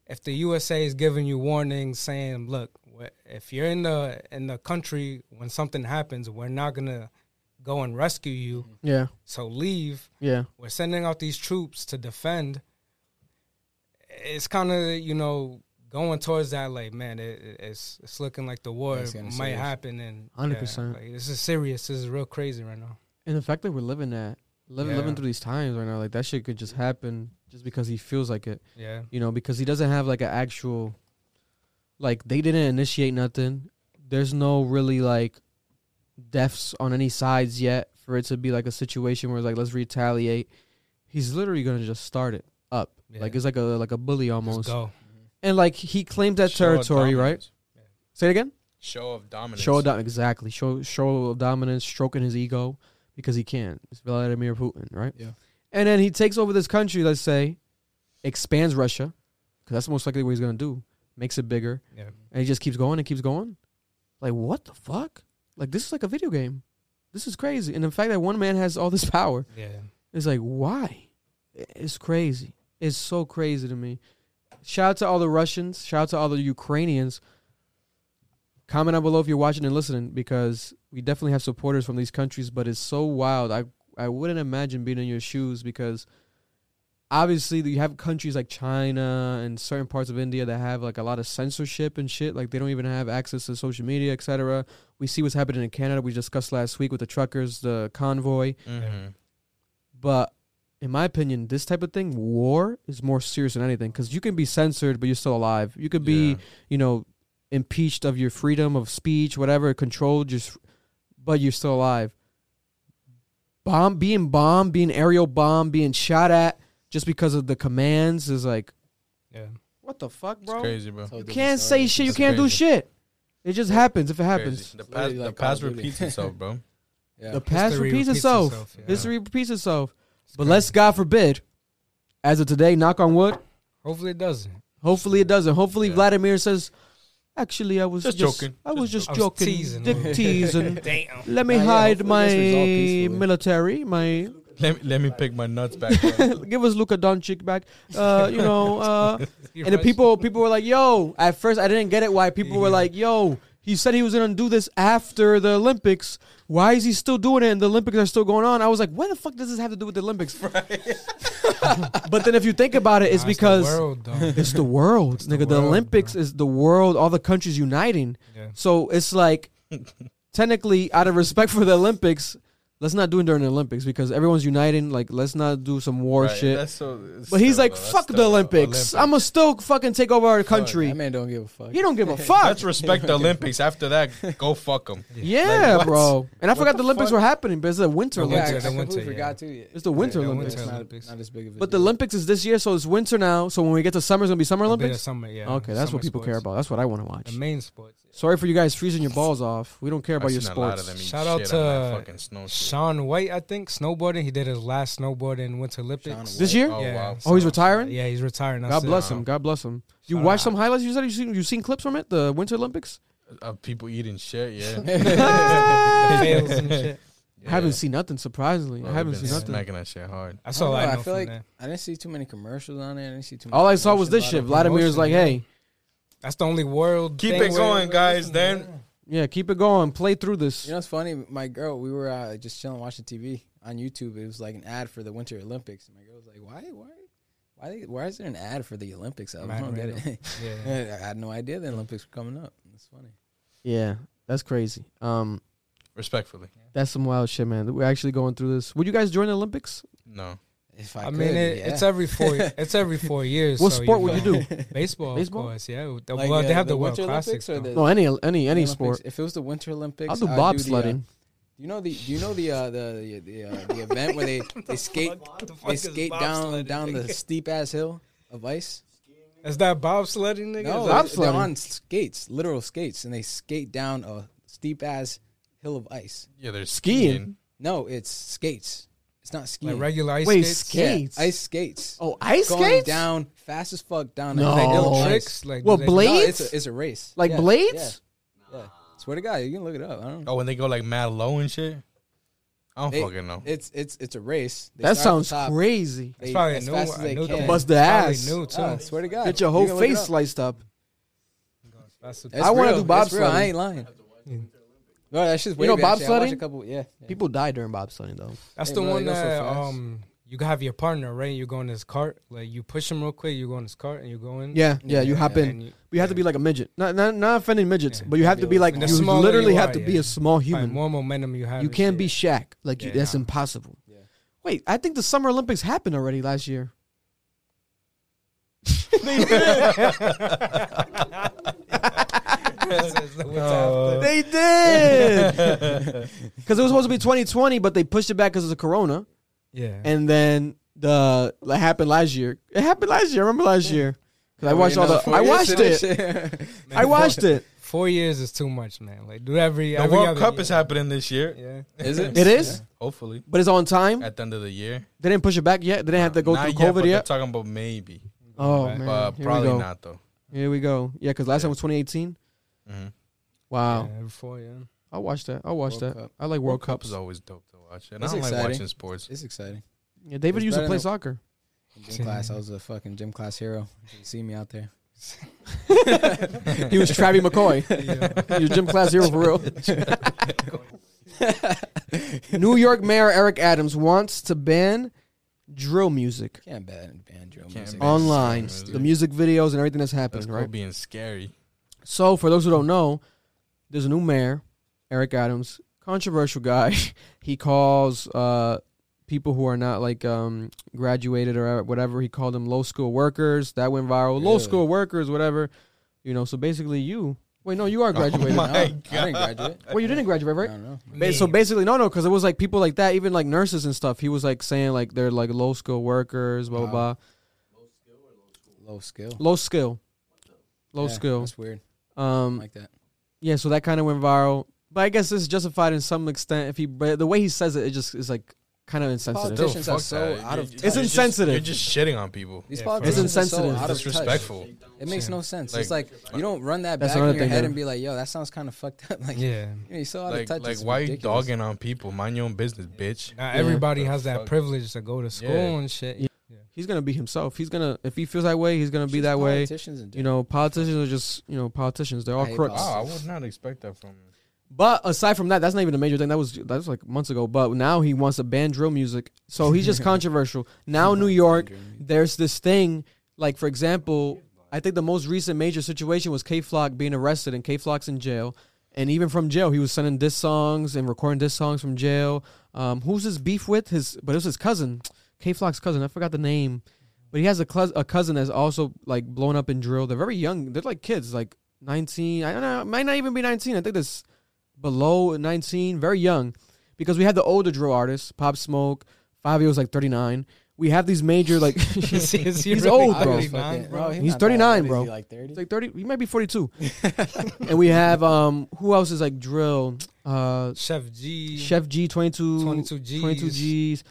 if the USA is giving you warnings saying, look, if you're in the in the country when something happens, we're not gonna go and rescue you. Mm-hmm. yeah, So leave. yeah. We're sending out these troops to defend. It's kind of you know going towards that. Like man, it, it- it's it's looking like the war might serious. happen, and 100%. like, this is serious. This is real crazy right now. And the fact that we're living that, living Yeah. living through these times right now, like that shit could just happen just because he feels like it. Yeah, you know, because he doesn't have like an actual, like they didn't initiate nothing. There's no really like deaths on any sides yet for it to be like a situation where like let's retaliate. He's literally gonna just start it up, Yeah. like it's like a like a bully just almost, go. Mm-hmm. and like he claimed that Show territory, right? dominance. Say it again. Show of dominance. Show of dom- exactly. Show show of dominance, stroking his ego because he can. It's Vladimir Putin, right? Yeah. And then he takes over this country. Let's say, expands Russia, because that's most likely what he's gonna do. Makes it bigger, Yeah, and he just keeps going and keeps going. Like what the fuck? Like this is like a video game. This is crazy. And the fact that one man has all this power yeah. It's like why? It's crazy. It's so crazy to me. Shout out to all the Russians. Shout out to all the Ukrainians. Comment down below if you're watching and listening because we definitely have supporters from these countries, but it's so wild. I I wouldn't imagine being in your shoes because obviously you have countries like China and certain parts of India that have like a lot of censorship and shit. Like they don't even have access to social media, etc. We see what's happening in Canada. We discussed last week with the truckers, the convoy. Mm-hmm. But in my opinion, this type of thing, war is more serious than anything because you can be censored, but you're still alive. You could be, Yeah. you know, impeached of your freedom of speech, whatever, controlled, just, but you're still alive. Bomb, being bombed, being aerial bombed, being shot at just because of the commands is like, Yeah. what the fuck, It's bro? crazy, bro. So You can't say shit. You can't do shit. It just happens if it happens. Crazy. The past, literally the like past repeats itself, bro. Yeah. The past History repeats repeats itself. itself, yeah. History repeats itself. It's But crazy. let's, God forbid, as of today, knock on wood, Hopefully it doesn't. Hopefully it doesn't. Hopefully Yeah. Vladimir says, "Actually, I was Just just, joking. I was just I was joking, teasing. dick teasing. Damn. Let me Nah, hide hopefully my this resolved peacefully. military, my Let me, let me pick my nuts back give us Luka Doncic back. Uh, you know, uh, and the people people were like, "Yo!" At first, I didn't get it. Why people were like, "Yo!" He said he was gonna do this after the Olympics. Why is he still doing it? And the Olympics are still going on. I was like, "What the fuck does this have to do with the Olympics?" but then, if you think about it, it's Nah, the because world, though. it's the world, the nigga. The world, Olympics is the world. All the countries uniting. yeah. So it's like, technically, out of respect for the Olympics, let's not do it during the Olympics because everyone's uniting. Like, let's not do some war Right, shit. That's so, But he's like, though, fuck still the Olympics. I'm gonna still fucking take over our Fuck, country. That man don't give a fuck. He don't give a fuck. Let's respect the Olympics. After that, go fuck them. yeah, Like, bro. And I What forgot the the Olympics fuck? were happening, but it's the Winter The yeah, Olympics. I, the completely winter, forgot too. Yeah. It's the Winter Yeah, Olympics. It's not, Olympics. not as big of a But the. Olympics is this year, so it's winter now. So when we get to summer, it's gonna be Summer It'll be the Olympics. Summer, yeah. Okay, that's Summer what people care about. That's what I want to watch. The main sports. Sorry for you guys freezing your balls off. We don't care about your seen a lot of sports. Shout out to uh, fucking snow shit. Shaun White, I think, snowboarding. He did his last snowboard in Winter Olympics. This year? Oh, yeah. wow. Oh, he's retiring. Yeah, he's retiring. God That's it. bless Wow. him. God bless him. You Shout watched out. some highlights? You said you seen you seen clips from it, the Winter Olympics. Uh, of people eating shit, yeah. Fails and shit. I haven't seen nothing. Surprisingly, Bro, I haven't they've seen nothing. Smacking that shit hard. That's all I, I, know, know. I feel like there. I didn't see too many commercials on it. I didn't see too. Much All I saw was this shit. about it. Vladimir's like, "Hey, That's the only world. Keep thing it going, guys. Then yeah, keep it going. Play through this." You know, it's funny. My girl, we were uh, just chilling, watching TV on YouTube. It was like an ad for the Winter Olympics. And my girl was like, "Why? Why? Why? Why is there an ad for the Olympics? I don't get it. Yeah. I had no idea the Olympics were coming up. It's funny. Yeah, that's crazy. Um, Respectfully, that's some wild shit, man. We're actually going through this. Would you guys join the Olympics? no. If I, I could, mean, it, yeah. it's every four. It's every four years. What so sport would you do? Baseball, Baseball? of course. Yeah. The- Like, well, they uh, have the, the World Winter Classics. Olympics or the- No, any any any Olympics. sport. If it was the Winter Olympics, I'll do I'd bobsledding. Do you know the? Do you know the uh, the the uh, the event where they they skate they skate down down the steep ass hill of ice? Is that bobsledding, nigga? No, Is that- they're on skates, literal skates, and they skate down a steep ass hill of ice. Yeah, they're Skiing? skiing. No, it's skates. It's not skiing. like regular ice Wait, skates? skate- skates? Yeah, ice skates. Oh, ice going skates? down fast as fuck down. No. a They hill do of ice. tricks. Like, do Well, they- blade- No, Blades? it's a, it's a race. Like Yeah, blades? Yeah, yeah. Swear to God, you can look it up. I don't know. Oh, when they go like mad low and shit. I don't They- fucking know. It's it's it's a race. They That start at the sounds top. crazy. It's They- probably as new. fast as I they knew can. Bust the ass. New too. Ah, swear to God, Get your whole can look it face sliced up. That's what- It's I wanna do It's real. I ain't lying. No, that's just You know wavy, actually. Bobsledding? Couple, yeah, yeah. People die during bobsledding though. That's Hey, the bro, they one go so that fast. um you have your partner right. You go in his cart, like you push him real quick. You go in his cart and you go in. Yeah, yeah. You Yeah, hop and in. then you, But you have to be like a midget. Not not, not offending midgets, Yeah. but you have to be like the you smaller literally you have are, to be yeah. a small Probably human. more momentum you have. You and can't shit. be Shaq. Like you, Yeah, that's nah. impossible. Yeah. Wait, I think the Summer Olympics happened already last year. Uh, They did because it was supposed to be 2020, but they pushed it back because of the Corona. yeah. And then the it happened last year. It happened last year. I remember last year because I watched all the. I watched it. I watched it. Four years is too much, man. Like do every The every World Cup year. is happening this year. Yeah. Is it? It is, Hopefully, but it's on time. at the end of the year. They didn't push it back yet. They didn't have to go Not through yet, COVID but yet. Talking about maybe, Oh Right. man, but probably not though. Here we go. Yeah, because last Yeah. time was 2018. Hmm Wow, Yeah, every four, yeah. I'll watch that. I'll watch World that. Cup. I like World, World Cup Cups. is always dope to watch, and It's I don't like watching sports. It's exciting. Yeah, David It's used to play soccer. Gym class, I was a fucking gym class hero. You can see me out there. he was Travis McCoy. he was gym class hero for real. New York Mayor Eric Adams wants to ban drill music Can't ban ban drill Can't music. ban online, drill the music videos and everything that's That's happening, cool right? being scary. So, for those who don't know, there's a new mayor, Eric Adams, controversial guy. he calls uh, people who are not like um, graduated or whatever. He called them low school workers. That went viral. Low Really? school workers, whatever. You know. So basically, you. Wait, no, you are Oh graduated. my No, I didn't graduate. well, you didn't graduate, I right? don't know. Ba- So basically, no, no, because it was like people like that, even like nurses and stuff. He was like saying like they're like low skill workers, blah blah Wow. blah. Low skill. Low skill, low Yeah, skill. That's weird. Um, like that. yeah, so that kind of went viral. But I guess this is justified in some extent. If he, but the way he says it, it just is like kind of insensitive. Politicians Still, are so that. out of touch. It's you're just- insensitive. You're just shitting on people. These Yeah, politicians It's are so insensitive. out of touch. Disrespectful. It makes no sense. Like- it's like you don't run that back in your thing head there. and be like, "Yo, that sounds kind of fucked up." Like, Yeah. you're so out Like, of touch. like it's why you dogging on people? Mind your own business, bitch. Not everybody has that privilege to go to school Yeah. and shit. Yeah. He's gonna be himself. He's gonna if he feels that way, he's gonna be that way. You know, politicians are just you know politicians. They're all I crooks. Wow, I would not expect that from. Him. But aside from that, that's not even a major thing. That was that was like months ago. But now he wants to ban drill music, so he's just controversial. Now New York, there's this thing. Like for example, I think the most recent major situation was Kay Flock being arrested and Kay Flock's in jail. And even from jail, he was sending diss songs and recording diss songs from jail. Um, who's his beef with? His, but it was his cousin, Kay Flock's cousin. I forgot the name, but he has a, cous- a cousin that's also like blown up in drill. They're very young. They're like kids, like nineteen. I don't know. Might not even be nineteen. I think this below nineteen, very young. Because we had the older drill artists, Pop Smoke. Fivio was like thirty nine. We have these major like Is he- is he he's really old, bro. 39, fucking- bro? He's not that 39, old. Is bro. he like 30? He's like 30 he might be 42 and we have um who else is like drill uh Sheff G. Sheff G 22 22 G's. 22 g's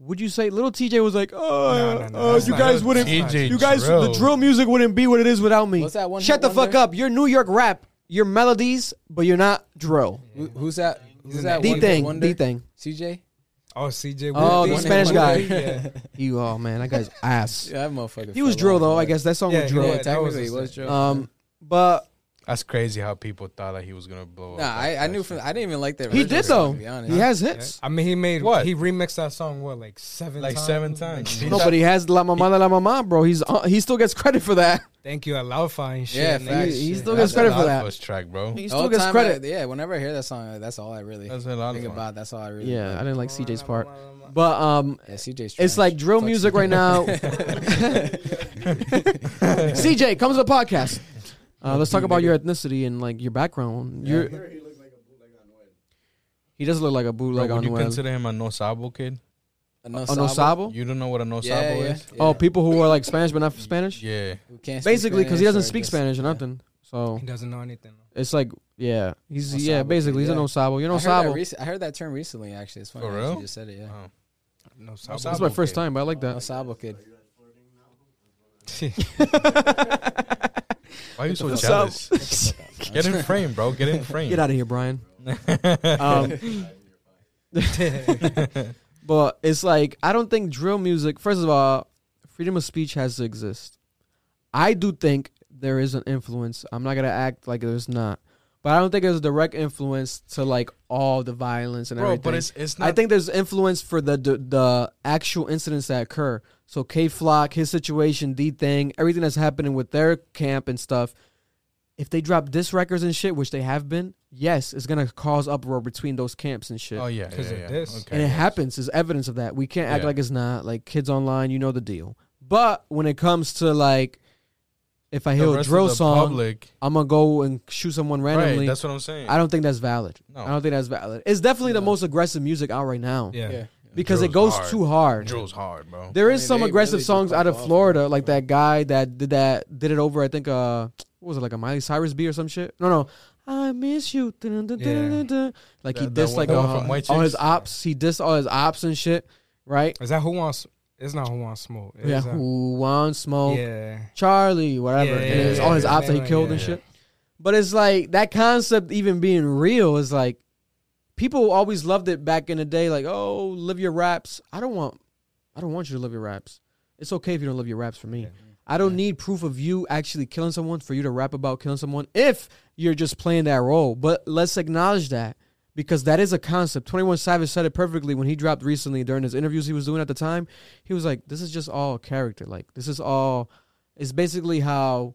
would you say Lil Tjay was like oh No, no, no, uh, that's you not- guys wouldn't TJ you guys the Drill. drill music wouldn't be what it is without me What's that one shut hit the fuck wonder? up you're new york rap you're melodies but you're not drill Who- Who's that? Who's that? d one hit thing wonder? Dthang CJ. Oh, CJ. Oh, the One Spanish hit guy. yeah. you oh man that guy's ass Yeah, that motherfucker. he was fell drill off though i hard. guess that song Yeah, was drill. Yeah, That was technically, his he was thing. drill. um but That's crazy how people thought that he was gonna blow up. Nah, I, I knew from I didn't even like that. He did though. To be honest. He has Yeah. hits. I mean, he made What? He remixed that song what like seven Like times? seven times. No, but he has La Mama La Mama, bro. He's uh, he still gets credit for that. Thank you, Alpha and shit. Yeah, nigga. He, he Shit. still That's gets credit for that. first track, bro. He The still whole gets credit. I- yeah, whenever I hear that song, that's all I really That's a lot think fun. about. That's all I really. Yeah, I didn't like CJ's part, but um, Yeah, CJ's. it's like drill Fuck music CJ. right now. CJ comes to the podcast. Uh, let's talk about your ethnicity and like your background. You're, he does look like a Bro, bootleg would you Noel. consider him a no sabo kid? A no Oh, no sabo? sabo? You don't know what a no Yeah, sabo yeah, is? Oh, people who are like Spanish but not Spanish. Yeah. Who can't speak Basically, because he Spanish doesn't or speak just- Spanish or yeah. nothing. So He doesn't know anything. it's like, yeah, he's No yeah, sabo basically kid, he's a yeah. no sabo. You're I no heard, that sabo. rec- I heard that term recently. Actually, it's funny. For that real? You just said it. Yeah. Oh. No sabo. That's my Sabo first kid. time, but I like No that. sabo kid. Why are you so What's jealous? Get in frame, bro. Get in frame. Get out of here, Brian. um, but it's like I don't think drill music. First of all, freedom of speech has to exist. I do think there is an influence. I'm not gonna act like there's not, but I don't think there's a direct influence to like all the violence and bro, everything. but it's it's not. I think there's influence for the, the the actual incidents that occur. So Kay Flock, his situation, Dthang, everything that's happening with their camp and stuff. If they drop diss records and shit, which they have been, yes, it's gonna cause uproar between those camps and shit. Oh yeah, 'Cause yeah, of yeah. this. Okay, and it yes. happens. There's evidence of that. We can't act Yeah. like it's not. Like kids online, you know the deal. But when it comes to like, if I hear a drill song, public, I'm gonna go and shoot someone randomly. right? That's what I'm saying. I don't think that's valid. No. I don't think that's valid. It's definitely the most aggressive music out right now yeah. Yeah. Because it goes hard. too hard. Drill's hard, bro. There I mean, some aggressive really songs out of Florida, man. like that guy that did that did it over. I think uh, what was it like a Miley Cyrus beat or some shit? No, no. I miss you. Dun, dun, dun, dun, dun, dun. Like he The- the dissed like the one from White all his Chicks? ops. He dissed all his ops and shit. Right? Is that who wants? It's not who wants smoke. It's, yeah. uh, Who wants smoke? yeah. Charlie, whatever. Yeah, and it's yeah, all his yeah, ops that he killed yeah, and yeah. shit. But it's like that concept even being real is like people always loved it back in the day. Like, oh, live your raps. I don't want, I don't want you to live your raps. It's okay if you don't live your raps for me. Yeah. I don't need proof of you actually killing someone for you to rap about killing someone if you're just playing that role. But let's acknowledge that because that is a concept. 21 Savage said it perfectly when he dropped recently during his interviews he was doing at the time. He was like, this is just all character. Like, this is all, it's basically how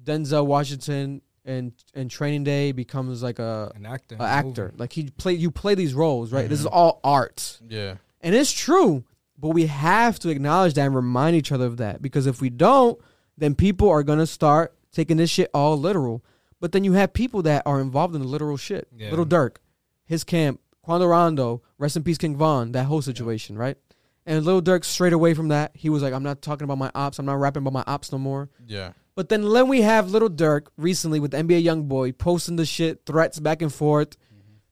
Denzel Washington and, and Training Day becomes like a, An actor. a actor. Like he play, you play these roles, right? This is mm-hmm. all art. Yeah. And it's true, but we have to acknowledge that and remind each other of that because if we don't, then people are to start taking this shit all literal. But then you have people that are involved in the literal shit. Yeah. Lil Durk, his camp, Quando Rondo, rest in peace, King Von, that whole situation, right? And Lil Durk straight away from that, he was like, I'm not talking about my ops. I'm not rapping about my ops no more. Yeah. But then then we have Lil Durk recently with NBA YoungBoy posting the shit, threats back and forth.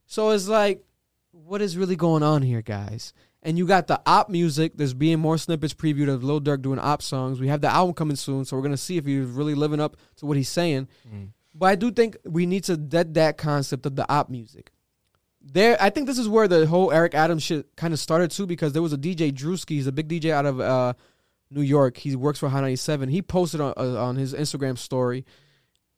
So it's like, what is really going on here, guys? And you got the op music. There's being more snippets previewed of Lil Durk doing op songs. We have the album coming soon, so we're gonna see if he's really living up to what he's saying. Mm. But I do think we need to dead that concept of the op music. There, I think this is where the whole Eric Adams shit kind of started too, because there was a DJ Drewski, he's a big DJ out of uh, New York. He works for Hot 97. He posted on, uh, on his Instagram story,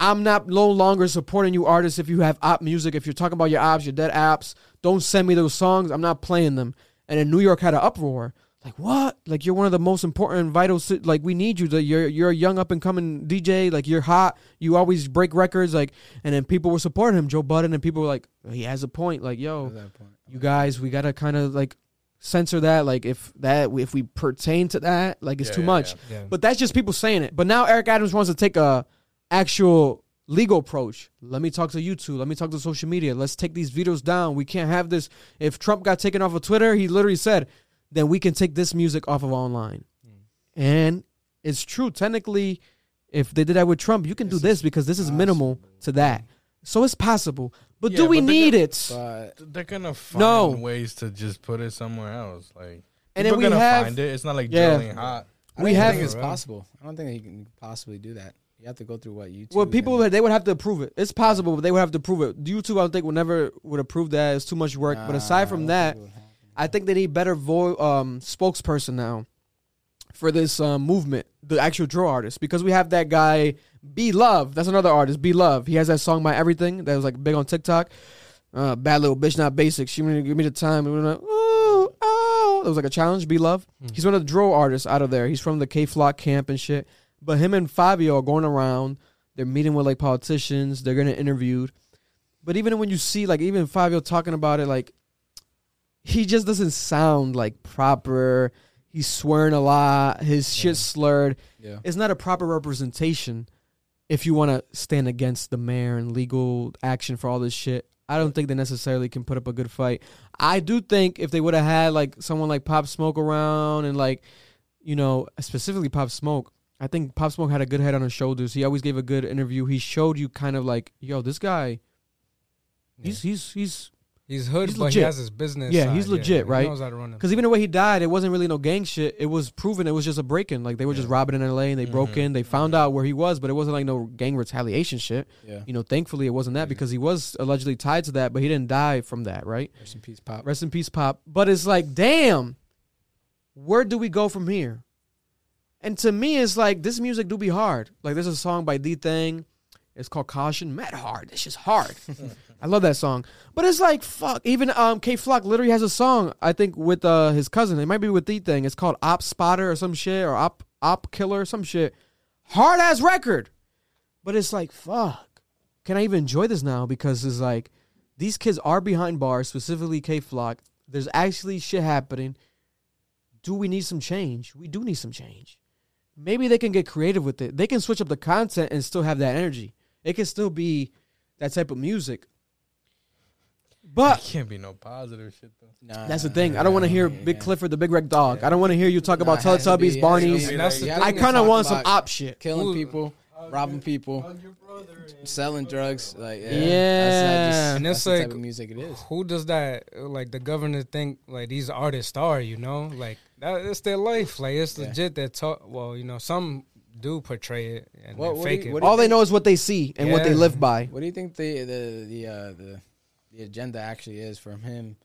I'm not no longer supporting you artists if you have op music. If you're talking about your ops, your dead apps, don't send me those songs. I'm not playing them. And then New York had an uproar. Like what? Like you're one of the most important and vital. Like we need you. To, you're you're a young up and coming DJ. Like you're hot. You always break records. Like and then people were supporting him, Joe Budden, and people were like, he has a point. Like yo, point. you guys, we gotta kind of like censor that. Like if that if we pertain to that, like it's Yeah, too yeah, much. yeah. But that's just people saying it. But now Eric Adams wants to take a actual legal approach. Let me talk to YouTube. Let me talk to social media. Let's take these videos down. We can't have this. If Trump got taken off of Twitter, he literally said, then we can take this music off of online. Hmm. And it's true. Technically, if they did that with Trump, you can do this because this is minimal to that. So it's possible. But Yeah, do we but need gonna- it? But They're gonna find No. ways to just put it somewhere else. Like And people then we gonna have find it. It's not like Yeah. drilling hot. I We have- think it's Right. possible. I don't think he can possibly do that. You have to go through what YouTube. Well, people and- they would have to approve it. It's possible, but they would have to prove it. YouTube, I don't think would never would approve that. It's too much work. but aside from don't that, think it would happen. I think they need better vo- um, spokesperson now for this um, movement, the actual drill artist, because we have that guy Be Love. That's another artist, Be Love. He has that song "My Everything" that was like big on TikTok. Uh, bad little bitch, not basic. She wanted to give me the time. And we were like, ooh, oh. It was like a challenge. Be Love. He's one of the drill artists out of there. He's from the Kay Flock camp and shit. But him and Fivio are going around. They're meeting with like politicians. They're getting interviewed. But even when you see like even Fivio talking about it, like he just doesn't sound like proper. He's swearing a lot. His shit slurred. Yeah. It's not a proper representation if you want to stand against the mayor and legal action for all this shit. I don't think they necessarily can put up a good fight. I do think if they would have had like someone like Pop Smoke around and like, you know, specifically Pop Smoke, I think Pop Smoke had a good head on his shoulders. He always gave a good interview. He showed you kind of like, yo, this guy, he's he's he's He's hood, He's but legit. he has his business. Yeah, side. he's legit, he right? knows how to run. Because even the way he died, it wasn't really no gang shit. It was proven it was just a break in. Like they were just robbing in L.A. and they broke Mhm. in. They found out where he was, but it wasn't like no gang retaliation shit. Yeah. You know, thankfully it wasn't that because he was allegedly tied to that, but he didn't die from that, right? Rest in peace, Pop. Rest in peace, Pop. But it's like, damn, where do we go from here? And to me, it's like this music do be hard. Like there's a song by Dthang. It's called Caution. Mad hard. It's just hard. I love that song. But it's like fuck. Even um Kay Flock literally has a song, I think, with uh his cousin. It might be with the Thing. It's called Op Spotter or some shit or Op Op Killer or some shit. Hard ass record. But it's like, fuck. Can I even enjoy this now? Because it's like these kids are behind bars, specifically Kay Flock. There's actually shit happening. Do we need some change? We do need some change. Maybe they can get creative with it. They can switch up the content and still have that energy. It can still be that type of music. It But can't be no positive shit though. Nah, that's the thing. I don't want to hear yeah, Big yeah. Clifford, the Big Red Dog. I don't want to hear you talk Nah, about it be- Teletubbies, it has to Barneys. be And that's like- the you I kind of want some about op shit. killing Ooh. people, robbing people, selling drugs. Like yeah, Yeah. that's, not And just, it's that's the type like- of music it is. Who does that? Like the governor think like these artists are, you know, like that. It's their life. Like it's Yeah. legit. That talk. Well, you know, some do portray it and What- what fake you- it. what do you All they know is what they see and what they live by. What do you think the the the uh, the the agenda actually is from him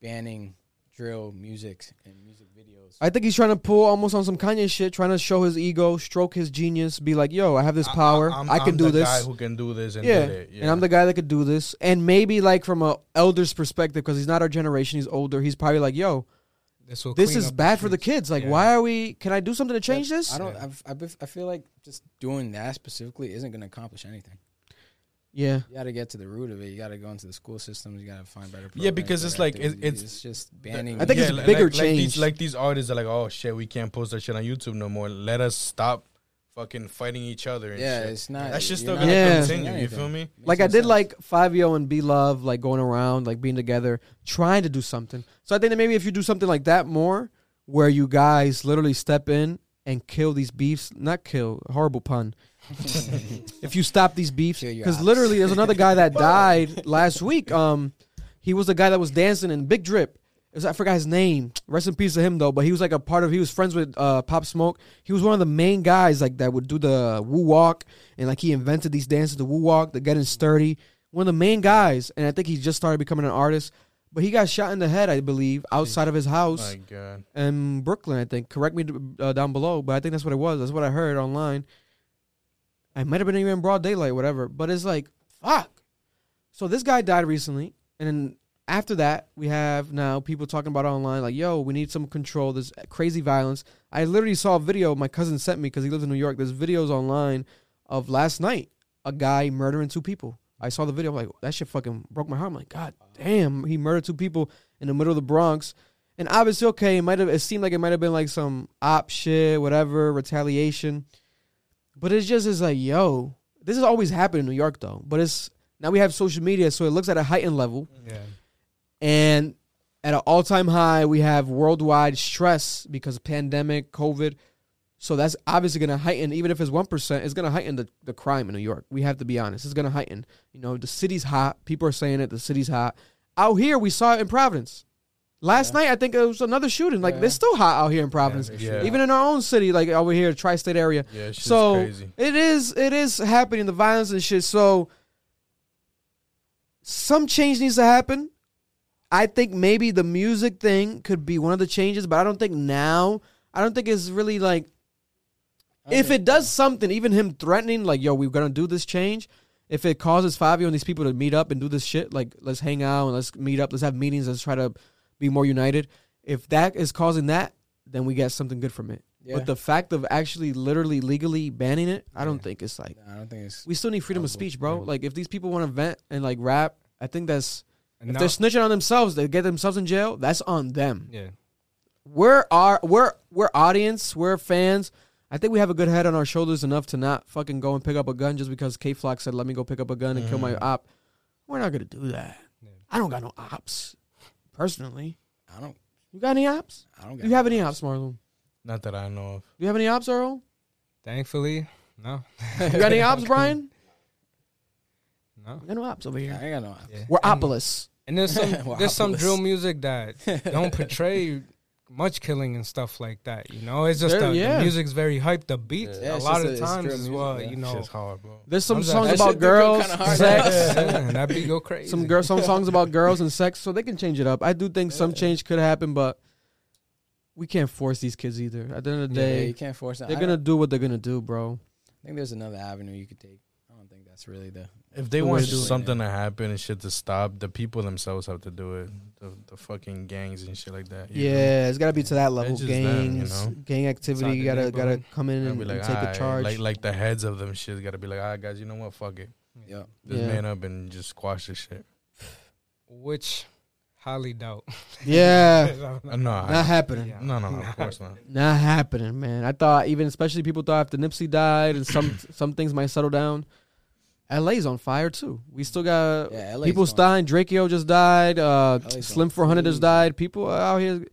banning drill music and music videos? I think he's trying to pull almost on some Kanye shit, trying to show his ego, stroke his genius, be like, "Yo, I have this power. I, I'm- can I'm do the this." Guy who can do this and yeah. did it. Yeah. and I'm the guy that could do this. And maybe like from a elder's perspective, because he's not our generation, he's older. He's probably like, "Yo, This, will this is up bad for the kids. Like, Yeah. why are we? Can I do something to change this?" I don't. Yeah. I've, I bef- I feel like just doing that specifically isn't going to accomplish anything. Yeah, You got to get to the root of it. You got to go into the school systems. You got to find better. Yeah, because it's like, it- activities. it's- just banning. I think it's li- bigger like, Like change. these, like these artists are like, oh shit, we can't post our shit on YouTube no more. Let us stop fucking fighting each other. And yeah, shit. it's not. that shit's you're still gonna Yeah. continue. You feel me? Makes like I did sense. like Fivio and B Love, like going around, like being together, trying to do something. So I think that maybe if you do something like that more, where you guys literally step in and kill these beefs, not kill, horrible pun. if you stop these beefs, because literally there's another guy that died last week. Um, he was the guy that was dancing in Big Drip. It was, I forgot his name. Rest in peace to him though. But he was like a part of. He was friends with uh, Pop Smoke. He was one of the main guys like that would do the woo walk and like he invented these dances, the woo walk, the getting sturdy. One of the main guys, and I think he just started becoming an artist. But he got shot in the head, I believe, outside of his house My God. in Brooklyn. I think. Correct me uh, down below, but I think that's what it was. That's what I heard online. I might have been even in broad daylight, whatever. But it's like, fuck. So this guy died recently, and then after that, we have now people talking about online, like, yo, we need some control. There's crazy violence. I literally saw a video my cousin sent me because he lives in New York. There's videos online of last night a guy murdering two people. I saw the video. I'm like, that shit fucking broke my heart. I'm like, God damn, he murdered two people in the middle of the Bronx. And obviously, okay, it might have. It seemed like it might have been like some op shit, whatever, retaliation. But it's just is like, yo, this has always happened in New York though. But it's now we have social media, so it looks at a heightened level. Yeah. And at an all time high, we have worldwide stress because of pandemic, COVID. So that's obviously going to heighten, even if it's 1%, it's going to heighten the, the crime in New York. We have to be honest. It's going to heighten. You know, the city's hot. People are saying it. The city's hot. Out here, we saw it in Providence. Last night, I think it was another shooting. Like, Yeah. it's still hot out here in Providence. Yeah. Even in our own city, like over here, tri state area. Yeah, So crazy. it is it is happening, the violence and shit. So some change needs to happen. I think maybe the music thing could be one of the changes, but I don't think now I don't think it's really like I if it does something, even him threatening, like, yo, we're gonna do this change. If it causes Fivio and these people to meet up and do this shit, like, let's hang out and let's meet up, let's have meetings, let's try to be more united. If that is causing that, then we get something good from it. yeah. But the fact of actually, literally, legally banning it, I don't Yeah. think it's like Nah, I don't think it's. we still need freedom of speech, bro. Yeah. Like, if these people want to vent and like rap, I think that's And if they're snitching on themselves, they get themselves in jail. That's on them. yeah. We're our we're we're audience, we're fans. I think we have a good head on our shoulders enough to not fucking go and pick up a gun just because Kay Flock said let me go pick up a gun and kill my Mhm. op. We're not gonna do that. I don't got no ops, personally. I don't. You got any ops? I don't. Do you have any ops, Marlon? Not that I know of. Do you have any ops, Earl? Thankfully, no. You got any ops, Brian? No. We got no ops over I here. ain't got no. Yeah. We're And- opless. And there's some Well, there's some drill music that don't portray much killing and stuff like that. You know, it's just There- the, yeah. the music's very hyped. The beats Yeah, a lot of a- times drill as music, well. yeah. You know, Shit's hard, bro. There's some songs that about shit do go girls, sex. yeah, that beat go crazy. some girl, some songs about girls and sex, so they can change it up. I do think some change could happen, but we can't force these kids either. At the end of the Yeah, day, you can't force it. they're I gonna do what they're gonna do, bro. I think there's another avenue you could take. I don't think that's really the. If they The want to do it. something to happen and shit to stop, the people themselves have to do it. The, the fucking gangs and shit like that. you know? Yeah, it's gotta be to that level. just them, you Gangs, know? gang activity. You gotta gotta come in and, like, and take a charge. Like like the heads of them shit gotta be like, all right, guys, you know what? Fuck it. Yeah. Just Yeah. man up and just squash this shit. which highly doubt. yeah, Uh, no, I- not happening. Yeah. no, no, no, of course not. Not happening, man. I thought even especially people thought after Nipsey died and some some things might settle down. LA's on fire too. We still got Yeah. People going- dying. Drakeo just died. Uh, Slim 400 just died. People out here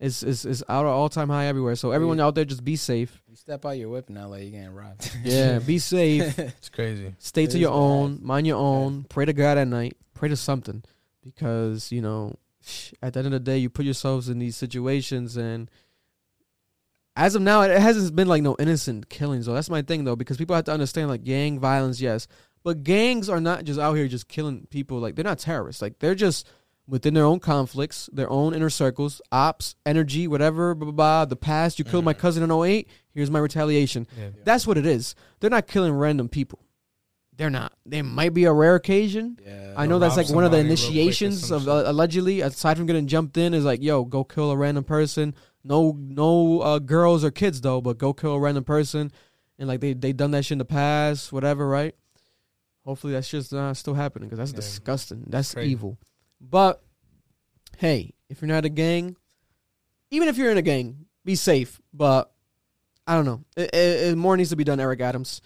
is is is out at all time high everywhere. So everyone out there, just be safe. You step out your whip in LA, you getting robbed. Yeah, be safe. It's crazy. Stay It to your bad. own. Mind your own. Pray to God at night. Pray to something, because you know, at the end of the day, you put yourselves in these situations, and as of now, it hasn't been like no innocent killings. Though that's my thing, though, because people have to understand like gang violence, yes, but gangs are not just out here just killing people. Like they're not terrorists. Like they're just within their own conflicts, their own inner circles, ops, energy, whatever. Blah blah. blah. The past, you killed my Mhm. cousin in 08. Here's my retaliation. Yeah. That's what it is. They're not killing random people. They're not. They might be a rare occasion. yeah. I know that's like one of the somebody real quick or initiations of uh, allegedly, aside from getting jumped in, is like, yo, go kill a random person. No, no uh, girls or kids though, but go kill a random person. And like they they done that shit in the past, whatever, right? Hopefully that shit's uh, still happening because that's Yeah. disgusting. That's Crazy. evil. But hey, if you're not a gang, even if you're in a gang, be safe. But I don't know. It, it, it- more needs to be done, Eric Adams.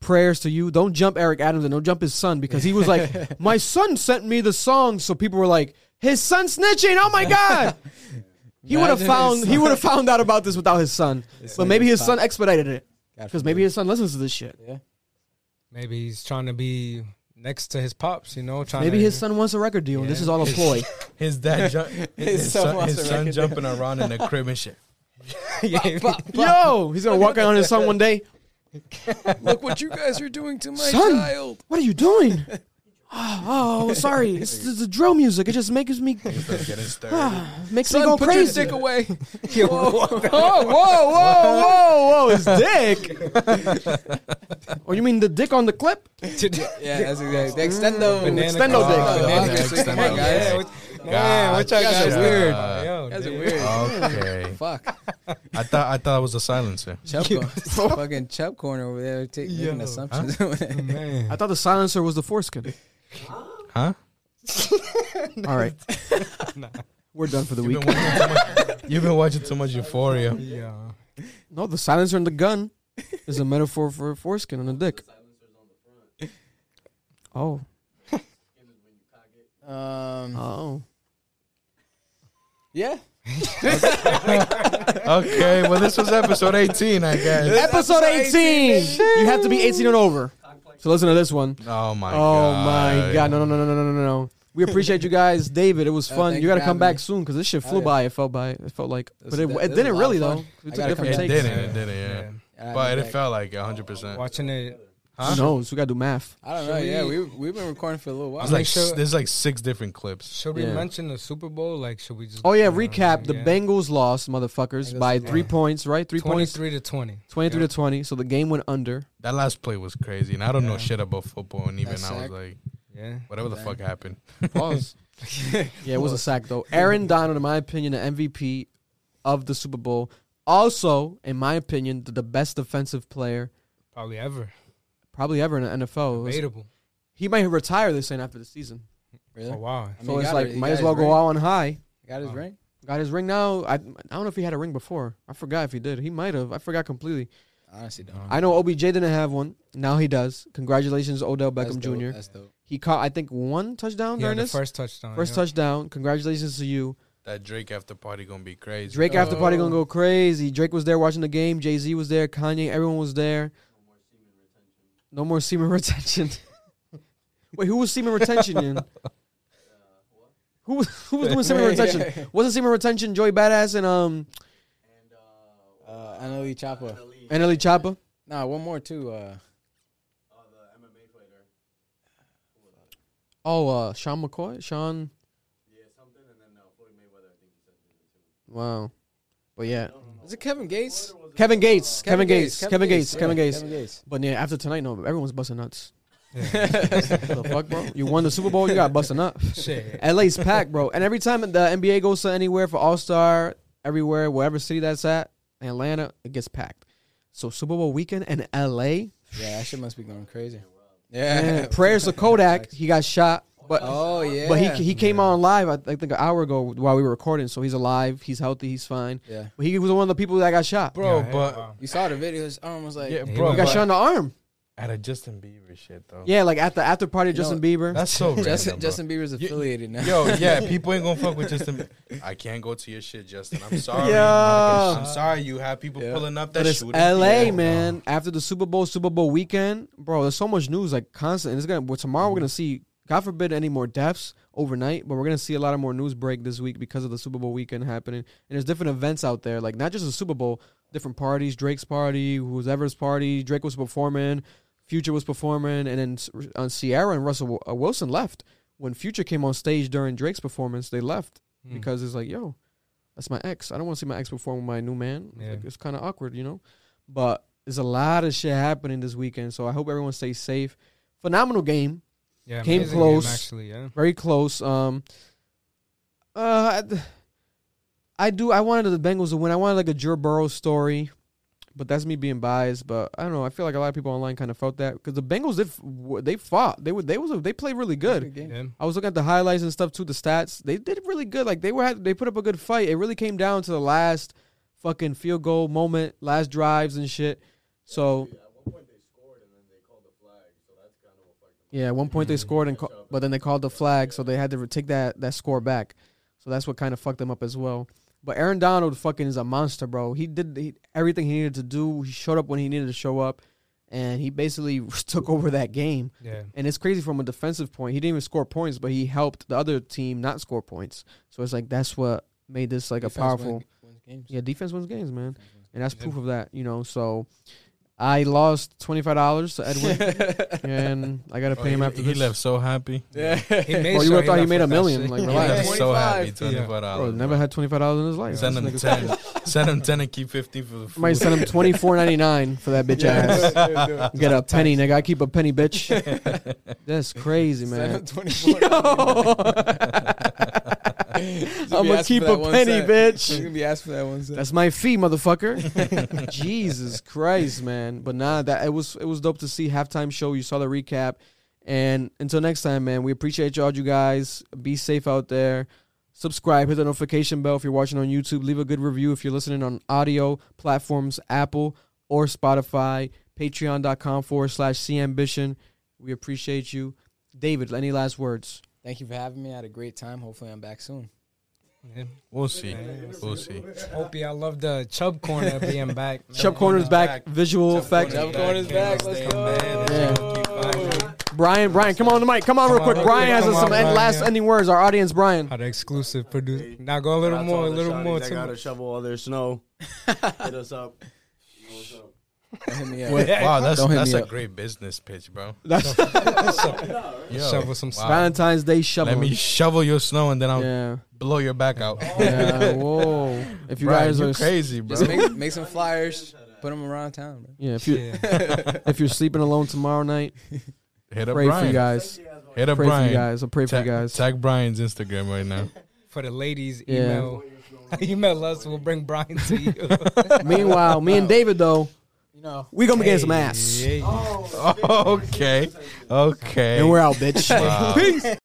Prayers to you. Don't jump Eric Adams and don't jump his son because he was like, my son sent me the song. So people were like, his son snitching. Oh my god. He would have found he would have found out about this without his son. But maybe his son expedited it because maybe his son listens to this shit. Yeah. Maybe he's trying to be next to his pops. You know, trying Maybe to, his son wants a record deal. and This is all a ploy. His dad, ju- his, His son son, his son record jumping around in the crib and shit. Yo, he's gonna walk out on his son one day. Look what you guys are doing to my Son! child. What are you doing? oh, oh, sorry. It's, it's the drill music. It just makes me He starts getting makes me go put crazy. your dick away. oh, whoa, whoa, whoa, whoa! His dick. oh, you mean the dick on the clip? yeah, that's exactly. The extendo. Banana Extendo dick. Oh, Banana obviously, come on, extendo guys. dick. Yeah, what, man, what y'all you guys guys are weird. Uh, Yo, guys are weird. Okay. Fuck. I thought I thought it was a silencer. Chubb, cor- fucking Chubb corner over there ta- making Yo. assumptions. Man. I thought the silencer was the foreskin. Huh? All right, we're done for the You've week. been, watching too much, you've been watching too much Euphoria. Yeah. No, the silencer and the gun is a metaphor for foreskin and a dick. Oh, um, oh. yeah. Okay, well this was episode 18, I guess. Episode 18. You have to be 18 and over. So listen to this one. Oh my oh god. Oh god. my god! No, no, no, no, no, no, no, no. We appreciate you guys, David. It was Oh, fun. thank you you got to for come having back me. soon because this shit Oh, flew yeah. by. It felt by. It felt like, This but it, is- it this is didn't lot really of though. fun. We I took gotta different come It takes. didn't, it didn't, yeah. Yeah. I'll But it felt like 100%. Watching it Huh? Who knows? We gotta do math. I don't Should know. Yeah, we- we we've been recording for a little while. There's like sure- there's like six different clips. Should we Yeah. mention the Super Bowl? Like, should we just? Oh yeah, recap. The yeah. Bengals lost, motherfuckers, Bengals by lost. three points. Right, three points, twenty-three to twenty. twenty-three Yep. to twenty. So the game went under. That last play was crazy, and I don't know Yeah. shit about football, and even That I was sack. like, Yeah. whatever the Okay. fuck happened. Pause. yeah, it was a sack though. Aaron Donald, in my opinion, the MVP of the Super Bowl. Also, in my opinion, the, the best defensive player Probably ever. Probably ever in the NFL. Debatable. He might retire this end after the season. really? Oh wow. I mean, So he like it. Might as his well go ring. out on high. Got his Oh. ring. Got his ring now. I I don't know if he had a ring before. I forgot if he did. He might have. I forgot completely. Honestly, don't. I know OBJ didn't have one. Now he does. Congratulations, Odell Beckham dope. Jr. That's dope. He caught I think one touchdown Yeah, during this first touchdown. first yeah. touchdown. Congratulations to you. That Drake after party gonna be crazy. Drake after party gonna Oh. go crazy. Drake was there watching the game. Jay Z was there. Kanye, everyone was there. No more semen retention. Wait, who was semen retention in? Who was who was doing semen retention? Wasn't semen retention Joey Badass and um and Uh, NLE Choppa. and NLE Choppa? Nah, one more too. Uh, Oh, uh, Sean McCoy, Sean. Yeah, something, and then uh, Floyd Mayweather. I think he said too. Wow, but yeah, is it Kevin Gates? Kevin Gates, Kevin, Gates, Kevin Gates, Kevin Gates. Kevin Gates. But yeah, after tonight, no, everyone's busting nuts. Yeah. The fuck, bro? You won the Super Bowl, you got busting up. Shit. LA's packed, bro. And every time the NBA goes to anywhere for All Star, everywhere, wherever city that's at, Atlanta, it gets packed. So Super Bowl weekend in LA, Yeah, that shit must be going crazy. Yeah. man, prayers to Kodak. He got shot, but Oh yeah. but he he came on live. I think an hour ago while we were recording. So he's alive. He's healthy. He's fine. Yeah. But he was one of the people that got shot. bro. Yeah, but wow. You saw the video. His arm was like. yeah, bro. He got shot in the arm. at a Justin Bieber shit though. Yeah, like at the after party, of You know, Justin Bieber. that's so random, Justin bro. Justin Bieber's affiliated now. Yo, yeah, people ain't gonna fuck with Justin. I can't go to your shit, Justin. I'm sorry. Yeah. I'm sorry. You have people Yeah. pulling up that But it's shooting. LA, Yeah. man. After the Super Bowl, Super Bowl weekend, bro. There's so much news, like constant. And it's gonna. Well, tomorrow we're gonna see. God forbid any more deaths overnight, but we're gonna see a lot of more news break this week because of the Super Bowl weekend happening. And there's different events out there, like not just the Super Bowl, different parties. Drake's party, whoever's party. Drake was performing, Future was performing, and then on Ciara and Russell uh, Wilson left when Future came on stage during Drake's performance. They left Mm. because it's like, yo, that's my ex. I don't want to see my ex perform with my new man. It's, Yeah. like, it's kind of awkward, you know. But there's a lot of shit happening this weekend, so I hope everyone stays safe. Phenomenal game, Yeah, Came close. Game, actually, yeah. very close. Um, uh, I- I do. I wanted the Bengals to win. I wanted like a Joe Burrow story, but that's me being biased. But I don't know. I feel like a lot of people online kind of felt that because the Bengals did. f- They fought. They were. They was. They played really good. game. yeah. I was looking at the highlights and stuff too. The stats they did really good. Like they were they put up a good fight. It really came down to the last fucking field goal moment, last drives and shit. So yeah, at one point they mm-hmm. scored and ca- but then they called the flag, so they had to take that that score back. So that's what kind of fucked them up as well. But Aaron Donald fucking is a monster, bro. He did he, everything he needed to do. He showed up when he needed to show up, and he basically took over that game. Yeah. And it's crazy from a defensive point. He didn't even score points, but he helped the other team not score points. So it's like that's what made this like Defense a powerful. win- wins games. Yeah, defense wins games, man, Defense wins and that's Yeah. proof of that. You know, so I lost twenty five dollars to Edwin, and I gotta Oh, pay him he, after he this. left so happy. Yeah. He made Bro, you sure would've thought he left made a million, shit. like, He relax. left so happy. 25. Twenty five Bro, dollars. never had twenty five dollars in his life. Send him ten. Send him ten and keep fifteen for the food. Might send him twenty four ninety nine for that bitch ass. Get a penny, nigga. I keep a penny, bitch. That's crazy, man. I'm gonna keep a penny, bitch. gonna be asked for that one. Cent. That's my fee, motherfucker. Jesus Christ, man. But nah, that it was it was dope to see halftime show. You saw the recap. And until next time, man, we appreciate y'all, you guys. Be safe out there. Subscribe, hit the notification bell if you're watching on YouTube. Leave a good review if you're listening on audio platforms, Apple or Spotify. Patreon.com forward slash CAmbition. We appreciate you. David, any last words? Thank you for having me. I had a great time. Hopefully, I'm back soon. Yeah. We'll see. We'll see. Hope y'all love the Chubb corner being back. man. Chubb Corner's back. Visual effect. Chubb Corner's back. Let's go. Brian, Brian, come on the mic. Come on real quick. on, Brian has come some Brian, last yeah. ending words. Our audience, Brian. How the exclusive producer. Now go a little Shout out to more, a little shawties more. that To gotta shovel all their snow. Hit us up. You know what's up. Don't hit me up. Wow, that's Don't hit that's me a up. great business pitch, bro. That's Yo, Shovel some snow. Valentine's Day shovel. Let me shovel your snow and then I'll yeah. blow your back out. Yeah. Whoa. If you Brian, guys you are crazy, bro. Just make, make some flyers, put them around town, bro. yeah, if you Yeah. if you're sleeping alone tomorrow night, Hit up pray for you guys. Hit up Pray for Brian. you guys. I'll pray for Ta- you guys. Tag Brian's Instagram right now. For the ladies, Yeah. email email us. We'll bring Brian to you. Meanwhile, me and David though, You know, we gonna be getting some ass. Yeah. okay. Okay. And we're out, bitch. Wow. Peace.